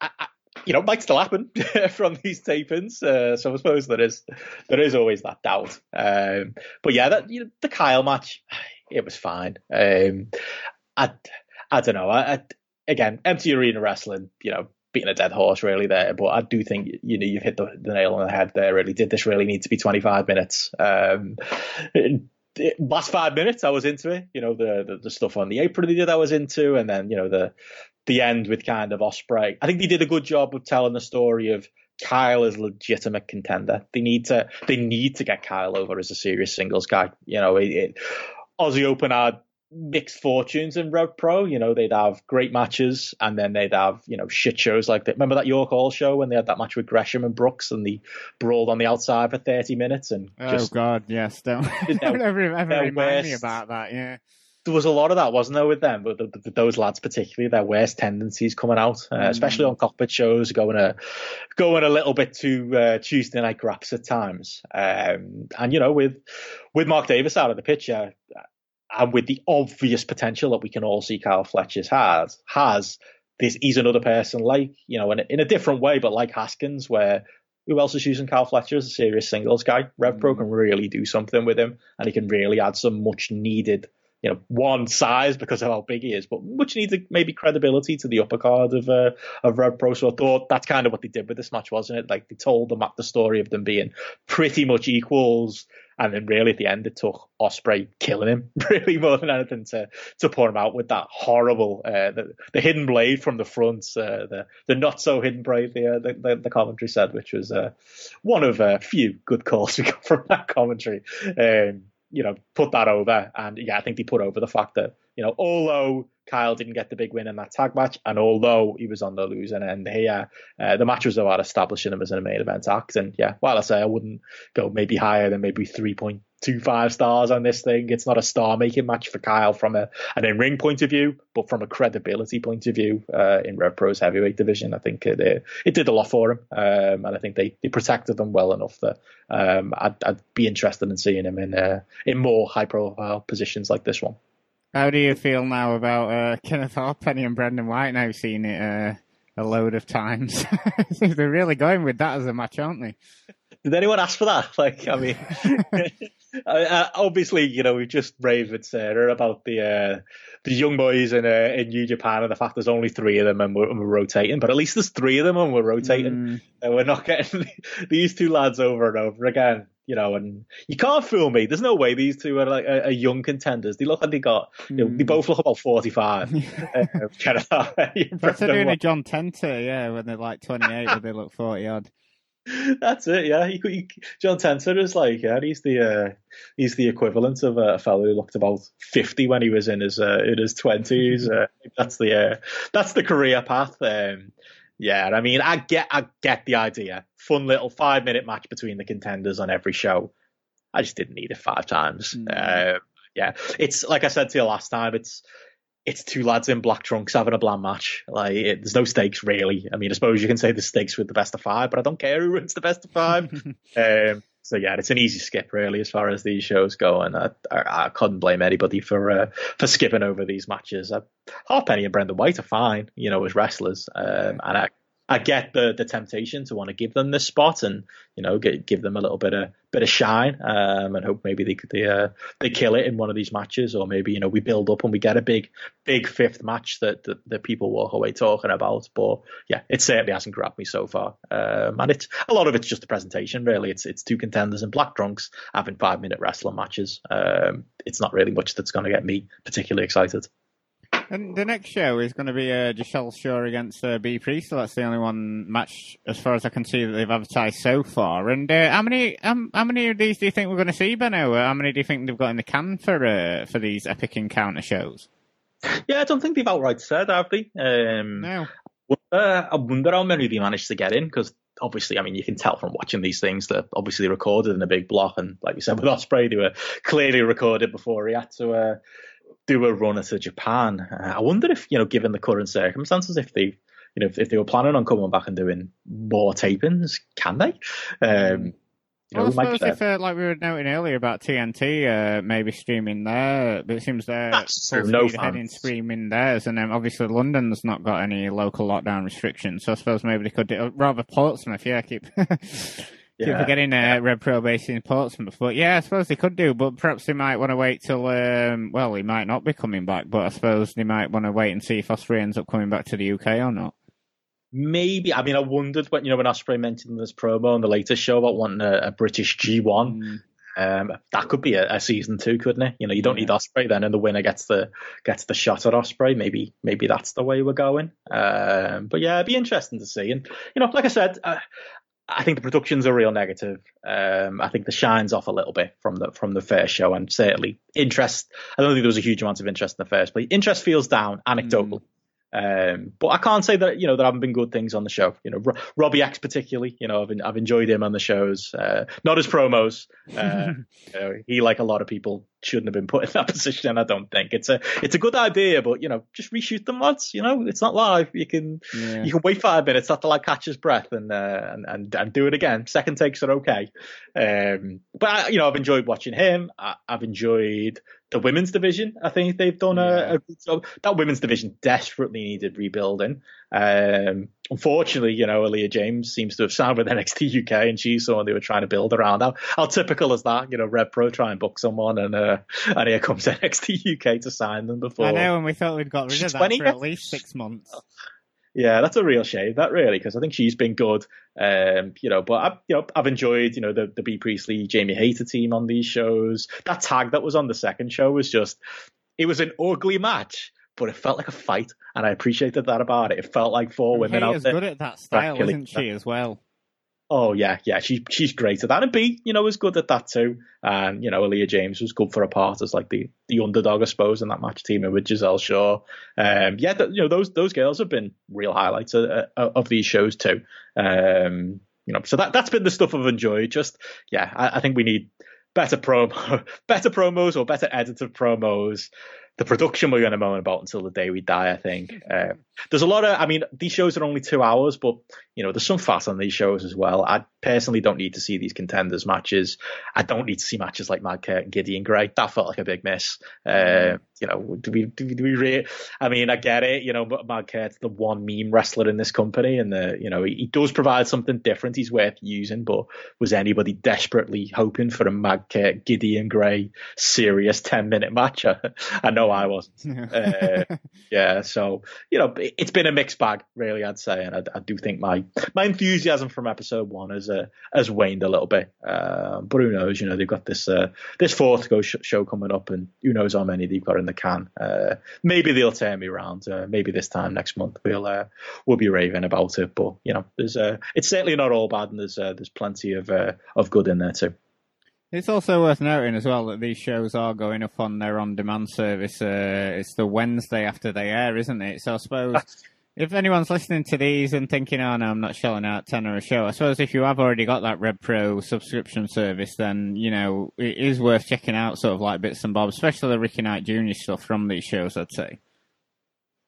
I, I, you know, might still happen [LAUGHS] from these tapings. Uh, so I suppose there is there is always that doubt. Um, but yeah, that you know, the Kyle match, it was fine. Um, I I don't know. I, I, again, empty arena wrestling. You know, beating a dead horse really there. But I do think you know you've hit the, the nail on the head there. Really, did this really need to be 25 minutes? Um, last five minutes I was into it. You know the, the, the stuff on the apron they did I was into, and then you know the the end with kind of Ospreay. I think they did a good job of telling the story of Kyle as a legitimate contender. They need to they need to get Kyle over as a serious singles guy. You know, it, it, Aussie Open had mixed fortunes in Rev Pro. You know, they'd have great matches and then they'd have, you know, shit shows like that. Remember that York Hall show when they had that match with Gresham and Brooks and they brawled on the outside for 30 minutes and Oh just, God, yes. Don't, [LAUGHS] don't ever, ever remind worst, me about that, yeah there was a lot of that, wasn't there, with them? But the, those lads, particularly, their worst tendencies coming out, uh, mm. especially on cockpit shows, going a going a little bit too uh, Tuesday night graps at times. Um, and you know, with with Mark Davis out of the picture, and with the obvious potential that we can all see Kyle Fletcher's has has this he's another person like you know in a, in a different way, but like Haskins, where who else is using Kyle Fletcher as a serious singles guy? RevPro mm. can really do something with him, and he can really add some much needed you know, one size because of how big he is, but much needed maybe credibility to the upper card of uh, of Rev Pro. So I thought that's kind of what they did with this match, wasn't it? Like they told them the story of them being pretty much equals, and then really at the end it took Ospreay killing him [LAUGHS] really more than anything to to pour him out with that horrible uh, the, the hidden blade from the front, uh, the the not so hidden blade the, uh, the, the the commentary said, which was uh, one of a few good calls we got from that commentary. Um, you know, put that over. And yeah, I think they put over the fact that, you know, although Kyle didn't get the big win in that tag match, and although he was on the losing end here, uh, the match was about establishing him as a main event act. And yeah, while I say I wouldn't go maybe higher than maybe 3.25 stars on this thing, it's not a star making match for Kyle from a, an in ring point of view, but from a credibility point of view uh, in Rev Pro's heavyweight division, I think it, it did a lot for him. Um, and I think they, they protected them well enough that um, I'd, I'd, be interested in seeing him in, uh, in more high profile positions like this one. How do you feel now about uh, [LAUGHS] Kenneth Halfpenny and Brendan White now seen it uh, a load of times? [LAUGHS] They're really going with that as a match, aren't they? Did anyone ask for that? [LAUGHS] Like, I mean, uh, obviously, you know, we've just raved with Sarah about the uh, the young boys in uh, in New Japan and the fact there's only three of them and we're, and we're rotating. But at least there's three of them and we're rotating, mm. and we're not getting these two lads over and over again you know, and you can't fool me. There's no way these two are like a, young contenders. They look like they got, you know, mm. they hmm. both look about 45. [LAUGHS] uh, [LAUGHS] That's doing a John Tenta, yeah, when they're like 28, but they look 40 odd. That's it, yeah. John Tenta is like, yeah, he's the uh, he's the equivalent of a fellow who looked about fifty when he was in his uh, in his twenties. [LAUGHS] uh, that's the uh, that's the career path. Um, yeah, I mean, I get I get the idea. Fun little five minute match between the contenders on every show. I just didn't need it five times. Mm. yeah, it's like I said to you last time. It's it's two lads in black trunks having a bland match. Like it, there's no stakes really. I mean, I suppose you can say the stakes with the best of five, but I don't care who wins the best of five. [LAUGHS] um, so yeah, it's an easy skip really as far as these shows go, and I, I, I couldn't blame anybody for uh, for skipping over these matches. Uh, Halfpenny and Brendan White are fine, you know, as wrestlers, um, and I I get the the temptation to want to give them this spot and you know get, give them a little bit of bit of shine um, and hope maybe they they uh, they kill it in one of these matches or maybe you know we build up and we get a big big fifth match that that, that people walk away talking about. But yeah, it certainly hasn't grabbed me so far, um, and it's a lot of it's just the presentation really. It's it's two contenders in black trunks having five minute wrestling matches. Um, it's not really much that's going to get me particularly excited. And the next show is going to be uh, Giselle Shaw against uh, Priest. So that's the only one match, as far as I can see, that they've advertised so far. And uh, how many um, how many of these do you think we're going to see, Benno? How many do you think they've got in the can for uh, for these epic encounter shows? Yeah, I don't think they've outright said, have they? Um, no. I wonder how many they managed to get in because obviously, I mean, you can tell from watching these things that obviously recorded in a big block, and like you said with Ospreay, they were clearly recorded before he had to uh, do a run to Japan. Uh, I wonder if you know, given the current circumstances, if they, you know, if, if they were planning on coming back and doing more tapings, can they? Um, you know, well, I suppose if, uh, like we were noting earlier about TNT, uh, maybe streaming there, but it seems they're full no heading streaming theirs, and then obviously London's not got any local lockdown restrictions, so I suppose maybe they could do rather Portsmouth, yeah, keep [LAUGHS] yeah. forgetting uh, yeah. Rev Pro based in Portsmouth. But yeah, I suppose they could do, but perhaps they might want to wait till, um, well, he might not be coming back, but I suppose they might want to wait and see if Ospreay ends up coming back to the UK or not. Maybe. I mean, I wondered when, you know, when Ospreay mentioned this promo on the latest show about wanting a, a British G1. Mm. Um, that could be a, a, season two, couldn't it? You know, you don't yeah. need Ospreay then, and the winner gets the gets the shot at Ospreay. Maybe maybe that's the way we're going. Um, but yeah, it'd be interesting to see. And you know, like I said, uh, I think the production's a real negative. Um, I think the shine's off a little bit from the from the first show, and certainly interest. I don't think there was a huge amount of interest in the first, but interest feels down anecdotally. Mm. Um, but I can't say that you know there haven't been good things on the show. You know, Robbie X particularly. You know, I've I've enjoyed him on the shows. Uh, not his promos. Uh, [LAUGHS] you know, he like a lot of people shouldn't have been put in that [LAUGHS] position. I don't think it's a it's a good idea, but you know, just reshoot them once. You know, it's not live. You can yeah. you can wait five minutes, after lad catch his breath, and uh, and, and and do it again. Second takes are okay. Um, but I, you know, I've enjoyed watching him. I, have enjoyed the women's division. I think they've done a, a, good job. That women's division desperately needed rebuilding. Um, unfortunately, you know, Aleah James seems to have signed with [LAUGHS] NXT UK, and she's someone they were trying to build around. How, how typical is that? You know, Rev Pro try and book someone, and uh, and here comes [LAUGHS] NXT UK to sign them before. I know, and we thought we'd got rid of that for at least six months. Yeah, that's a real shame. That really, because I think she's been good. Um, you know, but I, you know, I've enjoyed, you know, the the Bea Priestley, Jamie Hayter team on these shows. That tag that was on the second show was just, it was an ugly match, but it felt like a fight, and I appreciated that about it. It felt like four women out there. good at that style, isn't she, as well? Oh yeah, yeah, she she's great at that, and Bea, you know, was good at that too. And you know, Aleah James was good for a part as like the the underdog, I suppose, in that match teaming with Giselle Shaw. Um, yeah, the, you know, those those girls have been real highlights of, of these shows too. Um, you know, so that that's been the stuff I've enjoyed. Just yeah, I, I think we need better promo, [LAUGHS] better promos or better edited promos the production we're going to moan about until the day we die. I think um, there's a lot of. I mean, these shows are only two hours, but you know, there's some fat on these shows as well. I personally don't need to see these contenders matches. I don't need to see matches like Mad Kurt and Gideon Grey. That felt like a big miss. Uh, you know, do we do, do we re- I mean, I get it. You know, but Mad Kurt's the one meme wrestler in this company, and the you know he, he does provide something different. He's worth using, but was anybody desperately hoping for a Mad Kurt Gideon Grey serious ten minute match? [LAUGHS] I know know I wasn't. [LAUGHS] uh, yeah, so you know, it's been a mixed bag, really. I'd say, and I, I do think my my enthusiasm from episode one has uh, has waned a little bit. Uh, but who knows? You know, they've got this uh, this fourth go sh- show coming up, and who knows how many they've got in the can. Uh, maybe they'll turn me around. Uh, maybe this time next month we'll uh, we'll be raving about it. But you know, there's it's certainly not all bad, and there's there's plenty of of good in there too. It's also worth noting as well that these shows are going up on their on-demand service. Uh, it's the Wednesday after they air, isn't it? So I suppose if anyone's listening to these and thinking, "Oh no, I'm not shelling out ten or a show," I suppose if you have already got that Rev Pro subscription service, then you know it is worth checking out, sort of like bits and bobs, especially the Ricky Knight Jr. stuff from these shows. I'd say.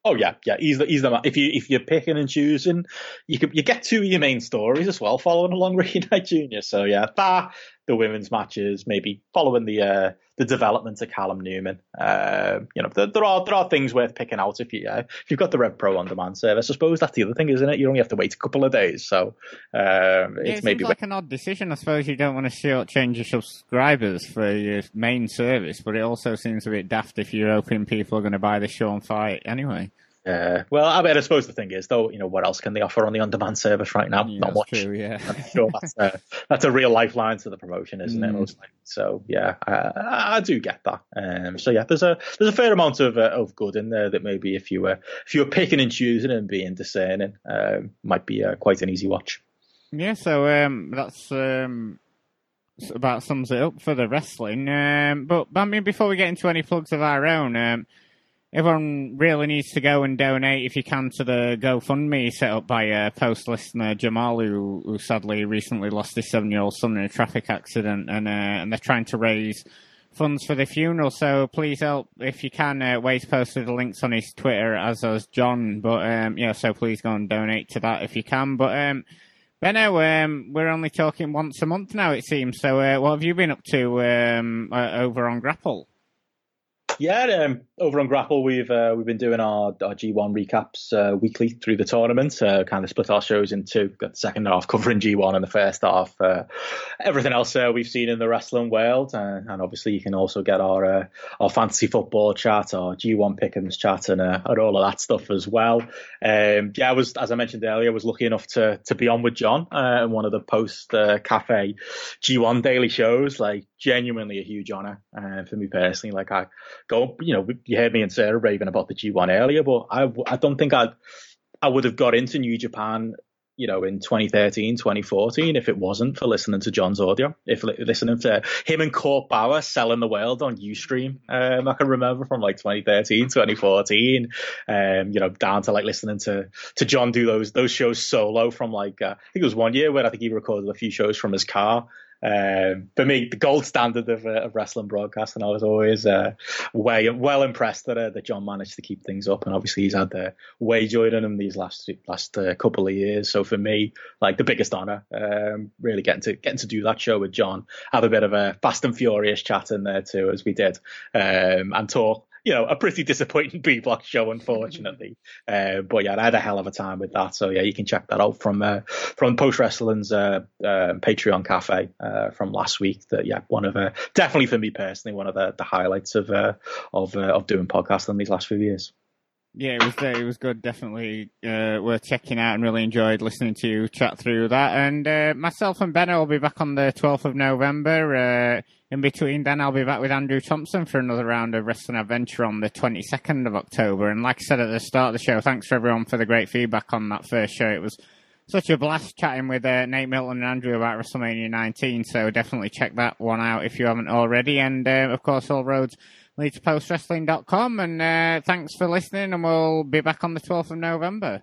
Oh yeah, yeah. He's the he's the if you if you're picking and choosing, you could you get two of your main stories as well following along [LAUGHS] Ricky Knight Jr. So yeah, that the women's matches, maybe following the uh, the development of Callum Newman. Uh, you know, there, there, are there are things worth picking out if you uh, if you've got the Rev Pro on demand service. I suppose that's the other thing, isn't it? You only have to wait a couple of days, so um, it's Yeah, it maybe seems like an odd decision. I suppose you don't want to shortchange your subscribers for your main service, but it also seems a bit daft if you're hoping people are going to buy the show and fight anyway. Uh, well, I mean, I suppose the thing is, though, you know, what else can they offer on the on-demand service right now? Yeah, Not that's much. true, yeah. [LAUGHS] I'm sure that's a, that's a real lifeline to the promotion, isn't it? Mm. Most likely. So yeah, I, I do get that. Um, so yeah, there's a there's a fair amount of uh, of good in there that maybe if you were if you were picking and choosing and being discerning, um, might be uh, quite an easy watch. Yeah, so um, that's um, about sums it up for the wrestling. Um, but I mean, before we get into any plugs of our own, um, everyone really needs to go and donate if you can to the GoFundMe set up by uh, post listener Jamal, who, who sadly recently lost his seven year old son in a traffic accident, and uh, and they're trying to raise funds for the funeral. So please help if you can. Uh, Wai's posted the links on his Twitter, as has John. But um, yeah, so please go and donate to that if you can. But um, Benno, um, we're only talking once a month now, it seems. So uh, what have you been up to um, uh, over on Grapple? Yeah, um, over on Grapple, we've uh, we've been doing our, our G1 recaps uh, weekly through the tournament. Uh, kind of split our shows in two. Got the second half covering G1 and the first half uh, everything else uh, we've seen in the wrestling world. Uh, and obviously, you can also get our our fantasy football chat, our G1 pick'ems chat, and, and all of that stuff as well. Um, yeah, I was as I mentioned earlier, I was lucky enough to to be on with John in one of the post cafe G1 daily shows. Like genuinely a huge honor uh, for me personally. Like I go, you know, you heard me and Sarah raving about the G1 earlier, but I, I don't think I'd, I would have got into New Japan, you know, in 2013, 2014 if it wasn't for listening to John's audio, if li- listening to him and Court Bauer selling the world on Ustream. Um, I can remember from like 2013, 2014, um, you know, down to like listening to, to John do those, those shows solo from like, uh, I think it was one year where I think he recorded a few shows from his car. Um, for me, the gold standard of, uh, of wrestling broadcast, and I was always uh, way well impressed that uh, that John managed to keep things up. And obviously, he's had uh, Wai joining him these last last uh, couple of years. So for me, like the biggest honor, um, really getting to getting to do that show with John, have a bit of a fast and furious chat in there too, as we did, um, and talk you know, a pretty disappointing [LAUGHS] B block show, unfortunately. [LAUGHS] uh, but yeah, I had a hell of a time with that. So yeah, you can check that out from uh, from Post Wrestling's uh, uh, Patreon cafe uh, from last week. That yeah, one of uh, definitely for me personally, one of the, the highlights of uh, of uh, of doing podcasting these last few years. Yeah, it was it was good. Definitely uh, worth checking out, and really enjoyed listening to you chat through that. And uh, myself and Ben will be back on the 12th of November. In between, then I'll be back with Andrew Thompson for another round of Wrestling Adventure on the 22nd of October. And like I said at the start of the show, thanks for everyone for the great feedback on that first show. It was such a blast chatting with uh, Nate Milton and Andrew about WrestleMania 19. So definitely check that one out if you haven't already. And uh, of course, all roads lead to postwrestling.com. And uh, thanks for listening, and we'll be back on the 12th of November.